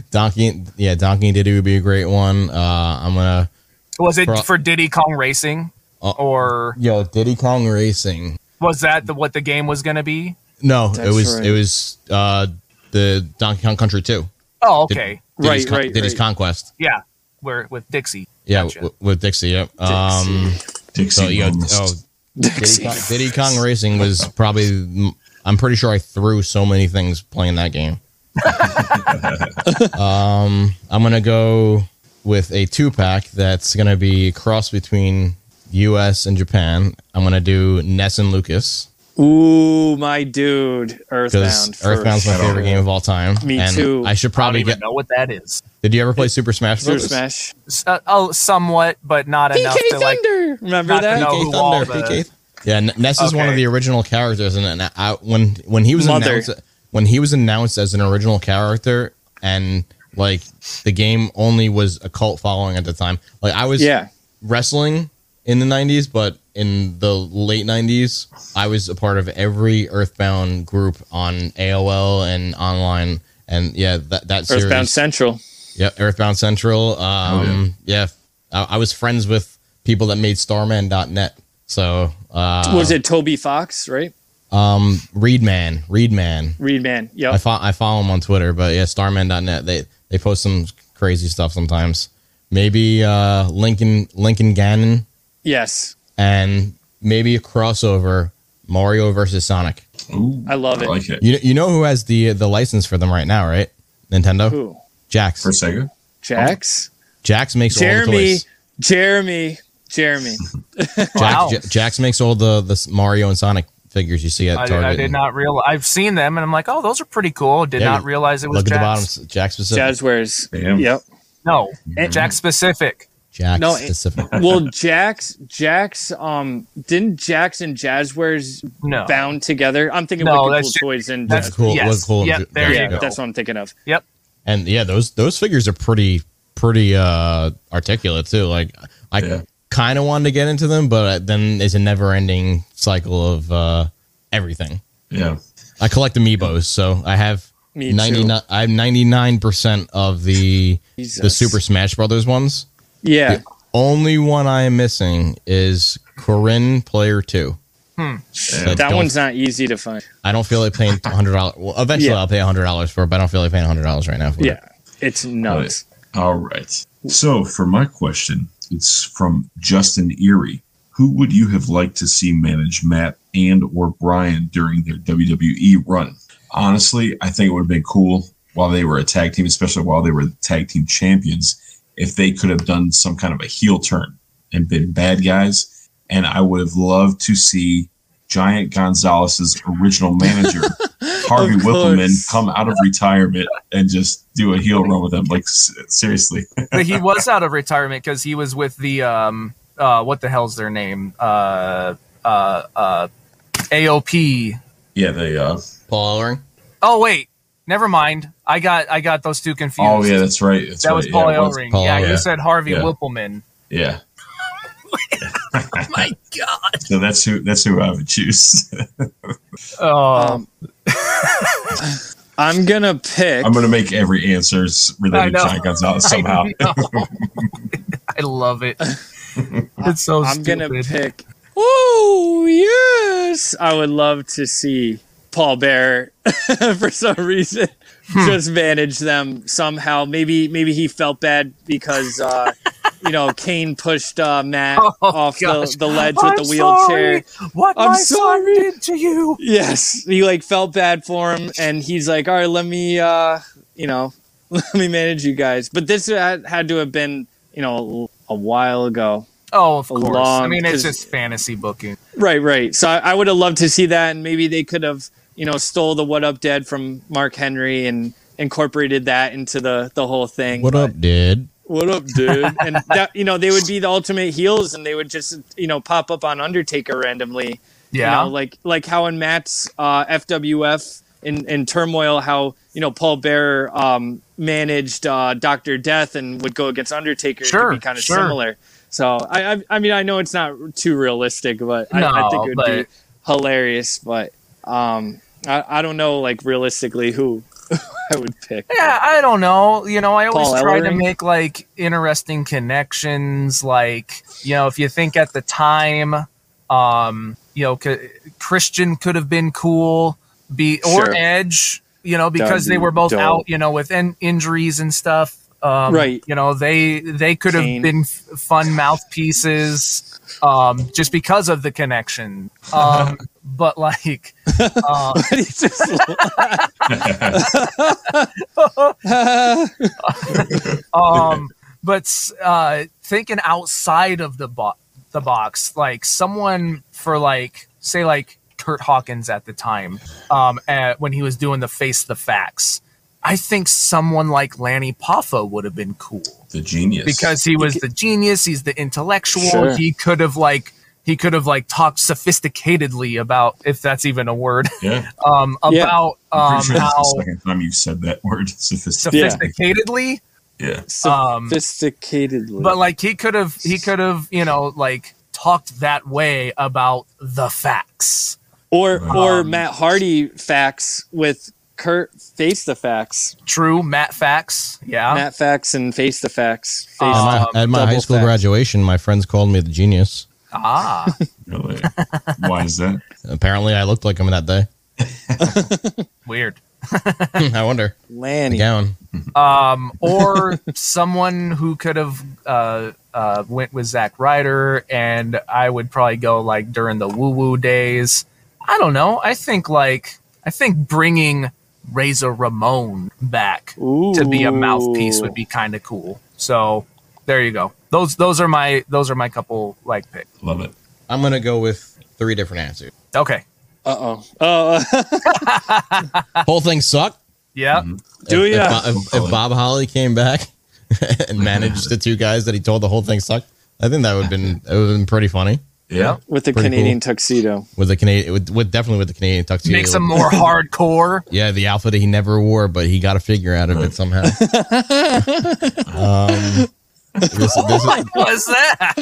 Donkey, yeah, Donkey and Diddy would be a great one. Uh, I'm gonna
Was it
Pro-
for Diddy Kong Racing,
Uh,
or
yo Diddy Kong Racing.
was that the, what the game was going to be?
No, it was
right.
it was uh the Donkey Kong Country two.
Oh,
Did-
okay,
Diddy's
Right,
Con-
right,
Diddy's
right.
Kong Quest.
yeah, where with Dixie.
Yeah,
Gotcha.
w- with Dixie. Yep. Um.
Dixie
So you know,
Moments.
oh, Diddy, Kong, Diddy Kong Racing was probably. I'm pretty sure I threw so many things playing that game. um, I'm gonna go with a two pack that's gonna be a cross between U.S. and Japan. I'm gonna do Ness and Lucas
Ooh, my dude, Earthbound.
Earthbound's my favorite game of all time.
Me
and
too.
I should
I don't
probably
even
get.
know what that is.
Did you ever play Super Smash Bros?
Super
Smash. Uh, oh, somewhat, but not enough
PK
to like.
Thunder. Remember that?
PK
who all
Thunder,
the-
PK. Yeah, N- Ness is one of the original characters, and, and I, when when he was
Mother.
announced when he was announced as an original character, and like the game only was a cult following at the time. Like I was
Yeah.
wrestling in the '90s, but in the late '90s, I was a part of every Earthbound group on AOL and online. And yeah, that that series,
Earthbound Central.
yeah, Earthbound Central. Um, yeah, I, I was friends with people that made Starmen.net. So uh,
Was it Toby Fox, right?
um, Reidman, Reidman.
Reidman.
I
Yep.
follow I follow him on Twitter, but yeah, Starmen.net. They they post some crazy stuff sometimes. Maybe uh, Lincoln Lincoln Ganon
Yes.
and maybe a crossover Mario versus Sonic.
Ooh,
I love
I
it.
like it.
You you know who has the the license for them right now, right? Nintendo.
Who?
Jakks.
For Sega?
Jakks?
Jakks makes all the
Jeremy.
toys.
Jeremy. Jeremy.
Jakks,
Wow.
Ja- Jakks makes all the the Mario and Sonic figures you see at
I,
Target.
I did not realize. I've seen them, and I'm like, oh, those are pretty cool. Did
Yeah,
not realize it was
Look at the bottom.
Jakks.
Jakks Pacific.
Jazzwares.
Damn.
Yep.
No,
And-
Jakks Pacific.
Jakks
No, it-
specific.
Well, Jakks, Jakks, um, didn't Jakks and Jazzwares
No,
bound together? I'm thinking
No,
Wicked Cool Toys and
that's
Jazz-
cool.
Yes.
Look cool.
Yep, there
yeah,
you go.
that's what I'm thinking of.
Yep.
And yeah, those those figures are pretty pretty uh articulate too. Like I
Yeah.
Kind of wanted to get into them, but then it's a never ending cycle of uh everything.
Yeah.
I collect amiibos, so I have
Me too.
99 I have 99% of the the Super Smash Brothers ones.
Yeah.
The Only one I am missing is Corrin Player 2.
Yeah.
That
That one's not easy to find.
I don't feel like paying $100. Well, eventually
Yeah.
I'll pay $100 for it, but I don't feel like paying $100 right now for
Yeah.
it.
It's nuts.
All right. So for my question, it's from Justin Erie. Who would you have liked to see manage Matt and or Brian during their WWE run? Honestly, I think it would have been cool while they were a tag team, especially while they were tag team champions, if they could have done some kind of a heel turn and been bad guys. And I would have loved to see Giant Gonzalez's original manager, Harvey
Wippleman,
come out of retirement and just do a heel run with him. Like, s- seriously.
but he was out of retirement because he was with the um uh what the hell's their name uh uh uh AOP.
Yeah, they uh
Paul Ellering?
Oh wait, never mind. I got I got those two confused.
Oh yeah, that's right. That's
that
right.
was
yeah,
Paul
it was.
Ellering.
Paul
yeah,
Ellering.
you said Harvey
Yeah.
Wippleman.
Yeah.
My God.
So that's who that's who I would choose.
Oh,
Um, I'm gonna pick.
I'm gonna make every answer related to
know.
Giant Gonzalez somehow.
I. I love it. It's so
I'm
stupid.
gonna pick. Oh yes, I would love to see Paul Bear for some reason
Hmm.
just manage them somehow. Maybe maybe he felt bad because uh, you know Kane pushed uh, Matt
Oh,
off the,
gosh.
the ledge with
I'm
the wheelchair.
sorry. What
I'm
my
sorry.
son did to you.
Yes, he like felt bad for him, and he's like, "All right, let me, uh, you know, let me manage you guys." But this had, had to have been, you know, a while ago.
Oh, of
A
course. I mean, it's just fantasy booking.
Right, right. So I, I would have loved to see that, and maybe they could have you know, stole the "What Up, Dead" from Mark Henry and incorporated that into the the whole thing.
What
But-
up, dude?
What up, dude? and that you know, they would be the ultimate heels, and they would just you know pop up on Undertaker randomly.
Yeah.
You know, like like how in Matt's uh, FWF in, in turmoil, how you know Paul Bearer um, managed uh, Doctor Death and would go against Undertaker.
Sure,
be kind of
sure.
similar. So I, I I mean I know it's not too realistic, but I, I think it would be hilarious. But um, I, I don't know like realistically who I would pick.
Yeah, I don't know. You know, I always
Paul
try to make like interesting connections. Like, you know, if you think at the time, um, you know, c- Christian could have been cool, be or
Sure.
Edge, you know, because
That'd
they were both
dope.
out, you know, with in- injuries and stuff. Um,
Right.
You know, they they could have been f- fun mouthpieces, um, just because of the connection. Um, but like, uh, um but uh thinking outside of the bo- the box like someone for like say like Kurt Hawkins at the time um at, when he was doing the face the facts I think someone like Lanny Poffo would have been cool
The genius.
because he was the genius he's the intellectual
Sure.
he could have like he could have like talked sophisticatedly about if that's even a word
yeah,
um about
I'm
um
sure
how
the second time you said that word. Sophisticated.
sophisticatedly
Yeah.
Um,
sophisticatedly.
but like he could have he could have you know like talked that way about the facts
or or
Um,
Matt Hardy facts with Kurt face the facts.
true matt facts yeah
Matt facts and face the facts. Face
Um,
At my, at my high school
facts.
graduation, my friends called me the genius.
ah
Really? Why is that?
Apparently, I looked like him that day.
weird
I wonder. The
Lanny.
gown.
um or someone who could have uh uh went with Zack Ryder and I would probably go like during the woo woo days I don't know I think like I think bringing Razor Ramon back to be a mouthpiece would be kind of cool. So there you go. Those those are my those are my couple like picks.
Love it.
I'm gonna go with three different answers.
Okay.
Uh oh. Oh,
Whole thing sucked.
Yeah.
Do
if,
ya?
If, if, if Bob Holly came back and managed the two guys that he told the whole thing sucked, I think that would have been it would have been pretty funny
Yeah.
with the
Pretty
Canadian
cool.
tuxedo.
with the Canadian with, with definitely with the Canadian tuxedo.
Makes them more hardcore.
Yeah, the outfit that he never wore, but he got a figure out of it somehow. um, this, this, is,
What's that?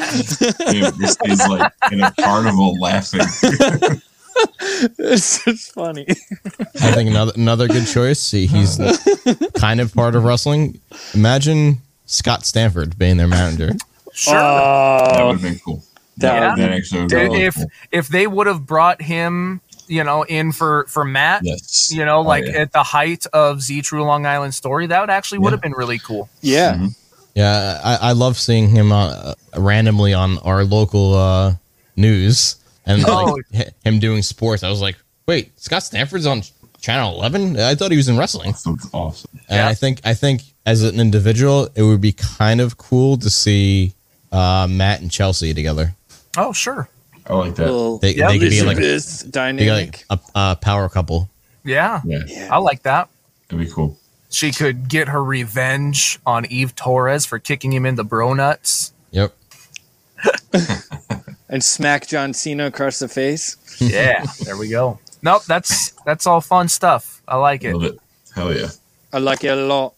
Dude, this is like in a carnival laughing.
It's just funny.
I think another another good choice. He, he's kind of part of wrestling. Imagine Scott Stanford being their manager.
Sure.
That
Oh,
would have been cool.
That
Yeah.
That actually
Dude, if
cool.
if they would have brought him, you know, in for for Matt,
Yes.
you know,
Oh,
like
yeah.
at the height of Z True Long Island story, that would actually would
Yeah.
have been really cool.
yeah.
Mhm.
Yeah, I, I love seeing him uh, randomly on our local uh, news and
Oh.
like h- him doing sports. I was like, wait, Scott Stanford's on Channel Eleven? I thought he was in wrestling.
That's awesome.
And
Yeah.
I think I think as an individual, it would be kind of cool to see uh, Matt and Chelsea together.
Oh, sure.
I like that.
Little
They,
Yeah,
they could be like,
Elizabeth
be
dynamic.
like a, a power couple.
Yeah.
Yeah,
yeah.
I like that.
that'd be cool.
She could get her revenge on Eve Torres for kicking him in the bro nuts.
Yep.
and smack John Cena across the face.
Yeah, there we go. Nope, that's that's all fun stuff. I like it.
Love it. Hell yeah.
I like it a lot.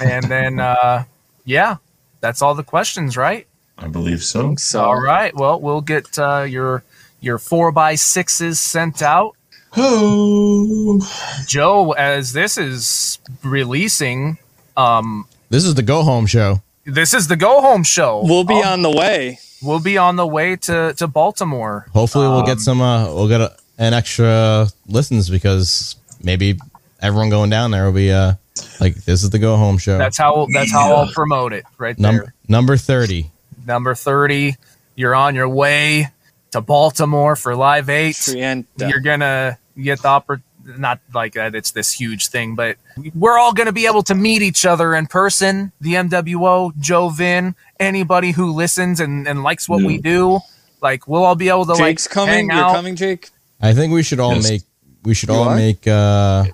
And then uh yeah, that's all the questions, right?
I believe so.
So
All right. Well, we'll get uh, your your four by sixes sent out.
Oh,
Joe, as this is releasing, um,
This is the go home show.
this is the go home show.
we'll be
Um,
on the way.
We'll be on the way to to Baltimore.
Hopefully, we'll
Um,
get some. Uh, we'll get a, an extra listens because maybe everyone going down there will be uh like this is the go home show.
That's how that's how I'll promote it right
number
there.
number thirty.
Number thirty. You're on your way to Baltimore for Live Eight.
Trienta.
You're gonna get the opportunity. not like that. It's this huge thing, but we're all gonna be able to meet each other in person. The MWO, Joven, anybody who listens and, and likes what we do. Like we'll all be able to
Jake's
like
coming.
hang
You're
out.
coming, Jake.
I think we should all
Yes.
make we should
You
all
are?
make. uh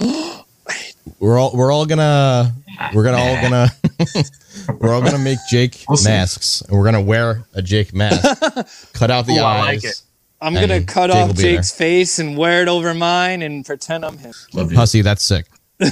We're all we're all gonna we're gonna all gonna we're all gonna make Jake
We'll see.
masks, and we're gonna wear a Jake mask. Cut out the
Ooh,
eyes.
like.
I'm gonna cut
Jake
off
be
Jake's face and wear it over mine and pretend I'm him.
Love you.
Pussy, that's sick.
I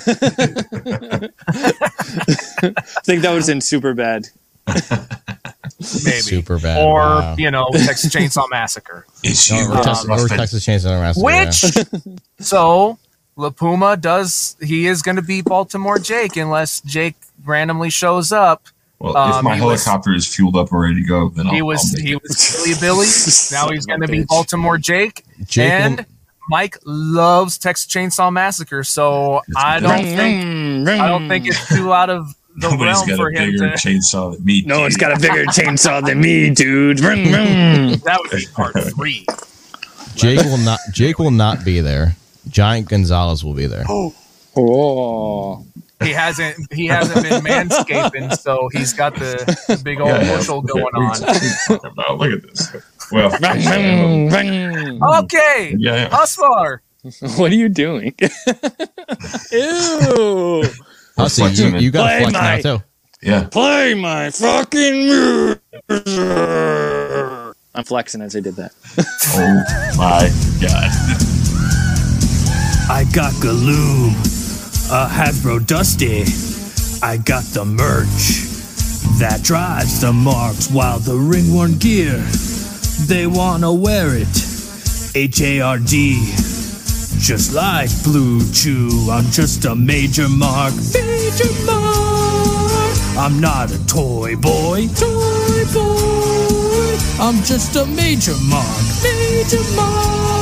think that was in super bad.
Maybe.
Super bad.
Or,
wow.
you know, Texas Chainsaw Massacre.
It's
No,
you.
or, Texas, or
Rustin.
Texas Chainsaw Massacre.
Which, so, La Puma does, he is going to be Baltimore Jake unless Jake randomly shows up.
Well,
Um,
if my
he was-
helicopter is fueled up and ready to go, then I'll,
he was
I'll make
he
it.
was Billy Billy. Now he's going to be Baltimore Jake.
Jake
and
will-
Mike loves Texas Chainsaw Massacre, so I don't think I don't think it's too out of the
Nobody's
realm
got
for
a
him
bigger
to.
chainsaw than me.
No one's
dude.
got a bigger chainsaw than me, dude. Vroom, vroom.
That would be part three.
Jake will not. Jake will not be there. Giant Gonzalez will be there.
Oh.
He hasn't he hasn't been manscaping, so he's got the, the big old
Yeah, yeah.
bushel
What
going on.
about? Look at this. Well,
Vroom, um, vroom.
Okay,
yeah, yeah.
Husva.
What are you doing? Ew.
Pussy,
flexing
you,
it.
you got
Play
to flex
my-
now too.
yeah.
Play my fucking music. I'm flexing as I did that.
Oh my god.
I got Galoob, a Hasbro Dusty. I got the merch that drives the marks while the ringworn gear, they wanna wear it. H A R D, just like Blue Chew. I'm just a major mark, major mark. I'm not a toy boy, toy boy. I'm just a major mark, major mark.